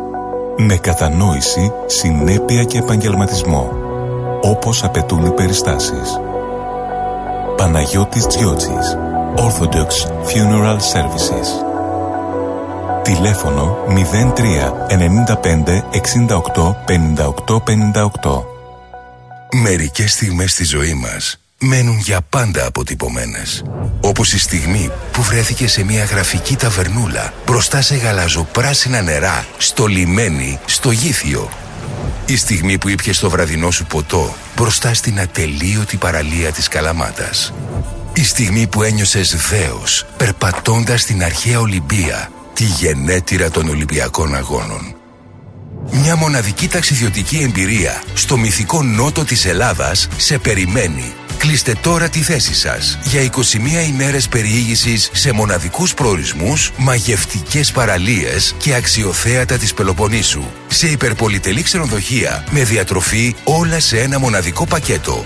Με κατανόηση, συνέπεια και επαγγελματισμό. Όπως απαιτούν οι περιστάσεις. Παναγιώτης Τζιότσης. Orthodox Funeral Services. Τηλέφωνο 03 95 68 58 58. Μερικές στιγμές στη ζωή μας μένουν για πάντα αποτυπωμένες. Όπως η στιγμή που βρέθηκε σε μια γραφική ταβερνούλα μπροστά σε γαλαζοπράσινα νερά, στο λιμένι, στο γήθιο. Η στιγμή που ήπιες το βραδινό σου ποτό μπροστά στην ατελείωτη παραλία της Καλαμάτας. Η στιγμή που ένιωσες δέος περπατώντας στην αρχαία Ολυμπία, τη γενέτειρα των Ολυμπιακών Αγώνων. Μια μοναδική ταξιδιωτική εμπειρία στο μυθικό νότο της Ελλάδας σε περιμένει. Κλείστε τώρα τη θέση σας για 21 ημέρες περιήγησης σε μοναδικούς προορισμούς, μαγευτικές παραλίες και αξιοθέατα της Πελοποννήσου. Σε υπερπολιτελή ξενοδοχεία με διατροφή όλα σε ένα μοναδικό πακέτο.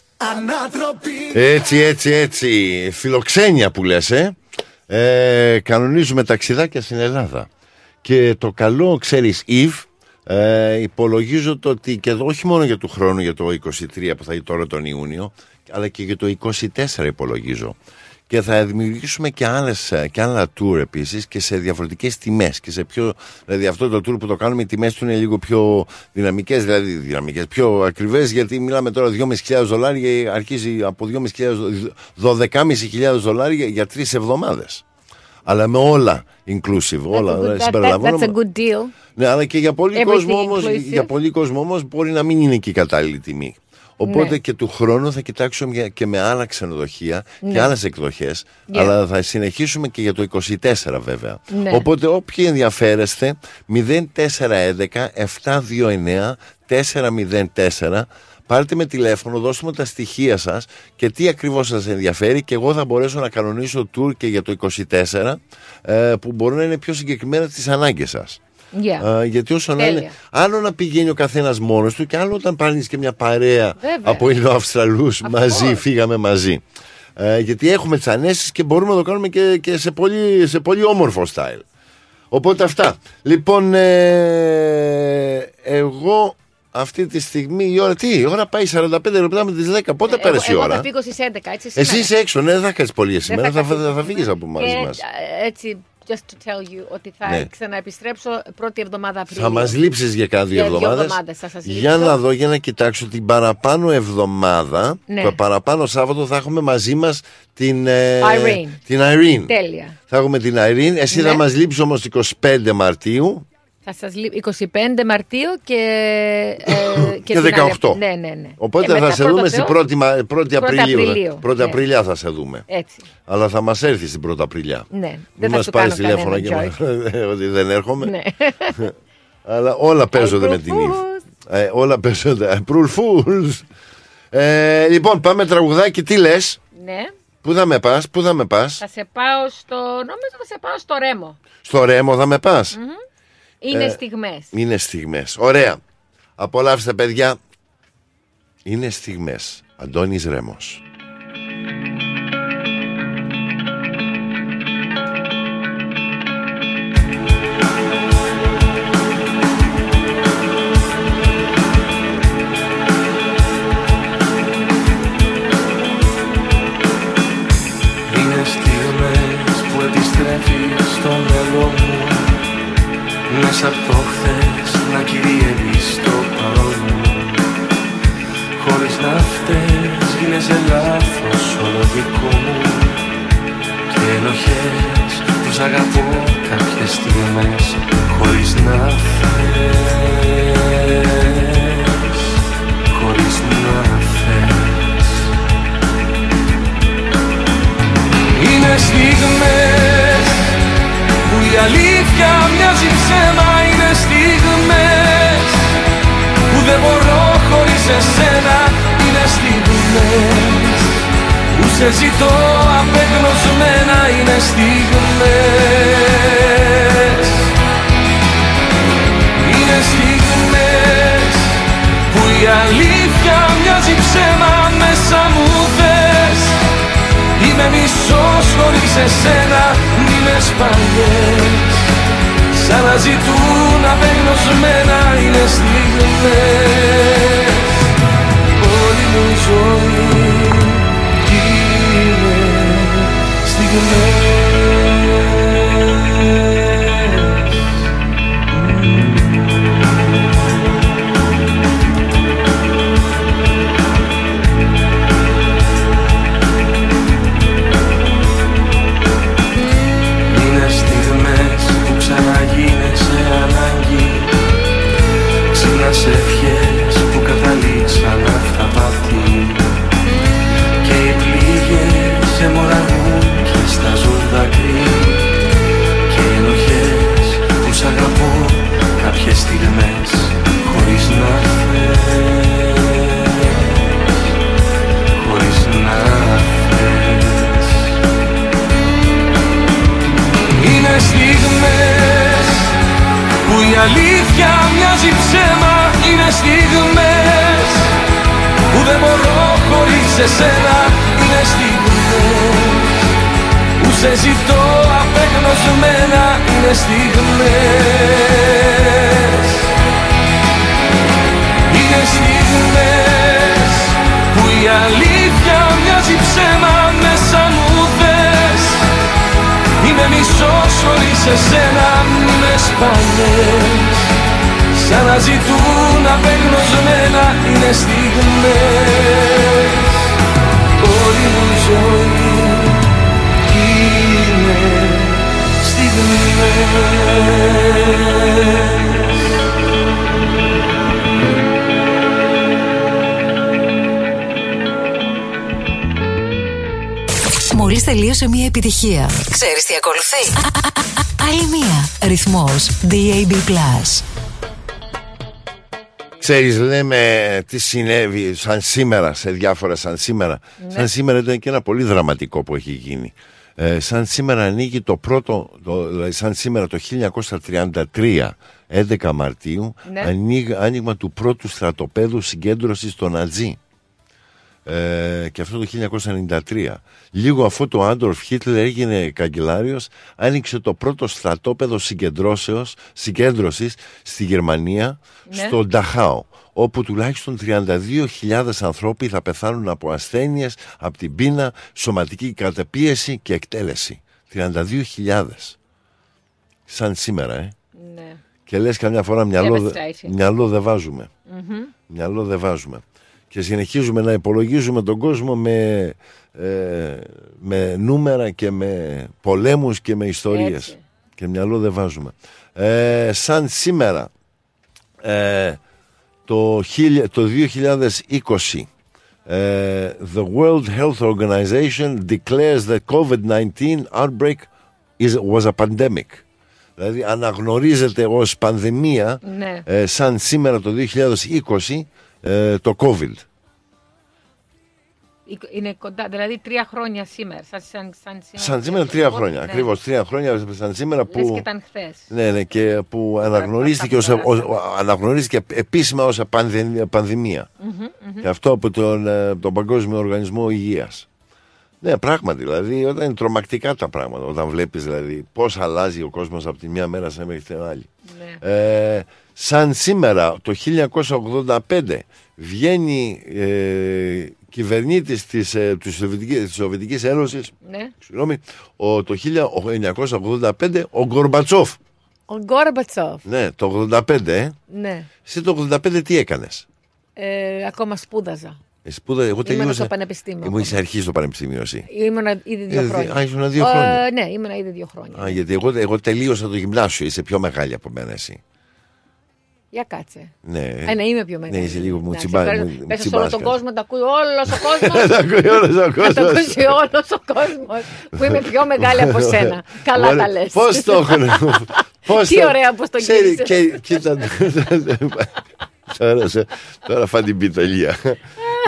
Έτσι, έτσι, έτσι. Φιλοξένια που λες, ε. ε κανονίζουμε ταξιδάκια στην Ελλάδα. Και το καλό, ξέρεις, Ιβ, ε, υπολογίζω το ότι και εδώ, όχι μόνο για του χρόνου, για το 23 που θα είναι τώρα τον Ιούνιο, αλλά και για το 24 υπολογίζω και θα δημιουργήσουμε και, άλλες, και άλλα tour επίσης και σε διαφορετικές τιμές. Και σε πιο. Δηλαδή, αυτό το tour που το κάνουμε, οι τιμές του είναι λίγο πιο δυναμικές, δηλαδή δυναμικές, πιο ακριβές, γιατί μιλάμε τώρα 2.500 δολάρια, αρχίζει από 2.500, 12.500 δολάρια για τρεις εβδομάδες. Αλλά με όλα inclusive, όλα συμπεριλαμβάνουμε. That's a good deal. Ναι, αλλά και για πολλοί κόσμο όμως, για πολλοί κόσμο όμως μπορεί να μην είναι και η κατάλληλη τιμή. Οπότε ναι. και του χρόνου θα κοιτάξουμε και με άλλα ξενοδοχεία ναι. και άλλες εκδοχές. Αλλά θα συνεχίσουμε και για το 24 βέβαια. Ναι. Οπότε όποιοι ενδιαφέρεστε 0411 729 404 Πάρτε με τηλέφωνο, δώστε μου τα στοιχεία σας και τι ακριβώς σας ενδιαφέρει και εγώ θα μπορέσω να κανονίσω tour και για το 24 ε, που μπορούν να είναι πιο συγκεκριμένα τις ανάγκες σας. Yeah. γιατί όσο να είναι, άλλο να πηγαίνει ο καθένας μόνος του και άλλο όταν πάρει και μια παρέα Βέβαια. από Ινδοαυστραλού μαζί, φύγαμε μαζί. Ε, γιατί έχουμε τις ανέσεις και μπορούμε να το κάνουμε και, και σε, πολύ, σε πολύ όμορφο style. Οπότε αυτά. Λοιπόν, ε, εγώ αυτή τη στιγμή η ώρα. Τι, η ώρα πάει 45 λεπτά με τις 10. Πότε ε, πέρασε η ώρα; Εγώ θα φύγω στις 11, έτσι. Εσύ είσαι έξω, ναι, δεν θα κάτσει πολύ σήμερα. Θα, θα, θα, θα φύγεις από μαζί μας. Έτσι, just to tell you ότι θα ναι. ξαναεπιστρέψω πρώτη εβδομάδα Απριλίου. Θα μας λείψεις για κάνα δύο εβδομάδες. Για να δω, για να κοιτάξω την παραπάνω εβδομάδα. Ναι. Το παραπάνω Σάββατο θα έχουμε μαζί μας την ε, Irene. Την Irene. Τέλεια. Θα έχουμε την Irene. Εσύ ναι. θα μας λείψεις όμως 25 Μαρτίου. Θα σας λείπει 25 Μαρτίου και, ε, [coughs] και, και 18. Ναι, ναι, ναι. Οπότε θα σε δούμε στην 1η, 1η Απριλίου. 1η ναι. Απριλιά θα σε δούμε. Έτσι. Αλλά θα μας έρθει στην 1η Απριλιά. Ναι. Δεν μας πάρεις τηλέφωνο και [laughs] ότι δεν έρχομαι. Ναι. [laughs] Αλλά όλα παίζονται με την ύφη. Ε, όλα παίζονται. Προυλφούλ. Ε, λοιπόν, πάμε τραγουδάκι. Τι λες; Ναι. Πού θα με πας, πού θα με πας; Θα σε πάω στο. Νομίζω θα σε πάω στο Ρέμο. Στο Ρέμο θα με πας. Είναι ε, στιγμές. Είναι στιγμές. Ωραία. Απολαύστε παιδιά. Είναι στιγμές. Αντώνης Ρέμος. Μέσα από το χθες να κυριεύει στο παρόν. Μου έπαιζε λάθος όλο δικό μου. Και ενοχές που σ' αγαπώ κάποιες στιγμές Χωρίς να θες Χωρίς να θες Είναι στιγμές που η αλήθεια μοιάζει ψέμα Είναι στιγμές που δεν μπορώ χωρίς εσένα Είναι στιγμές που σε ζητώ απεγνωσμένα Είναι στιγμές. Είναι στιγμές που η αλήθεια Είμαι μισός χωρίς εσένα μη με σπαγές Σαν να ζητούν απεγνωσμένα είναι στιγμές. Όλη μου η ζωή είναι στιγμές αλήθεια μοιάζει ψέμα Είναι στιγμές που δεν μπορώ χωρίς εσένα Είναι στιγμές που σε ζητώ απεγνωσμένα Είναι στιγμές. Είναι στιγμές που η αλήθεια Είμαι μισός χωρίς εσένα μη με σπανιές Σαν να ζητούν απεγνωσμένα είναι στιγμές. Όλη μου η ζωή είναι στιγμές Μόλις τελείωσε μια επιτυχία. Ξέρεις τι ακολουθεί; Α, α, α, Άλλη μια. Ρυθμός DAB+. Ξέρεις λέμε τι συνέβη σαν σήμερα σε διάφορα σαν σήμερα Ναι. Σαν σήμερα ήταν και ένα πολύ δραματικό που έχει γίνει ε, Σαν σήμερα ανοίγει το πρώτο το, δηλαδή σαν σήμερα το 1933 11 Μαρτίου Ναι. ανοίγ- άνοιγμα του πρώτου στρατοπέδου συγκέντρωσης των Νατζή ε, και αυτό το 1993. Λίγο αφού το Άντορφ Χίτλερ έγινε καγκελάριος, άνοιξε το πρώτο στρατόπεδο συγκεντρώσεως, συγκέντρωσης στη Γερμανία, Ναι. στο Νταχάο, όπου τουλάχιστον 32.000 ανθρώποι θα πεθάνουν από ασθένειες, από την πείνα, σωματική κατεπίεση και εκτέλεση. 32.000. Σαν σήμερα, ε. Ναι. Και λες καμιά φορά μυαλό, δε- Devastating. μυαλό δεν βάζουμε. Μμμ. Μυαλό δεν βάζουμε. Και συνεχίζουμε να υπολογίζουμε τον κόσμο με, ε, με νούμερα και με πολέμους και με ιστορίες. Έτσι. Και μυαλό δεν βάζουμε. Ε, σαν σήμερα, ε, το, χίλια- το 2020, ε, the World Health Organization declares that COVID-19 outbreak is, was a pandemic. Δηλαδή αναγνωρίζεται ως πανδημία Ναι. ε, σαν σήμερα το 2020 ε, το COVID. Είναι κοντά, δηλαδή τρία χρόνια σήμερα. Σαν, σαν, σαν σήμερα, Σαν σήμερα τρία Ναι. χρόνια. Ακριβώς τρία χρόνια σαν σήμερα Λες που... και ήταν χθες. Ναι, ναι, και που αναγνωρίστηκε, ως, ως- αναγνωρίστηκε επίσημα ως πανδε- πανδημία. Και αυτό από τον, ε, τον Παγκόσμιο Οργανισμό Υγείας. Ναι, πράγματι, δηλαδή, όταν είναι τρομακτικά τα πράγματα, όταν βλέπεις δηλαδή πώς αλλάζει ο κόσμος από τη μία μέρα σε μέχρι την άλλη. Ε, σαν σήμερα, το 1985, βγαίνει ε, κυβερνήτης της, ε, της, Σοβιετικής, της Σοβιετικής Ένωσης, Ναι. συγγνώμη, ο, το 1985, ο Γκορμπατσόφ. Ο Γκόρμπατσοφ. Ναι, το 85, ε. Ναι. Εσύ το 85 τι έκανες; Ε, ακόμα σπούδαζα. Σπούδα, εγώ τελείωσα. στο πανεπιστήμιο. Ήμουν είσαι αρχής στο πανεπιστήμιο εσύ. Ήμουνα ήδη δύο Ε, χρόνια. α, ήσουν δύο Ε, χρόνια. ναι, ήμουνα ήδη δύο χρόνια. Α, γιατί εγώ, εγώ τελείωσα το γυμνάσιο. Είσαι πιο μεγάλη από μένα εσύ. Για κάτσε. Ναι. Ε, ναι, είμαι πιο μεγάλη. Ναι, είσαι λίγο μου Εντάξει, τσιμπά. ευχαριστώ. μου- Πες σε τσιμπάς όλο τον κάτι. κόσμο, τα ακούει όλος ο κόσμος. [laughs] Τα ακούει όλος ο [laughs] Θα το κόσμος. ακούσει όλος ο κόσμος που είμαι πιο μεγάλη από σένα. [laughs] Καλά Ωραία. τα λες. Πώς το έχουν. πώς Τι το- ωραία που το Ξέρει, γύρισες. και- Κοίτα. Τώρα, σε- τώρα φά την πιταλία.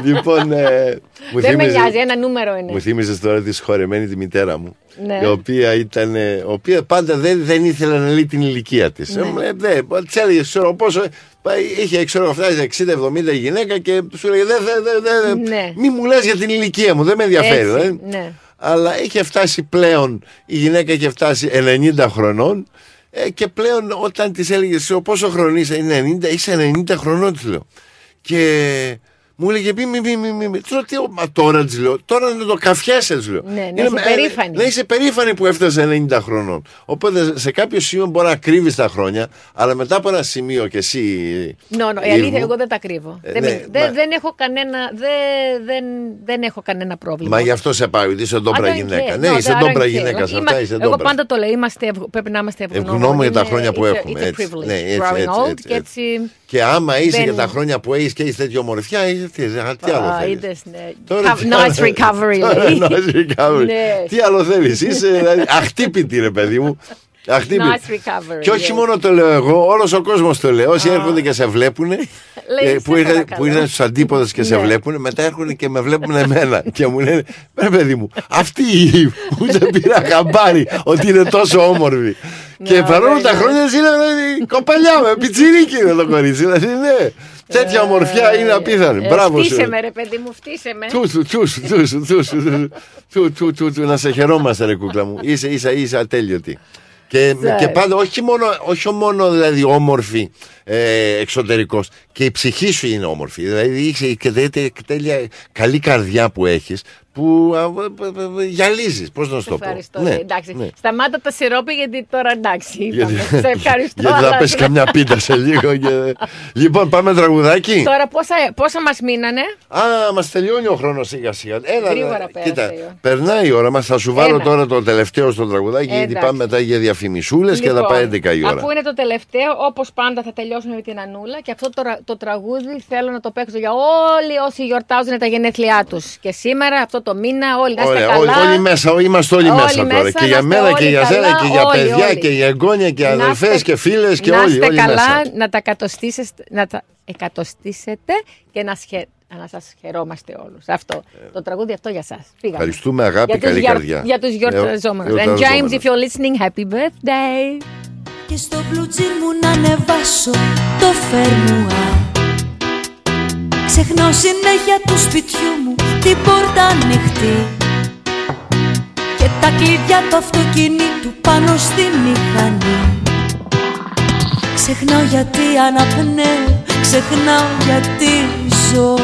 Λοιπόν, ε, [laughs] μου Δεν με θύμιζε- νοιάζει, ένα νούμερο είναι. Μου θύμιζες τώρα τη σχορεμένη τη μητέρα μου. Ναι. Η οποία ήταν. ε, Η οποία πάντα δεν, δεν ήθελε να λέει την ηλικία της. Ναι. Ε, δεν, της έλεγε, ξέρω πόσο. πάει, Είχε, ξέρω, φτάσει 60-70 η γυναίκα και σου έλεγε: Δεν, δεν, δεν, δεν, Ναι. μη μου λες για την ηλικία μου, δεν με ενδιαφέρει. Έτσι, δεν». ναι. Αλλά είχε φτάσει πλέον, η γυναίκα είχε φτάσει 90 χρονών ε, και πλέον όταν της έλεγες: «Ξέρω, Πόσο χρονών είσαι, είναι 90, είσαι 90 χρονών, της λέω. Και μου έλεγε: Μη, μη, μη, μη, μη, μη. Του λέω, «Τι, μα τώρα της λέω, τώρα να το καφιέσαι, της λέω. Ναι, να Είναι είσαι με- περήφανη. Να είσαι περήφανη που έφτασε 90 χρονών. Οπότε σε κάποιο σημείο μπορεί να κρύβεις τα χρόνια, αλλά μετά από ένα σημείο και εσύ. No, no, η Ήρμου, αλήθεια, εγώ δεν τα κρύβω. Ε, δεν, ναι, με- δεν, μα- δεν έχω κανένα, δεν, δεν, δεν έχω κανένα πρόβλημα. Μα γι' αυτό σε πάει, ότι είσαι I ντόμπρα don't γυναίκα. care. Ναι, No, είσαι I don't ντόμπρα care. γυναίκα. Σε Είμα- αυτά είσαι Εγώ ντόμπρα. πάντα το λέω, είμαστε, ευγ- πρέπει να είμαστε ευγνώμονες. Ευγνώμων για τα Είναι- χρόνια που it's a- έχουμε. It's a έτσι. privilege. Ναι, έτσι, growing έτσι, old έτσι, και έτσι. έτσι... Και άμα είσαι δεν- για τα χρόνια που έχεις και έχεις τέτοια ομορφιά, είσαι τι, α, τι άλλο Α, θέλεις; είδες, ναι. Τώρα Κα- τι Nice άλλο- recovery, Τώρα λέει. Nice recovery. Ναι. Τι άλλο θέλεις, είσαι δηλαδή, αχτύπητη ρε παιδί μου. Αχτύπητη. Nice recovery, Και όχι yes. μόνο το λέω εγώ, όλος ο κόσμος το λέει. Όσοι έρχονται και σε βλέπουν, [laughs] Λέει, που, σε ήρθαν, παρακαλώ. που ήρθαν στους αντίποδες και σε Ναι. βλέπουν, μετά έρχονται και με βλέπουν εμένα. και μου λένε, ρε παιδί μου, αυτή ούτε [laughs] πήρα χαμπάρι ότι είναι τόσο όμορφη. και παρόλο τα χρόνια είναι δηλαδή, κοπελιά με, πιτσιρίκι είναι το κορίτσι. Δηλαδή, ναι, Τέτοια ομορφιά είναι απίθανη. Μπράβο σου. Φτύσε με, ρε παιδί μου, φτύσε με. Τούσου, τσου, τσου, να σε χαιρόμαστε, ρε κούκλα μου. Είσαι, είσαι, είσαι ατέλειωτη. Και, και πάντα, όχι μόνο, όχι μόνο δηλαδή όμορφη ε, εξωτερικό, και η ψυχή σου είναι όμορφη. Δηλαδή είσαι και τέλεια καλή καρδιά που έχει, που α, α, α, α, γυαλίζεις. Πώς να σου το πω; Ευχαριστώ. Ναι, εντάξει. ναι. Σταμάτα τα σιρόπι γιατί τώρα εντάξει. Γιατί, είπαμε. Σε ευχαριστώ. γιατί θα αλλά- πέσει καμιά πίτα σε λίγο. Και... λοιπόν, πάμε τραγουδάκι. Τώρα πόσα, πόσα μας μείνανε; Α, μας τελειώνει ο χρόνος σιγά σιγά. Έλα, Γρήγορα ναι. πέρασε Κοίτα, η ώρα. περνάει η ώρα μας. Θα σου βάλω Ένα. τώρα το τελευταίο στο τραγουδάκι, γιατί Εντάξει. πάμε μετά για διαφημισούλες και θα Λοιπόν, πάει 11 η ώρα. Αφού είναι το τελευταίο, όπως πάντα θα τελειώσουμε με την Ανούλα και αυτό το, ρα- το τραγούδι θέλω να το παίξω για όλοι όσοι γιορτάζουν τα γενέθλιά τους. Και σήμερα, αυτό το μήνα, όλοι να είστε Ωραία, καλά. όλοι, όλοι μέσα, όλοι είμαστε όλοι, Όλοι μέσα τώρα. μέσα, Και για να είστε μένα και όλοι για σένα καλά, και για όλοι, παιδιά όλοι. και για εγγόνια και Να αδελφέ είστε- και φίλες και να όλοι. είστε όλοι καλά, μέσα. να τα εκατοστήσετε, να τα εκατοστήσετε και να, σχε... να σας χαιρόμαστε όλους. Αυτό. το τραγούδι αυτό για σας. Φύγαμε. Ευχαριστούμε, αγάπη, για τους καλή γιορ- καρδιά. Για τους γιορταζόμενους. Ε, And James, γιορταζόμενους. if you're listening, happy birthday. Και στο μπλουτζίν μου να ανεβάσω το φερμουά Ξεχνάω συνέχεια του σπιτιού μου την πόρτα ανοιχτή. Και τα κλειδιά του αυτοκινήτου πάνω στη μηχανή. Ξεχνάω γιατί αναπνέω, ξεχνάω γιατί ζω.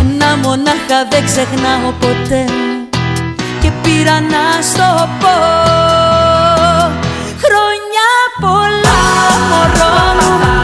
Ένα μονάχα δεν ξεχνάω ποτέ και πήρα να στο πω Χρόνια πολλά μωρό μου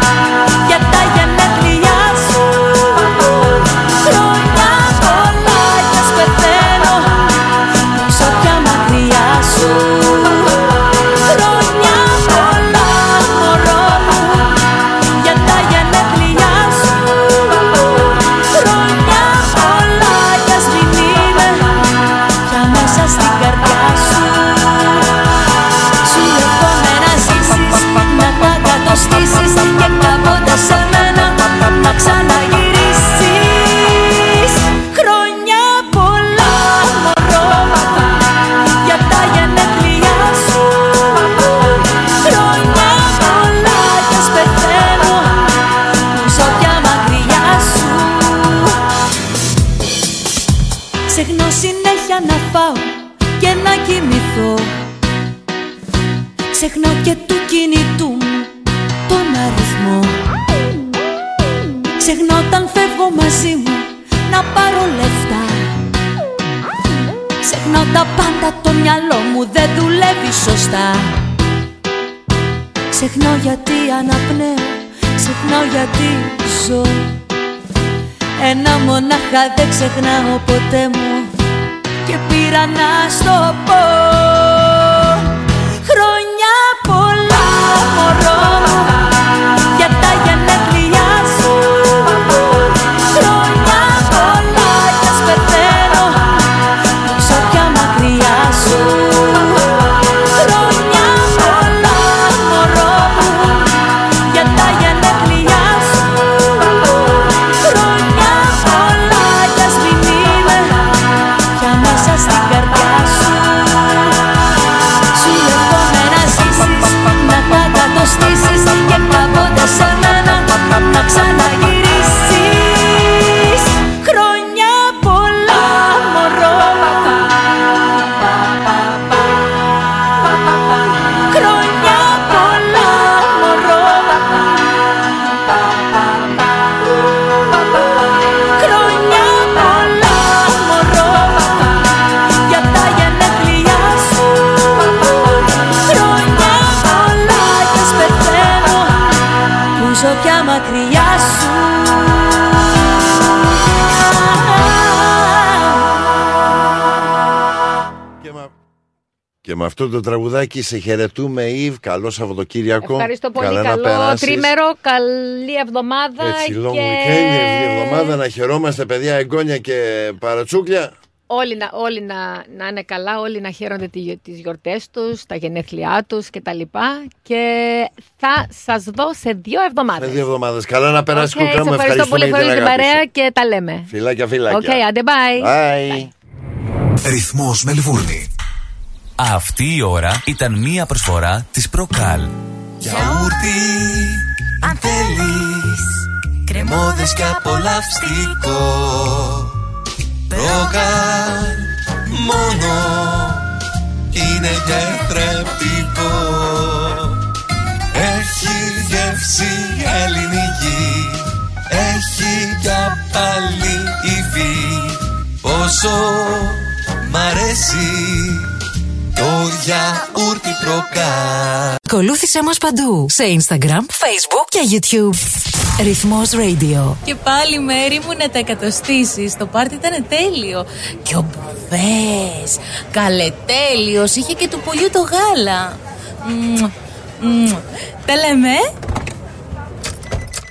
Ξεχνώ και του κινητού μου τον αριθμό. Ξεχνώ όταν φεύγω μαζί μου να πάρω λεφτά. Ξεχνώ τα πάντα το μυαλό μου δεν δουλεύει σωστά. Ξεχνώ γιατί αναπνέω, ξεχνώ γιατί ζω. Ένα μονάχα δεν ξεχνάω ποτέ μου. Και πήρα να στο πω πολλά αυτό το τραγουδάκι σε χαιρετούμε Ιβ, καλό Σαββατοκύριακο. Ευχαριστώ πολύ. Καλά να Καλό περάσεις. τρίμερο, καλή εβδομάδα. Έτσι, long και weekend, η εβδομάδα να χαιρόμαστε παιδιά, εγγόνια και παρατσούκλια. όλοι, να, όλοι να, να είναι καλά, όλοι να χαίρονται τι, τις γιορτές τους, τα γενέθλιά τους και τα λοιπά. Και θα σας δω σε δύο Με εβδομάδες. δύο εβδομάδες. Καλά να περάσεις OK, okay, σε μου ευχαριστώ πολύ ευχαριστούμε πολύ για την την αγάπη παρέα σου. και τα λέμε. Φιλάκια, φιλάκια. Οκ, άντε bye. Bye. Ρυθμός Μελβούρνη. Αυτή η ώρα ήταν μία προσφορά της Προκάλ. Γιαούρτι, αν θέλεις Κρεμόδες και απολαυστικό. Προκάλ, μόνο Είναι γιατρεπτικό Έχει γεύση ελληνική Έχει κι πάλι υφή. Πόσο μ' αρέσει το γιαούρτι προκάλ Ακολούθησέ μας παντού σε Instagram, Facebook και YouTube. Ρυθμός Radio. Και πάλι μέρη μου να τα εκατοστήσεις. Το πάρτι ήταν τέλειο. Και ο Μπουβές Καλετέλειος Είχε και του πολιού το γάλα. Μμμ, μμμ. Τα λέμε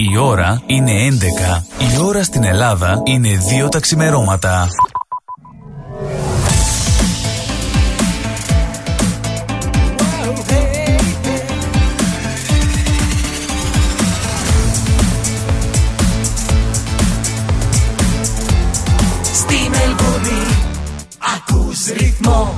Η ώρα είναι 11. Η ώρα στην Ελλάδα είναι 2 τα ξημερώματα. Στη Μελβούνι ακούς ρυθμό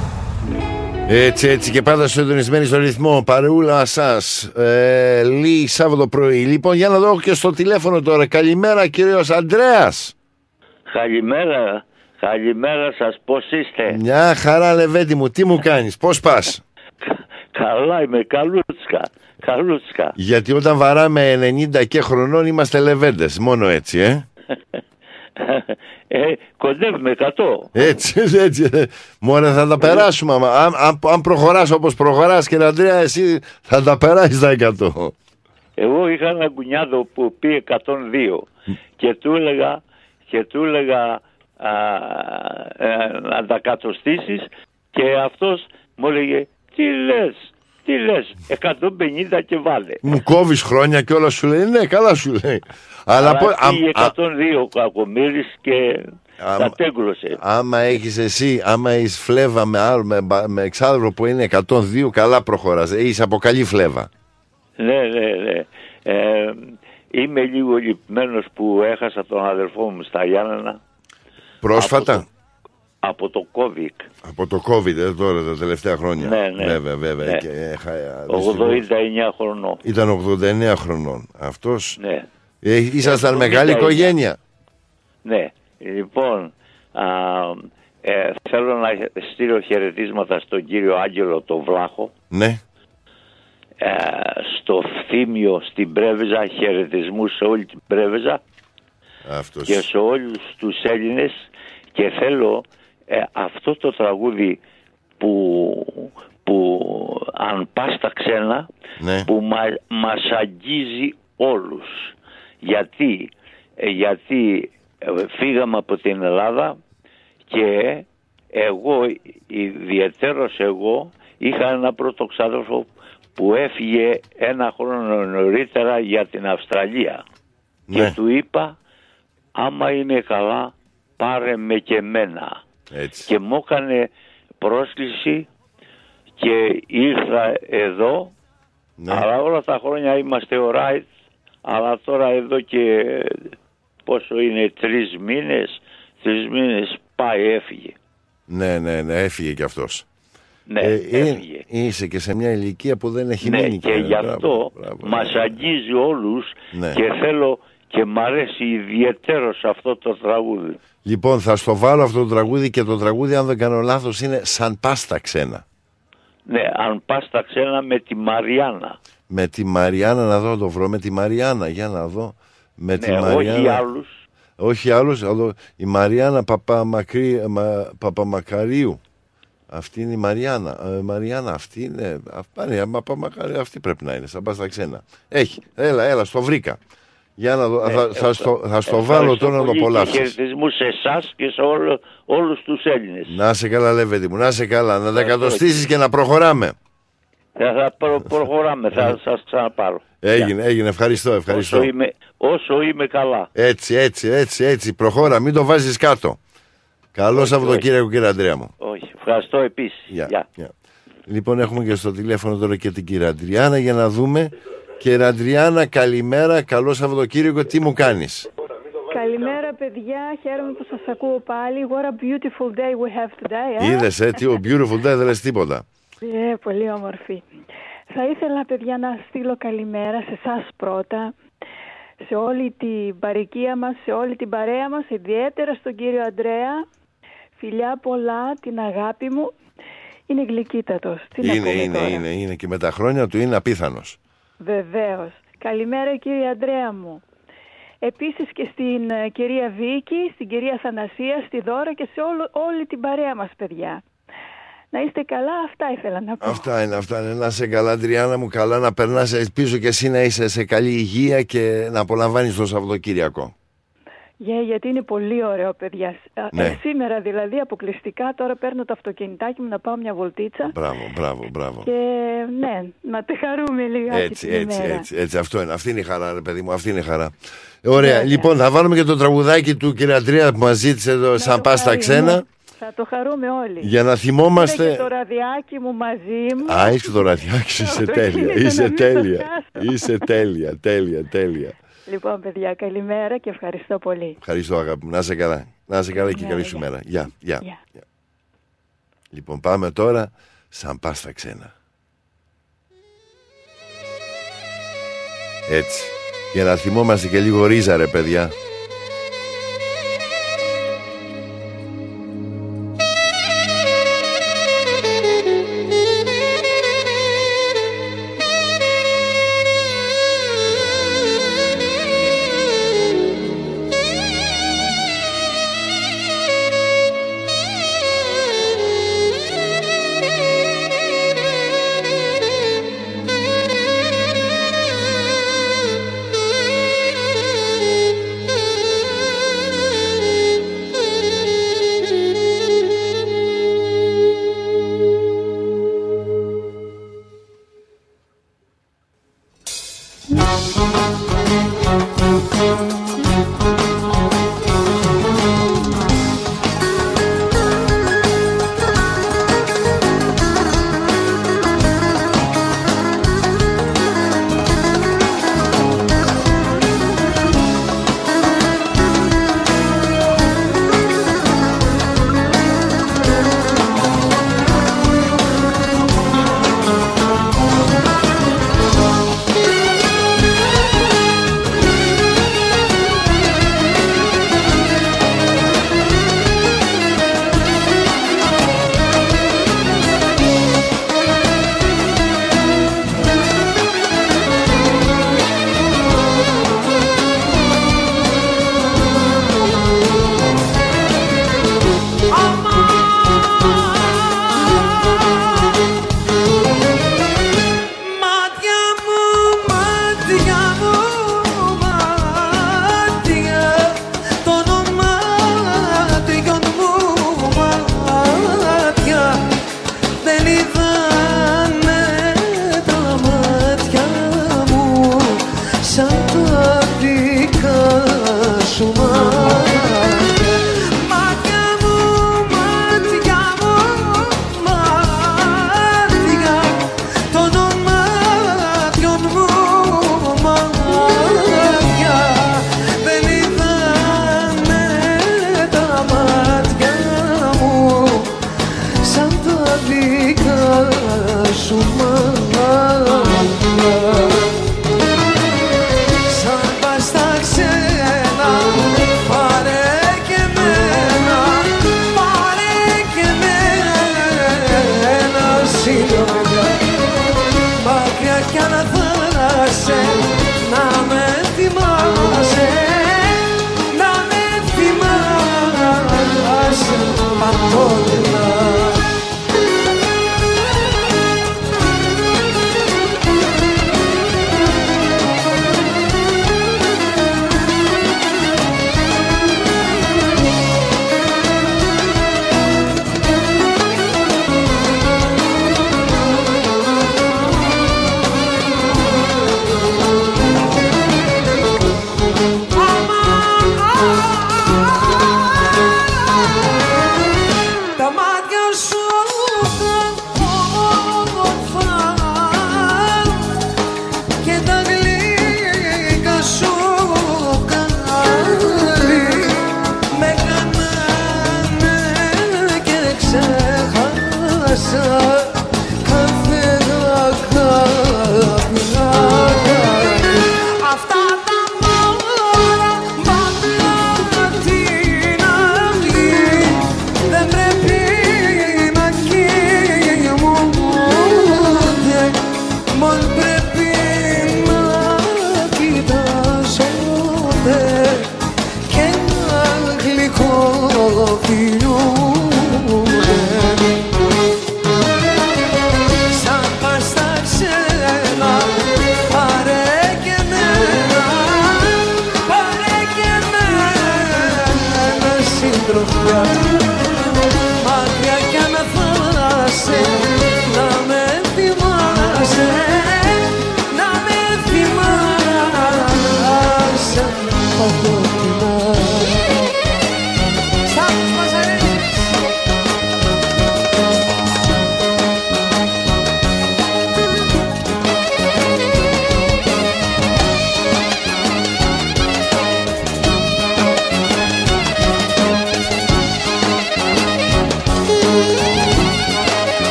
Έτσι, έτσι και πάντα συντονισμένοι στο ρυθμό. Παρεούλα σας. Ε, Λί Σάββατο πρωί. Λοιπόν, για να δω και στο τηλέφωνο τώρα. Καλημέρα, κύριος Αντρέα. Καλημέρα, καλημέρα σας, πώς είστε; Μια χαρά, Λεβέντη μου, τι μου κάνεις, πώς πας; Καλά είμαι, καλούτσκα, καλούτσκα. Γιατί όταν βαράμε 90 και χρονών είμαστε λεβέντες. Μόνο έτσι, ε. [laughs] ε, κοντεύουμε 100. Έτσι, έτσι. ε. Μωρέ, θα τα περάσουμε. άμα. Αν, αν, αν προχωράς όπως προχωράς, κύριε Αντρέα, εσύ θα τα περάσεις τα 100. Εγώ είχα ένα κουνιάδο που πει 102 και του έλεγα, και του έλεγα α, ε, να τα κατοστήσεις και αυτός μου έλεγε τι λες, τι λες, 150 και βάλε. Μου κόβεις χρόνια και όλα σου λέει. Ναι, καλά σου λέει. Αλλά, Αλλά πω- αμ- πήγε α- 102 ο κακομύρης και τα τέγκρωσε. άμα έχεις εσύ, άμα είσαι φλέβα με, άλλο, με, μπα- με εξάδελφο που είναι 102, καλά προχωρά. Είσαι από καλή φλέβα. Ναι, ναι, ναι. Ε, είμαι λίγο λυπημένος που έχασα τον αδελφό μου στα Γιάννενα Πρόσφατα; από το COVID. Από το COVID ε, τώρα τα τελευταία χρόνια. Ναι, ναι. Βέβαια, βέβαια. Ναι. Και, ε, χα- δυστυχώς. 89 χρονών. Ήταν 89 χρονών. Αυτός Ναι. Ε, ήσασταν 79. μεγάλη οικογένεια. Ναι, λοιπόν, α, ε, θέλω να στείλω χαιρετίσματα στον κύριο Άγγελο το Βλάχο, Ναι. ε, στο Φθήμιο στην Πρέβεζα, χαιρετισμούς σε όλη την Πρέβεζα Αυτός. και σε όλους τους Έλληνες και θέλω ε, αυτό το τραγούδι που, που αν πας στα ξένα Ναι. που μα, μας αγγίζει όλους γιατί, ε, γιατί ε, φύγαμε από την Ελλάδα και εγώ ιδιαίτερος εγώ είχα ένα πρώτο ξάδερφο που έφυγε ένα χρόνο νωρίτερα για την Αυστραλία Ναι. και του είπα άμα είναι καλά πάρε με και εμένα Έτσι. και μου έκανε πρόσκληση και ήρθα εδώ Ναι. αλλά όλα τα χρόνια είμαστε alright αλλά τώρα εδώ και πόσο είναι τρεις μήνες τρεις μήνες πάει έφυγε Ναι, ναι, ναι, έφυγε κι αυτός. ναι Ε, ε, έφυγε είσαι και σε μια ηλικία που δεν έχει ναι μείνει. και κύριε. γι' Μπράβο, αυτό μπράβο, μας αγγίζει όλους Ναι. και θέλω και μ' αρέσει ιδιαίτερος αυτό το τραγούδι Λοιπόν, θα στο βάλω αυτό το τραγούδι και το τραγούδι, αν δεν κάνω λάθος, είναι σαν πάστα ξένα. ναι αν πας στα ξένα με τη Μαριάννα Με τη Μαριάννα να δω, να το βρω. Με τη Μαριάννα, για να δω. Με τη ναι Μαριάννα. όχι άλλους Όχι άλλους, άλλο, η Μαριάννα Παπαμακρύ, μα, Παπαμακαρίου. Αυτή είναι η Μαριάννα. Ε, Μαριάννα, αυτή είναι. Αυτή, ναι, Παπαμακαρίου, αυτή πρέπει να είναι, σαν πας στα ξένα. Έχει. Έλα, έλα, στο βρήκα. Για να δω, Ναι, θα, θα, στο, θα στο Ευχαριστώ βάλω τώρα να το πολύ και απολαύσεις. χαιρετισμούς σε εσάς και σε όλο, όλους τους Έλληνες. Να σε καλά, Λεβέντη μου, να σε καλά. Να τα Ευχαριστώ. κατοστήσεις και να προχωράμε. Θα, θα προ- προχωράμε, θα σας ξαναπάρω. Έγινε, έγινε. Ευχαριστώ, ευχαριστώ. Όσο είμαι, όσο είμαι καλά. Έτσι, έτσι, έτσι, έτσι. Προχώρα, μην το βάζεις κάτω. Καλό Σαββατοκύριακο, κύριε Αντρέα μου. Όχι, ευχαριστώ επίσης. Γεια, Γεια. γεια. Λοιπόν, έχουμε και στο τηλέφωνο τώρα και την κυρία Αντριάννα για να δούμε. Κύριε Αντριάννα, καλημέρα, καλό Σαββατοκύριακο, τι μου κάνεις; Καλημέρα παιδιά, χαίρομαι που σας ακούω πάλι. What a beautiful day we have today. Ε; Είδες, ε, τι ο beautiful day δεν λες τίποτα. [laughs] Ε, πολύ όμορφη. Θα ήθελα παιδιά να στείλω καλημέρα σε εσάς πρώτα, σε όλη την παροικία μας, σε όλη την παρέα μας, ιδιαίτερα στον κύριο Αντρέα. Φιλιά πολλά, την αγάπη μου. Είναι γλυκύτατος. Τι να είναι, πούμε είναι, τώρα; είναι, είναι και με τα χρόνια του είναι απίθανος. Βεβαίως. Καλημέρα κύριε Αντρέα μου. Επίσης και στην ε, κυρία Βίκη, στην κυρία Θανασία, στη Δώρα και σε όλο, όλη την παρέα μας παιδιά. Να είστε καλά, αυτά ήθελα να πω. Αυτά είναι, αυτά είναι. Να είσαι καλά, Αντριάννα μου, καλά να περνάς. Ελπίζω και εσύ να είσαι σε καλή υγεία και να απολαμβάνεις το Σαββατοκύριακο. Yeah, γιατί είναι πολύ ωραίο παιδιά. Α, Ναι. ε, σήμερα δηλαδή αποκλειστικά τώρα παίρνω το αυτοκινητάκι μου να πάω μια βολτίτσα Μπράβο, μπράβο, μπράβο. και ναι, να τη χαρούμε λιγάκι Έτσι, την έτσι, ημέρα. έτσι, έτσι. Αυτό είναι. Αυτή είναι η χαρά, ρε παιδί μου. Αυτή είναι η χαρά. Ωραία. Λοιπόν, θα βάλουμε και το τραγουδάκι του κύριε Αντρέα που μας ζήτησε εδώ, σαν πα στα Χάρη, ξένα. Ναι. Θα το χαρούμε όλοι. Για να Πήρα θυμόμαστε. και το ραδιάκι μου μαζί μου. Α, έχει το ραδιάκι, είσαι Το τέλεια. κίνητο να Είσαι μην το τέλεια. χάσω. Είσαι τέλεια, τέλεια, τέλεια. Λοιπόν, παιδιά, καλημέρα και ευχαριστώ πολύ. Ευχαριστώ, αγάπη μου. Να είσαι καλά. Να είσαι καλά και Ναι, καλή γεια. σου μέρα. Γεια, γεια. Γεια. Λοιπόν, πάμε τώρα σαν πας στα ξένα. Έτσι. Για να θυμόμαστε και λίγο ρίζα ρε παιδιά.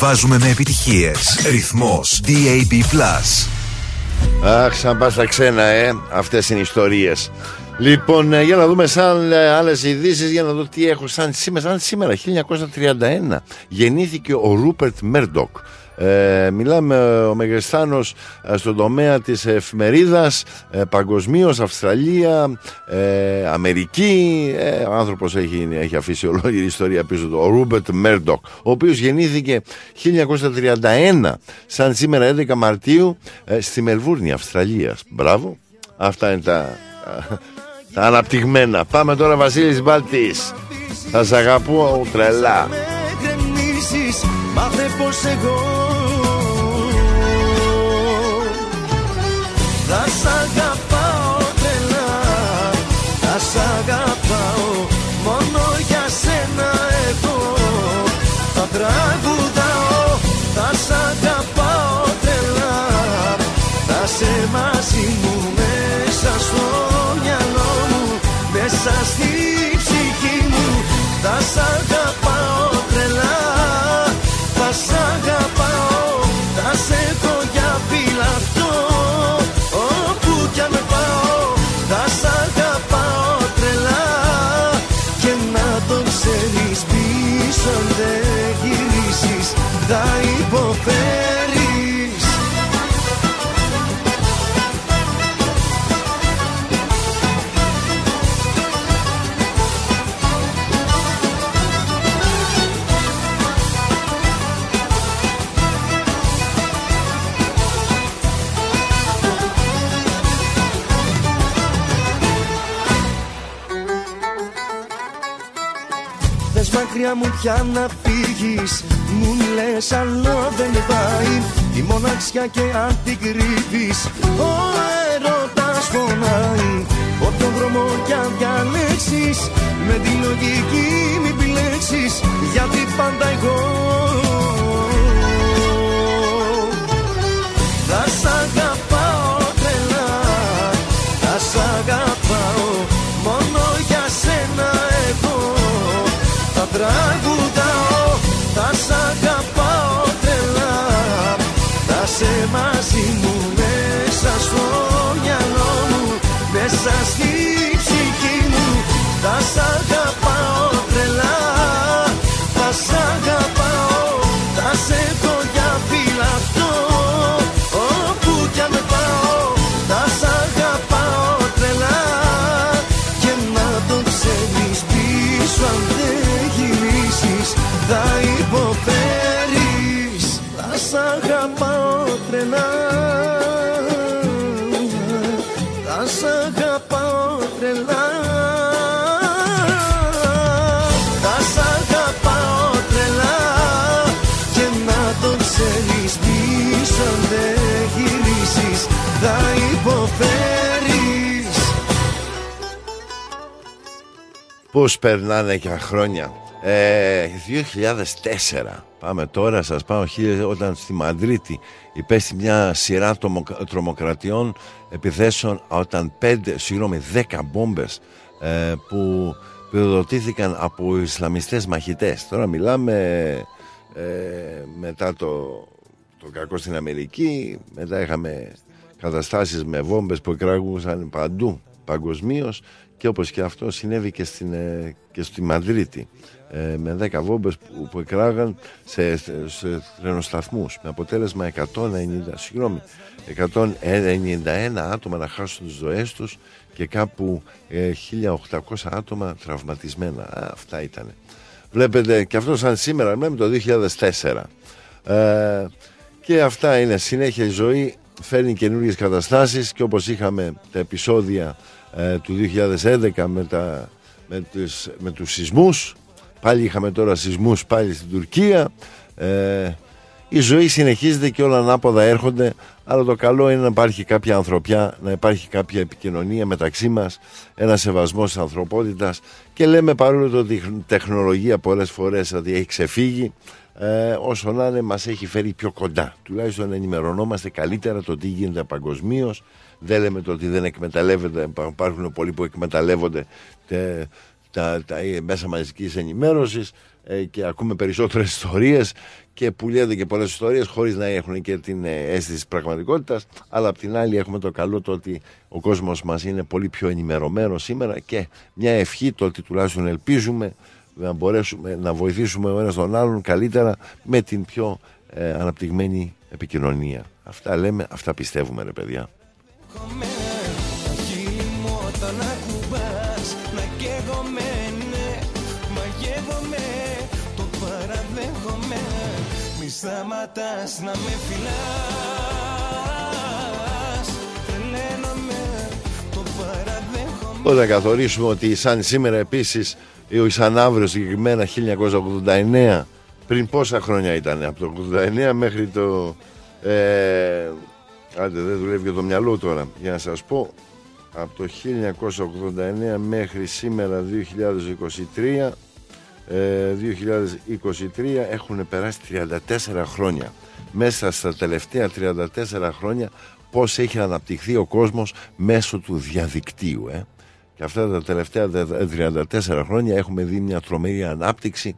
Ανεβάζουμε με επιτυχίες. Ρυθμός DAB+. Αχ, σαν πας στα ξένα, ε. Αυτές είναι οι ιστορίες. Λοιπόν, ε, για να δούμε σαν ε, άλλες ειδήσεις, για να δω τι έχω σαν σήμερα. Σαν σήμερα, 1931, γεννήθηκε ο Ρούπερτ Μέρντοκ. Ε, μιλάμε ο μεγιστάνας ε, στον τομέα της εφημερίδας ε, παγκοσμίως, Αυστραλία ε, Αμερική ε, ο άνθρωπος έχει, έχει αφήσει ολόκληρη ιστορία πίσω του. Ο Ρούπερτ Μέρντοκ ο οποίος γεννήθηκε 1931 σαν σήμερα 11 Μαρτίου ε, στη Μελβούρνη Αυστραλίας. Μπράβο. Αυτά είναι τα, τα αναπτυγμένα. Πάμε τώρα Βασίλης Μπάλτης. Θα σ' αγαπώ τρελά. Γκρεμίσεις Μάθε πως εγώ σ' αγαπάω Μόνο για σένα εγώ. Θα τραγουδάω Θα σ' αγαπάω τρελά. Θα σε μαζί μου μέσα στο μυαλό μου Μέσα στη ψυχή μου. Θα σ' αγαπάω μακριά μου πια να φύγεις Μου λες άλλο δεν πάει Η μοναξιά και αν την κρύβεις Ο έρωτας φωνάει. Όποιον δρόμο κι αν διαλέξεις Με τη λογική μη επιλέξεις Γιατί πάντα εγώ τραγουδάω Θα σ' αγαπάω τρελά. Θα σε μαζί μου Μέσα στο μυαλό μου Μέσα στη ψυχή μου. Θα σ' αγαπάω τρελά Θα σ' αγαπάω Πώς περνάνε και χρόνια. Ε, 2004. Πάμε τώρα, σας πάω χίλια- όταν στη Μαδρίτη υπέστη μια σειρά τρομοκ- τρομοκρατιών επιθέσεων όταν πέντε, συγγνώμη, δέκα μπόμπες ε, που πυροδοτήθηκαν από Ισλαμιστές μαχητές. Τώρα μιλάμε ε, μετά το, το κακό στην Αμερική, μετά είχαμε καταστάσεις με βόμβες που εκράγουσαν παντού παγκοσμίως και όπως και αυτό συνέβη και, στην, ε, και στη Μαδρίτη ε, με 10 βόμβες που, που εκράγαν σε, σε, σε τρενοσταθμούς με αποτέλεσμα 190, συγγνώμη, 191 άτομα να χάσουν τις ζωές τους και κάπου ε, 1800 άτομα τραυματισμένα. Α, αυτά ήταν. Βλέπετε και αυτό σαν σήμερα, λέμε το 2004. Ε, και αυτά είναι συνέχεια η ζωή φέρνει καινούριε καταστάσεις και όπως είχαμε τα επεισόδια ε, του 2011 με, τα, με, τις, με τους σεισμούς. Πάλι είχαμε τώρα σεισμούς πάλι στην Τουρκία. Ε, η ζωή συνεχίζεται και όλα ανάποδα έρχονται. Αλλά το καλό είναι να υπάρχει κάποια ανθρωπιά να υπάρχει κάποια επικοινωνία μεταξύ μας ένα σεβασμός της ανθρωπότητας. Και λέμε παρόλο το ότι η τεχνολογία πολλές φορές ότι έχει ξεφύγει ε, όσο να είναι μας έχει φέρει πιο κοντά. Τουλάχιστον ενημερωνόμαστε καλύτερα το τι γίνεται παγκοσμίως. Δεν λέμε το ότι δεν εκμεταλλεύεται υπάρχουν πολλοί που εκμεταλλεύονται τε, τα, τα μέσα μαζικής ενημέρωσης ε, και ακούμε περισσότερες ιστορίες και πουλιέται και πολλές ιστορίες χωρίς να έχουν και την ε, αίσθηση της πραγματικότητας αλλά απ' την άλλη έχουμε το καλό το ότι ο κόσμος μας είναι πολύ πιο ενημερωμένος σήμερα και μια ευχή το ότι τουλάχιστον ελπίζουμε να μπορέσουμε να βοηθήσουμε ο ένας τον άλλον καλύτερα με την πιο ε, αναπτυγμένη επικοινωνία. Αυτά λέμε, αυτά πιστεύουμε ρε παιδιά. Χείλη μου όταν ακουμπάς Να καίγομαι ναι Μαγεύομαι Το παραδέχομαι. Μη σταματάς να με φυλάς Τρελαίνομαι Το παραδέχομαι. Όταν καθορίσουμε ότι σαν σήμερα επίσης ή σαν αύριο συγκεκριμένα 1989 πριν πόσα χρόνια ήταν από το 89 μέχρι το ε, άντε δεν δουλεύει και το μυαλό τώρα. Για να σας πω από το 1989 μέχρι σήμερα 2023 ε, 2023 έχουν περάσει 34 χρόνια. Μέσα στα τελευταία 34 χρόνια πώς έχει αναπτυχθεί ο κόσμος μέσω του διαδικτύου ε. και αυτά τα τελευταία δε- 34 χρόνια έχουμε δει μια τρομερή ανάπτυξη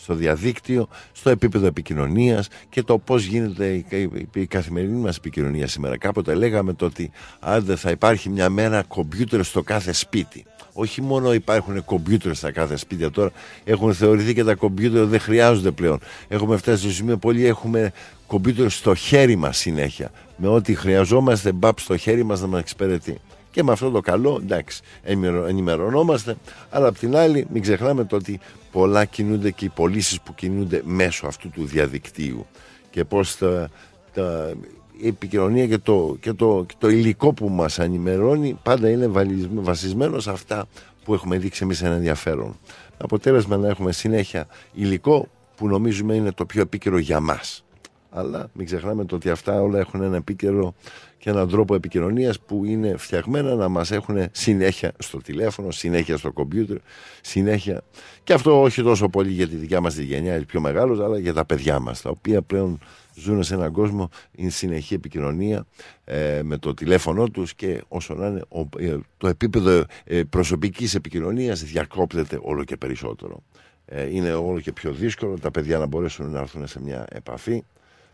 στο διαδίκτυο, στο επίπεδο επικοινωνίας και το πώς γίνεται η, η, η καθημερινή μας επικοινωνία σήμερα. Κάποτε λέγαμε το ότι αν δεν θα υπάρχει μια μέρα κομπιούτερ στο κάθε σπίτι. Όχι μόνο υπάρχουν κομπιούτερ στα κάθε σπίτια τώρα, έχουν θεωρηθεί και τα κομπιούτερ δεν χρειάζονται πλέον. Έχουμε φτάσει στο σημείο πολλοί έχουμε κομπιούτερ στο χέρι μας συνέχεια. Με ό,τι χρειαζόμαστε μπαπ στο χέρι μας να μας εξυπηρετεί. Και με αυτό το καλό, εντάξει, ενημερο- ενημερωνόμαστε, αλλά απ' την άλλη μην ξεχνάμε το ότι πολλά κινούνται και οι πωλήσεις που κινούνται μέσω αυτού του διαδικτύου και πώς τα, τα, η επικοινωνία και το, και, το, και το υλικό που μας ενημερώνει πάντα είναι βαλισμένο- βασισμένο σε αυτά που έχουμε δείξει εμείς ένα ενδιαφέρον. Αποτέλεσμα να έχουμε συνέχεια υλικό που νομίζουμε είναι το πιο επίκαιρο για μας. Αλλά μην ξεχνάμε το ότι αυτά όλα έχουν ένα επίκαιρο και έναν τρόπο επικοινωνίας που είναι φτιαγμένα να μας έχουν συνέχεια στο τηλέφωνο, συνέχεια στο κομπιούτερ, συνέχεια. Και αυτό όχι τόσο πολύ για τη δικιά μας τη γενιά, οι πιο μεγάλους, αλλά για τα παιδιά μας, τα οποία πλέον ζουν σε έναν κόσμο, είναι συνεχή επικοινωνία ε, με το τηλέφωνο τους και όσο να είναι ο- ε, το επίπεδο ε, προσωπικής επικοινωνίας διακόπτεται όλο και περισσότερο. Ε, είναι όλο και πιο δύσκολο τα παιδιά να μπορέσουν να έρθουν σε μια επαφή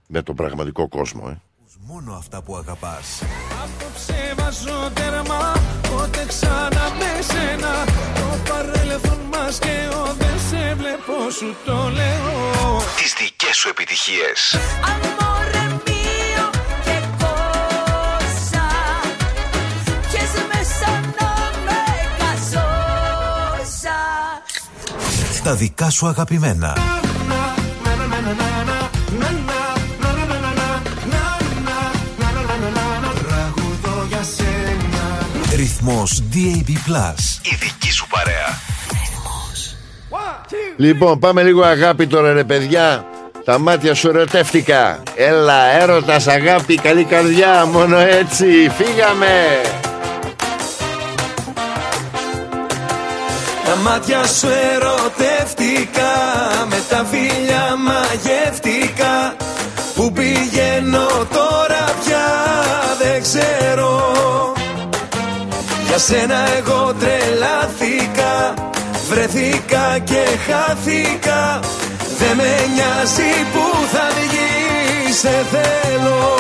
με τον πραγματικό κόσμο. Ε. Μόνο αυτά που αγαπάς. Απόψε βάζω τέρμα Πότε ξανά με σένα Το παρέλθον μας και ο Δεν σε βλέπω σου το λέω Τις δικές σου επιτυχίες. Amore mio, che cosa C'è smessa non me casosa Τα δικά σου αγαπημένα. Τραγουδώ Ρυθμός DAB+. Η δική σου παρέα. Λοιπόν, πάμε λίγο αγάπη τώρα ρε παιδιά. Τα μάτια σου ερωτεύτηκα. Έλα, έρωτας, αγάπη, καλή καρδιά. Μόνο έτσι. Φύγαμε. Τα μάτια σου ερωτεύτηκα Με τα φίλια μαγεύτηκα Που πηγαίνω τώρα πια δεν ξέρω Για σένα εγώ τρελάθηκα Βρεθήκα και χάθηκα. Δεν με νοιάζει που θα βγει Σε θέλω.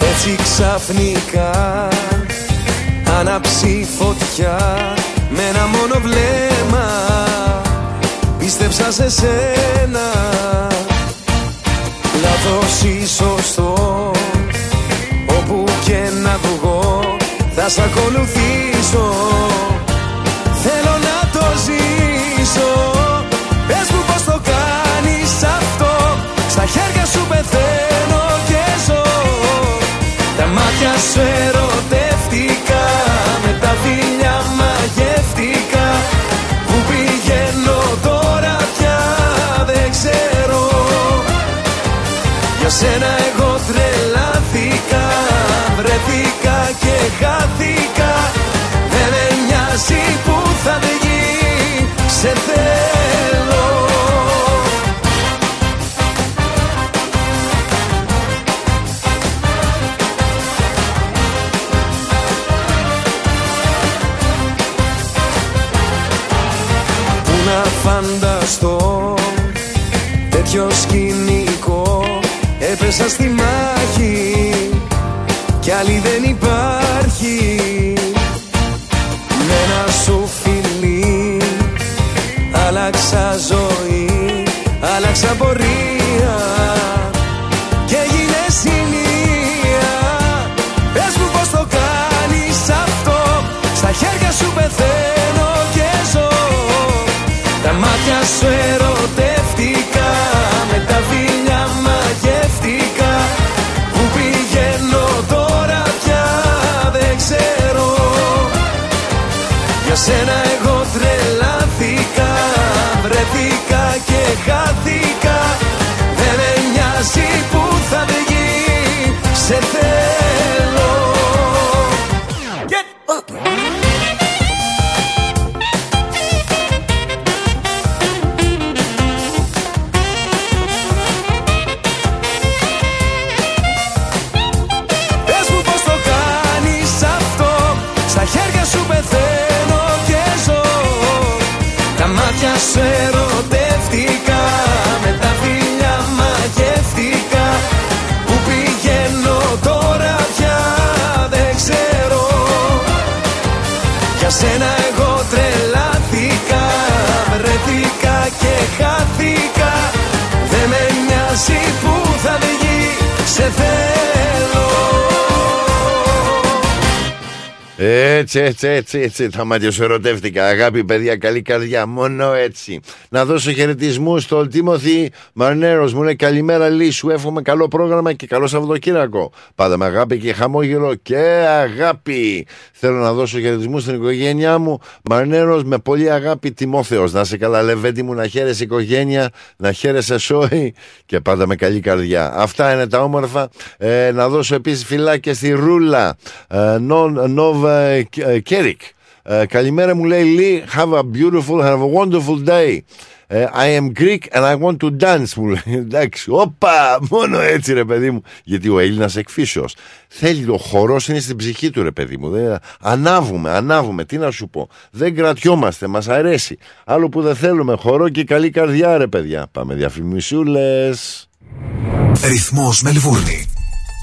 Έτσι ξαφνικά άναψει φωτιά με ένα μόνο βλέμμα πίστεψα σε σένα. Λάθος ή σωστός όπου και να βγω θα σ' ακολουθήσω. Θέλω να το ζήσω. Πες μου πως το κάνεις αυτό. Στα χέρια σου πεθαίνω και ζω. Τα μάτια σου ερωτεύτηκα Σένα εγώ τρελάθηκα Βρέθηκα και χάθηκα. Δεν με νοιάζει που θα βγει Σε θέλω. Πού να φανταστώ Τέτοιο σκηνή Έπεσα στη μάχη κι άλλη δεν υπάρχει. Με ένα σου φιλί άλλαξα ζωή, άλλαξα πορεία Έτσι, έτσι, έτσι, έτσι. Τα μάτια σου ερωτεύτηκα. Αγάπη, παιδιά, καλή καρδιά. Μόνο έτσι. Να δώσω χαιρετισμού στον Τίμωθη Μαρνέρος. Μου λέει καλημέρα, Λύ. Σου εύχομαι καλό πρόγραμμα και καλό Σαββατοκύριακο. Πάντα με αγάπη και χαμόγελο και αγάπη. Θέλω να δώσω χαιρετισμού στην οικογένειά μου. Μαρνέρος με πολύ αγάπη Τιμόθεος. Να σε καλά, Λεβέντι μου, να χαίρεσαι οικογένεια, να χαίρεσαι σόι και πάντα με καλή καρδιά. Αυτά είναι τα όμορφα. Ε, να δώσω επίσης φιλάκια στη Ρούλα. Ε, Νο- Νόβα ε, ε, Κέρικ. Ε, καλημέρα μου λέει Λί, have a beautiful, have a wonderful day. Ε, I am Greek and I want to dance μου λέει. Εντάξει, όπα, μόνο έτσι ρε παιδί μου. Γιατί ο Έλληνας εκ φύσεως θέλει το χορός είναι στην ψυχή του ρε παιδί μου. Δεν, ανάβουμε, ανάβουμε, τι να σου πω. Δεν κρατιόμαστε, μας αρέσει. Άλλο που δεν θέλουμε, χορό και καλή καρδιά ρε παιδιά. Πάμε διαφημισούλες. Ρυθμός Μελβούρνη.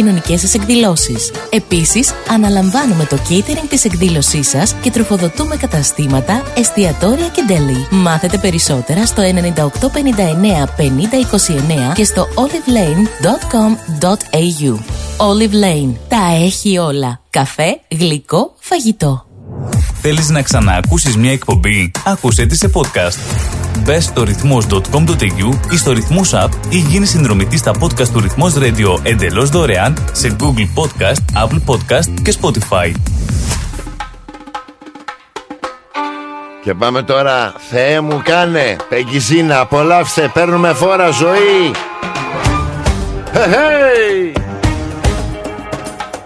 κοινωνικές σας εκδηλώσεις. Επίσης, αναλαμβάνουμε το catering της εκδήλωσής σας και τροφοδοτούμε καταστήματα, εστιατόρια και deli. Μάθετε περισσότερα στο 9859 5029 και στο olivelane.com.au. Olive Lane. Τα έχει όλα. Καφέ, γλυκό, φαγητό. Θέλεις να ξαναακούσεις μια εκπομπή; Άκουσέ τη σε podcast. Μπες στο ρυθμός.com.au ή στο ρυθμός app ή γίνεις συνδρομητής στα podcast του ρυθμός radio εντελώς δωρεάν σε Google Podcast, Apple Podcast και Spotify. Και πάμε τώρα, Θεέ μου κάνε, Πεγκυζίνα, απολαύστε, παίρνουμε φόρα ζωή. Hey, hey.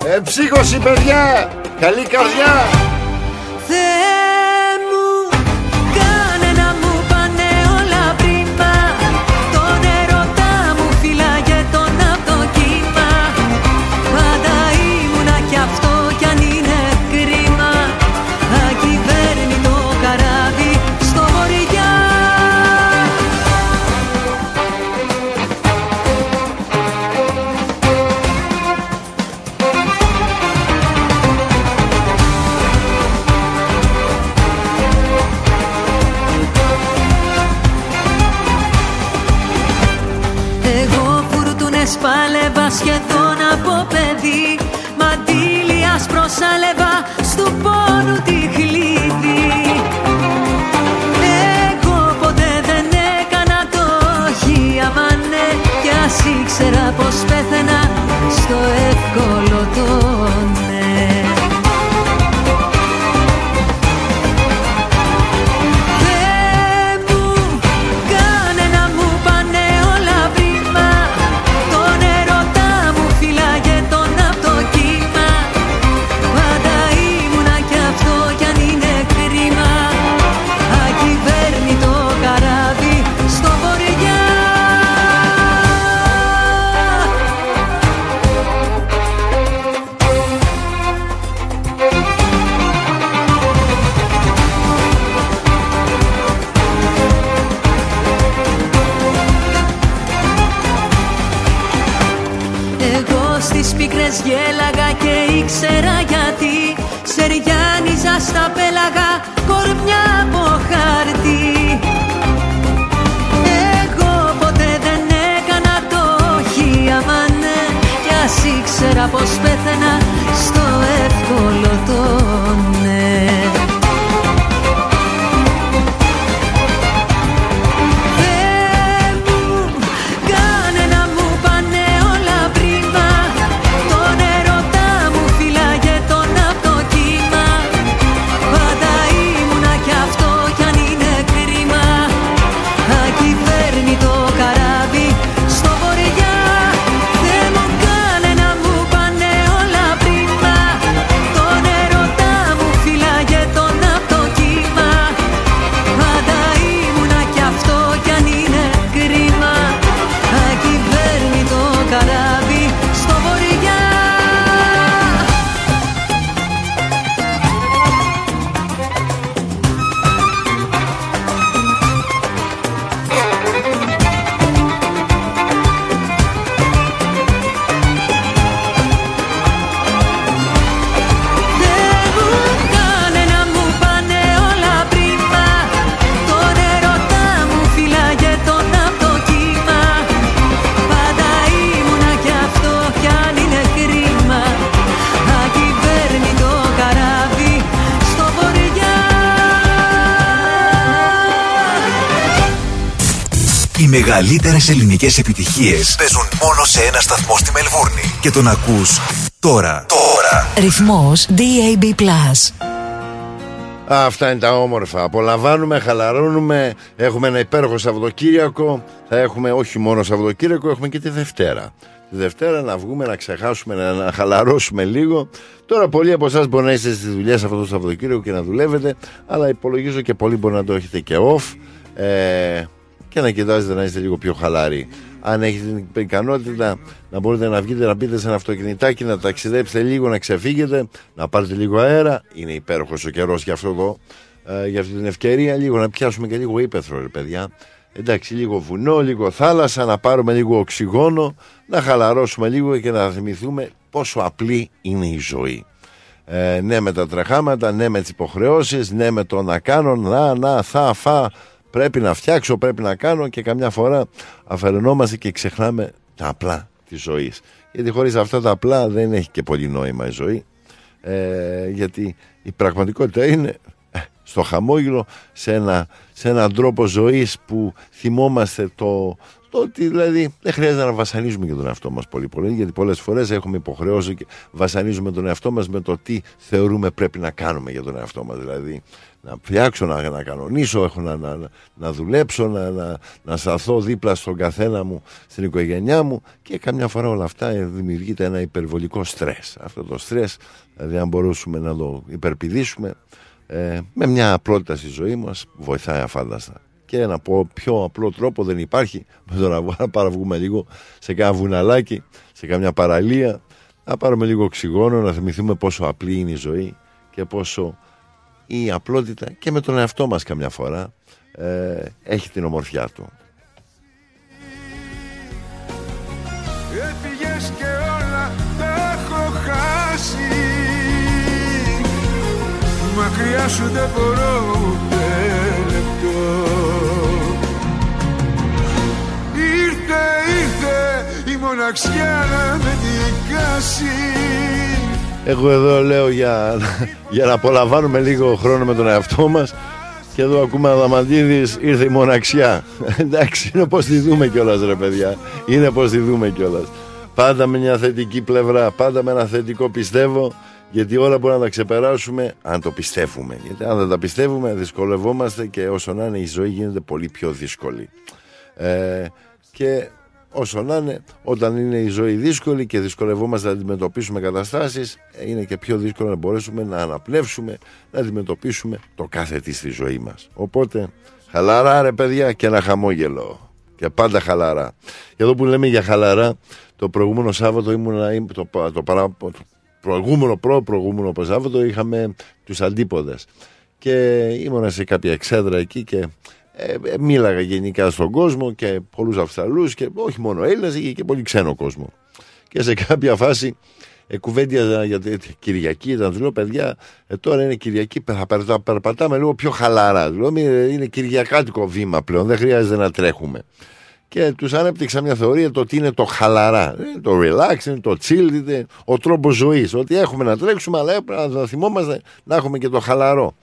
Ε, ψύχωση παιδιά, καλή καρδιά. Μαντήλια προσάλευα στου πόνου τη πως πέθαινα μεγαλύτερε ελληνικές επιτυχίες παίζουν μόνο σε ένα σταθμό στη Μελβούρνη. Και τον ακούς τώρα. Τώρα. Ρυθμός DAB+. Αυτά είναι τα όμορφα. Απολαμβάνουμε, χαλαρώνουμε. Έχουμε ένα υπέροχο Σαββατοκύριακο. Θα έχουμε όχι μόνο Σαββατοκύριακο, έχουμε και τη Δευτέρα. Τη Δευτέρα να βγούμε, να ξεχάσουμε, να, να χαλαρώσουμε λίγο. Τώρα, πολλοί από εσάς μπορεί να είστε στι δουλειέ αυτό το Σαββατοκύριακο και να δουλεύετε, αλλά υπολογίζω και πολλοί μπορεί να το έχετε και off. Ε, και να κοιτάζετε να είστε λίγο πιο χαλαροί. Αν έχετε την ικανότητα να μπορείτε να βγείτε να μπείτε σε ένα αυτοκινητάκι, να ταξιδέψετε λίγο, να ξεφύγετε, να πάρετε λίγο αέρα. Είναι υπέροχος ο καιρός για αυτό εδώ, ε, για αυτή την ευκαιρία. Λίγο να πιάσουμε και λίγο ύπεθρο, ρε παιδιά. Εντάξει, λίγο βουνό, λίγο θάλασσα, να πάρουμε λίγο οξυγόνο, να χαλαρώσουμε λίγο και να θυμηθούμε πόσο απλή είναι η ζωή. Ε, ναι με τα τρεχάματα, ναι με τις υποχρεώσεις, ναι με το να κάνω, να, να, θα, φα, πρέπει να φτιάξω, πρέπει να κάνω και καμιά φορά αφαιρενόμαστε και ξεχνάμε τα απλά της ζωής. Γιατί χωρίς αυτά τα απλά δεν έχει και πολύ νόημα η ζωή. Ε, γιατί η πραγματικότητα είναι ε, στο χαμόγελο, σε, ένα, σε έναν τρόπο ζωής που θυμόμαστε το, το ότι δηλαδή δεν χρειάζεται να βασανίζουμε και τον εαυτό μας πολύ πολύ γιατί πολλές φορές έχουμε υποχρεώσει και βασανίζουμε τον εαυτό μας με το τι θεωρούμε πρέπει να κάνουμε για τον εαυτό μας δηλαδή να φτιάξω, να, να κανονίσω, έχω να, να, να δουλέψω, να, να, να σταθώ δίπλα στον καθένα μου, στην οικογένειά μου και καμιά φορά όλα αυτά ε, δημιουργείται ένα υπερβολικό στρες. Αυτό το στρες, δηλαδή αν μπορούσαμε να το υπερπηδήσουμε, ε, με μια απλότητα στη ζωή μας βοηθάει αφάνταστα. Και ένα πω πιο απλό τρόπο δεν υπάρχει με το να παραβγούμε λίγο σε κάνα βουναλάκι, σε καμιά παραλία, να πάρουμε λίγο οξυγόνο, να θυμηθούμε πόσο απλή είναι η ζωή και πόσο η απλότητα και με τον εαυτό μας καμιά φορά ε, έχει την ομορφιά του. Έφυγες και όλα τα έχω χάσει. Μακριά σου δεν μπορώ ούτε λεπτό. Ήρθε, ήρθε η μοναξιά να με δικάσει Εγώ εδώ λέω για, για να απολαμβάνουμε λίγο χρόνο με τον εαυτό μας και εδώ ακούμε Αδαμαντίδης ήρθε η μοναξιά. Εντάξει, είναι πως τη δούμε κιόλας ρε παιδιά. Είναι πως τη δούμε κιόλας. Πάντα με μια θετική πλευρά, πάντα με ένα θετικό πιστεύω, γιατί όλα μπορούμε να τα ξεπεράσουμε αν το πιστεύουμε. Γιατί αν δεν τα πιστεύουμε δυσκολευόμαστε και όσο να είναι η ζωή γίνεται πολύ πιο δύσκολη. Ε, και όσο να είναι, όταν είναι η ζωή δύσκολη και δυσκολευόμαστε να αντιμετωπίσουμε καταστάσεις, ε, είναι και πιο δύσκολο να μπορέσουμε να αναπνεύσουμε, να αντιμετωπίσουμε το κάθε τι στη ζωή μας. Οπότε, χαλαρά ρε παιδιά και ένα χαμόγελο. Και πάντα χαλαρά. Και εδώ που λέμε για χαλαρά, το προηγούμενο Σάββατο ήμουν, το, το, παρα, το προηγούμενο προ προηγούμενο Σάββατο είχαμε τους αντίποδες. Και ήμουνα σε κάποια εξέδρα εκεί και ε, ε, μίλαγα γενικά στον κόσμο και πολλούς Αυστραλούς και όχι μόνο Έλληνες, είχε και πολύ ξένο κόσμο. Και σε κάποια φάση ε, κουβέντια για την Κυριακή, ήταν του λέω παιδιά, ε, τώρα είναι Κυριακή, θα περπα- περπατάμε λίγο πιο χαλαρά. Λέω, «Μη- είναι Κυριακάτικο βήμα πλέον, δεν χρειάζεται να τρέχουμε. και τους ανέπτυξα μια θεωρία το ότι είναι το χαλαρά. Είναι το relax, είναι το chill, είναι ο τρόπος ζωής. Ότι έχουμε να τρέξουμε, αλλά έπρεπε να θυμόμαστε να έχουμε και το χαλαρό.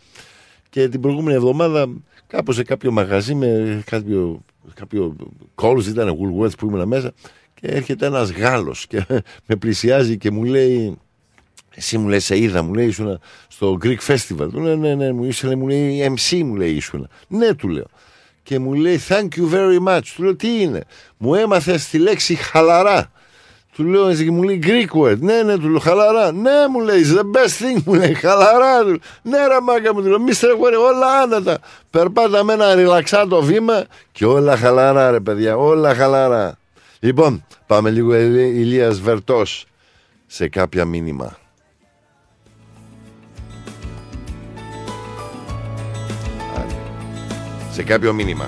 Και την προηγούμενη εβδομάδα κάπου σε κάποιο μαγαζί με κάποιο, κάποιο calls, ήταν Woolworths που ήμουν μέσα και έρχεται ένας Γάλλος και [laughs] με πλησιάζει και μου λέει εσύ μου λέει σε είδα, μου λέει ήσουν στο Greek Festival. Του λέω ναι, ναι, μου είσαι, μου λέει MC μου λέει ήσουν. Ναι, του λέω. Και μου λέει thank you very much. Του λέω τι είναι. Μου έμαθε τη λέξη χαλαρά. Του λέω έτσι και μου λέει Greek word. Ναι, ναι, του λέω χαλαρά. Ναι, μου λέει the best thing μου λέει χαλαρά. Του. Ναι, ρε μάγκα μου του λέω μη στρέχω όλα άνετα. Περπάτα με ένα ριλαξάτο βήμα και όλα χαλαρά ρε παιδιά, όλα χαλαρά. Λοιπόν, πάμε λίγο Ηλίας Βερτός σε κάποια μήνυμα. σε κάποιο μήνυμα.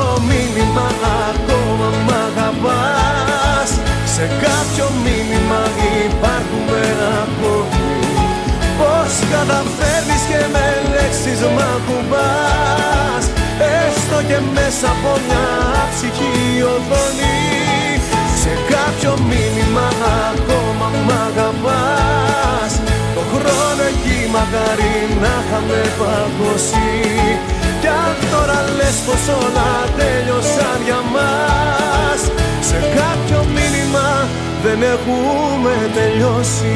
μήνυμα ακόμα μ' αγαπάς. Σε κάποιο μήνυμα υπάρχουμε ακόμη Πώς καταφέρνεις και με λέξεις μ' ακουμπάς. Έστω και μέσα από μια ψυχή οθόνη. Σε κάποιο μήνυμα ακόμα μ' αγαπάς. Το χρόνο εκεί μακάρι να είχαμε παγώσει Κι αν τώρα λες πως όλα τέλειωσαν για μας. Σε κάποιο μήνυμα δεν έχουμε τελειώσει.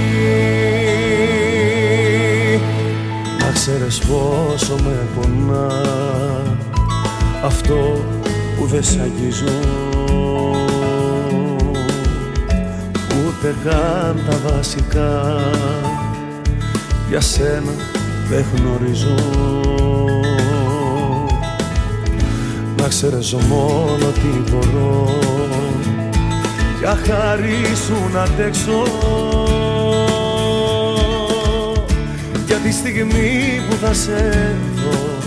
Να ξέρεις πόσο με πονά Αυτό που δεν σ' αγγίζω Ούτε καν τα βασικά Για σένα δεν γνωρίζω Να ξέρεις μόνο τι μπορώ. Για χάρη σου να αντέξω. Για τη στιγμή που θα σε δω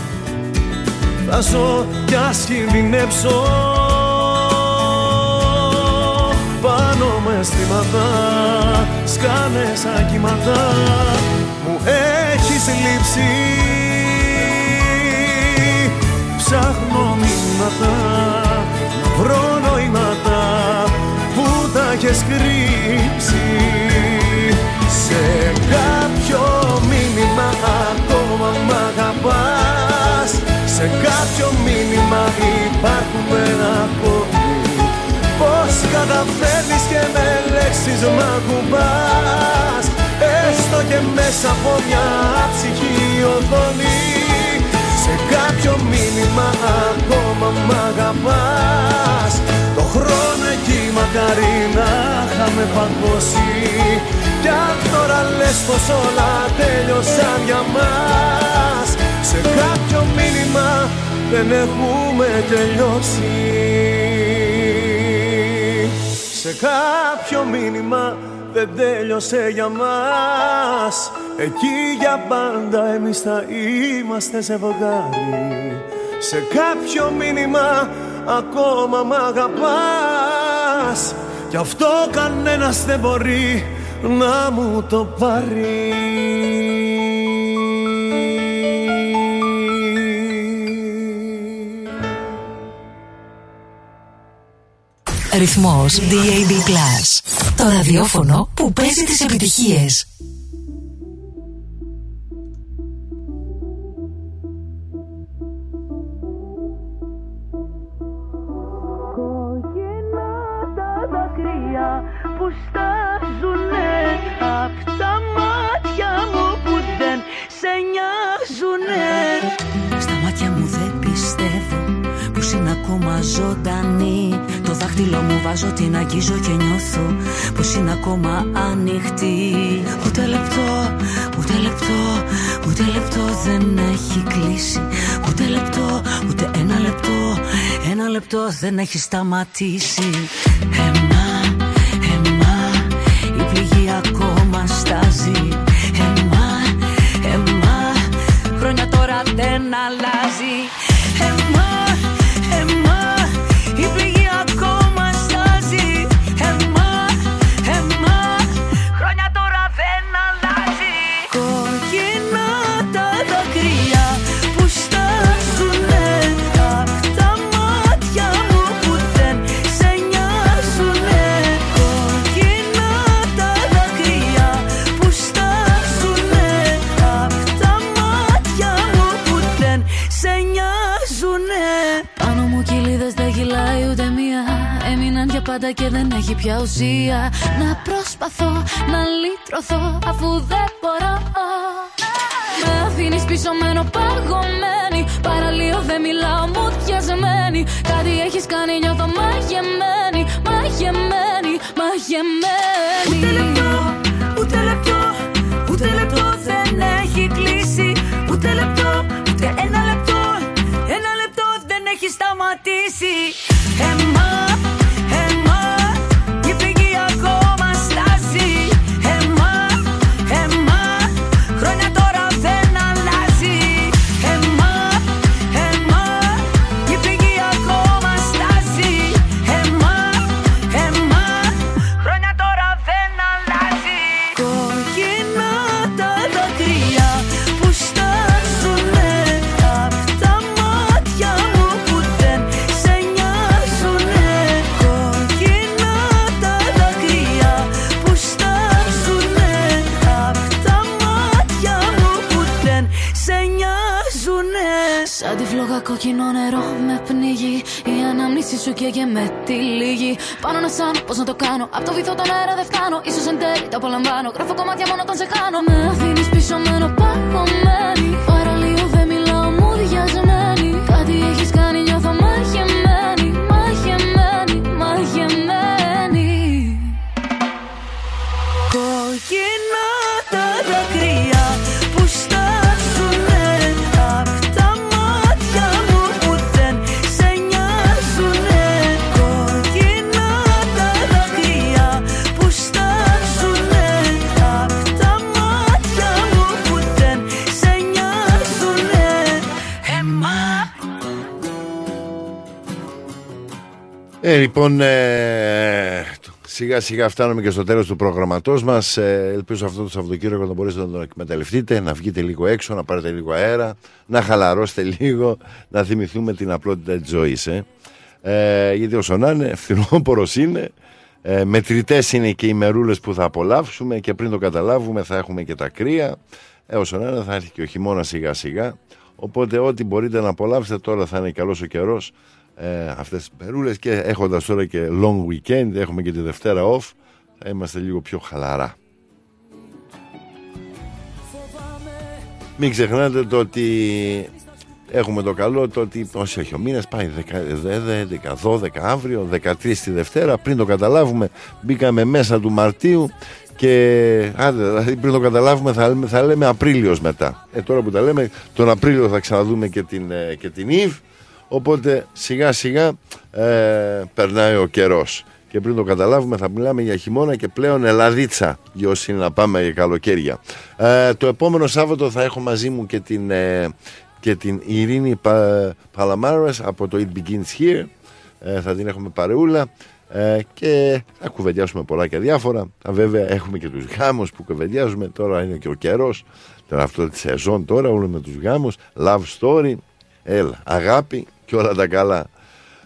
Θα ζω κι ας κινδυνεύσω Πάνω με αισθήματα Σκάνε σαν κύματα. Μου έχεις λείψει Ψάχνω μηνύματα Να βρω νοήματα Που τα έχεις κρύψει. Σε κάποιο μήνυμα ακόμα μ' αγαπάς. Σε κάποιο μήνυμα υπάρχουμε ακόμη Πώς καταφέρνεις και με λέξεις μ' ακουμπάς. Έστω και μέσα από μια ψυχή οθόνη Σε κάποιο μήνυμα ακόμα μ' αγαπάς. Το χρόνο εκεί μακάρι να είχαμε παγώσει. Κι αν τώρα λες πως όλα τέλειωσαν για μας Σε κάποιο μήνυμα δεν έχουμε τελειώσει. Σε κάποιο μήνυμα δεν τέλειωσε για μας. Εκεί για πάντα εμείς θα είμαστε ζευγάρι Σε κάποιο μήνυμα ακόμα μ' αγαπάς. Κι αυτό κανένας δεν μπορεί να μου το πάρει. Ρυθμός DAB+. Το ραδιόφωνο που παίζει τις επιτυχίες. Ακόμα ζωντανή. Το δάχτυλο μου βάζω, την αγγίζω και νιώθω πως είναι ακόμα ανοιχτή. Ούτε λεπτό, ούτε λεπτό, ούτε λεπτό δεν έχει κλείσει. Ούτε λεπτό, ούτε ένα λεπτό, ένα λεπτό δεν έχει σταματήσει. Εμά, εμά, η πληγή ακόμα στάζει. Εμά, εμά, χρόνια τώρα δεν αλλάζει δεν έχει πια ουσία. Να προσπαθώ να λύτρωθώ αφού δεν μπορώ. Με αφήνεις πίσω μένω παγωμένη. Παραλίω δεν μιλάω μου διασμένη Κάτι έχεις κάνει νιώθω μαγεμένη. Μαγεμένη, μαγεμένη. Ούτε λεπτό, ούτε λεπτό, ούτε λεπτό δεν έχει κλείσει. Ούτε λεπτό, ούτε ένα λεπτό, ένα λεπτό δεν έχει σταματήσει. Εμάς, κόκκινο νερό με πνίγει. Η ανάμνηση σου καίγε με τη λίγη Πάνω να σάνω, πώς να το κάνω. Απ' το βυθό τον αέρα δεν φτάνω. Ίσως εν τέλει το απολαμβάνω. Γράφω κομμάτια μόνο όταν σε χάνω. Με αφήνεις πίσω μένω παγωμένη Ε, λοιπόν, ε, σιγά σιγά φτάνουμε και στο τέλος του προγραμματός μας. Ε, ελπίζω αυτό το Σαββατοκύριακο να μπορέσετε να το εκμεταλλευτείτε, να βγείτε λίγο έξω, να πάρετε λίγο αέρα, να χαλαρώσετε [laughs] λίγο, να θυμηθούμε την απλότητα της ζωής. Ε. Ε, γιατί όσο να είναι, φθινόπορος είναι, ε, μετρητές είναι και οι μερούλες που θα απολαύσουμε και πριν το καταλάβουμε θα έχουμε και τα κρύα. Ε, όσο να είναι θα έρθει και ο χειμώνας σιγά σιγά. Οπότε ό,τι μπορείτε να απολαύσετε τώρα θα είναι καλός ο καιρός ε, αυτές τις περούλες και έχοντας τώρα και long weekend, έχουμε και τη Δευτέρα off, θα είμαστε λίγο πιο χαλαρά. Μην ξεχνάτε το ότι έχουμε το καλό το ότι όσοι έχει ο μήνας πάει 10, 11, 12 αύριο, 13 τη Δευτέρα, πριν το καταλάβουμε μπήκαμε μέσα του Μαρτίου και άντε, δηλαδή πριν το καταλάβουμε θα, λέμε- θα λέμε Απρίλιος μετά. Ε, τώρα που τα λέμε, τον Απρίλιο θα ξαναδούμε και την, ε, και την Ιβ. Οπότε σιγά σιγά ε, περνάει ο καιρός. Και πριν το καταλάβουμε θα μιλάμε για χειμώνα και πλέον ελαδίτσα για όσοι είναι να πάμε για καλοκαίρια. Ε, το επόμενο Σάββατο θα έχω μαζί μου και την, ε, και την Ειρήνη Πα, Παλαμάρας από το It Begins Here. Ε, θα την έχουμε παρεούλα ε, και θα κουβεντιάσουμε πολλά και διάφορα. Α, βέβαια έχουμε και τους γάμους που κουβεντιάζουμε. Τώρα είναι και ο καιρός. Τώρα αυτό τη σεζόν τώρα όλο με τους γάμους. Love story. Έλα, αγάπη και όλα τα καλά.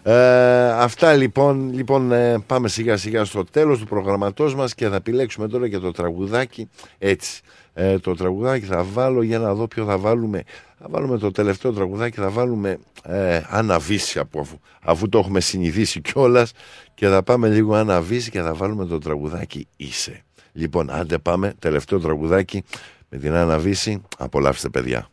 Ε, αυτά λοιπόν, λοιπόν ε, πάμε σιγά σιγά στο τέλος του προγραμματός μας και θα επιλέξουμε τώρα και το τραγουδάκι έτσι. Ε, το τραγουδάκι θα βάλω για να δω ποιο θα βάλουμε. Θα βάλουμε το τελευταίο τραγουδάκι, θα βάλουμε ε, αναβίση από αφού, αφού το έχουμε συνηθίσει κιόλας και θα πάμε λίγο αναβίση και θα βάλουμε το τραγουδάκι είσαι. Λοιπόν, άντε πάμε, τελευταίο τραγουδάκι με την αναβίση. Απολαύστε παιδιά.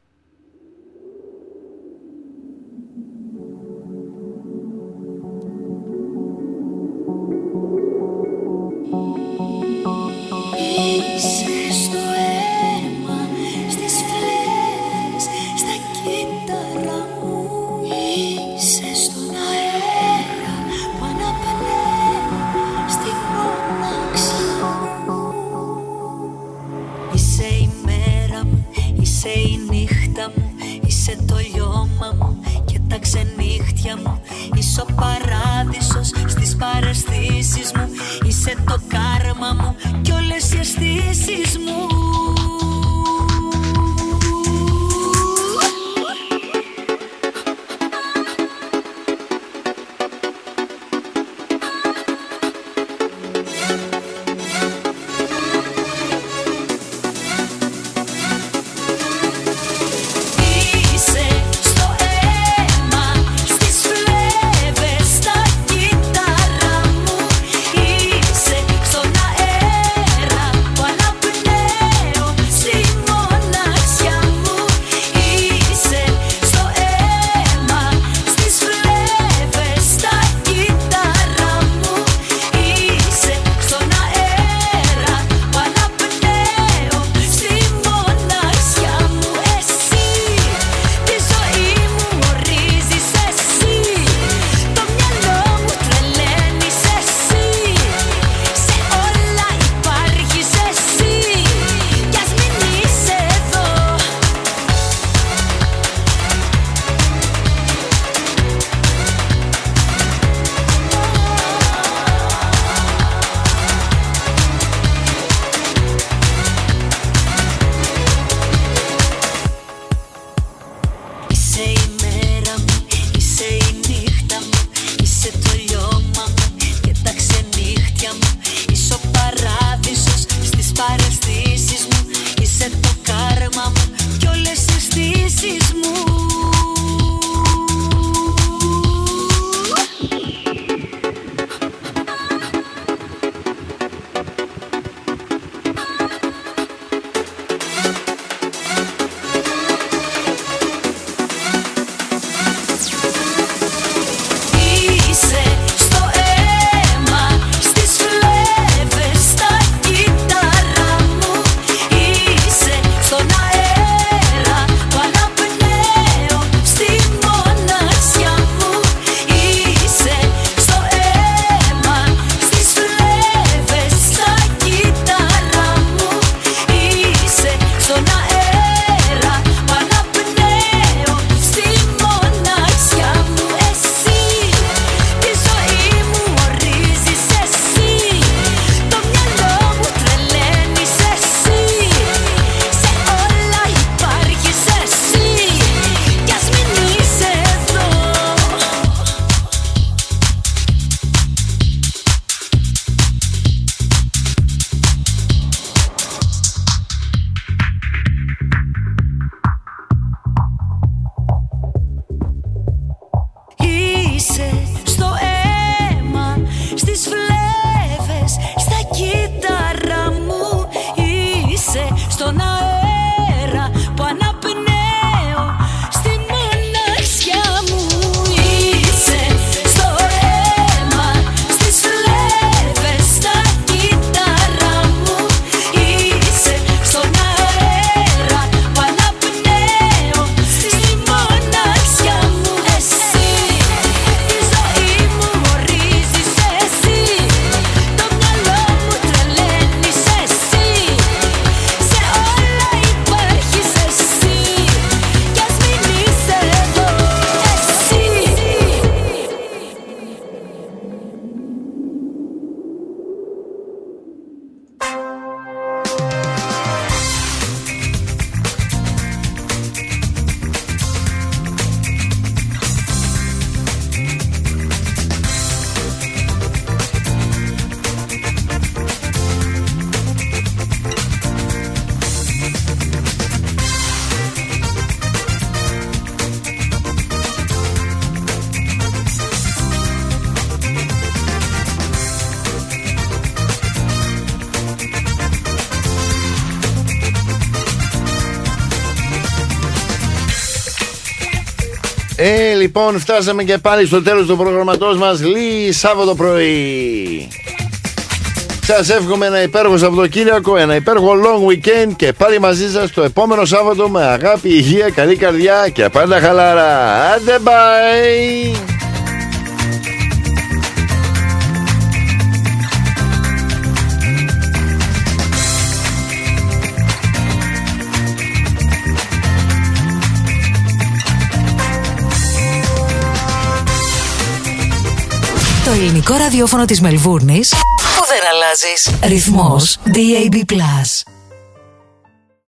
Ξενύχτια μου. Είσαι ο παράδεισος στις παρεστήσεις μου. Είσαι το κάρμα μου και όλες οι αισθήσεις μου λοιπόν, φτάσαμε και πάλι στο τέλος του προγραμματός μας Λί Σάββατο πρωί. Σας εύχομαι ένα υπέροχο Σαββατοκύριακο, ένα υπέροχο long weekend και πάλι μαζί σας το επόμενο Σάββατο με αγάπη, υγεία, καλή καρδιά και πάντα χαλάρα. Άντε bye! Το ελληνικό ραδιόφωνο της Μελβούρνης που δεν αλλάζεις. Ρυθμός DAB+.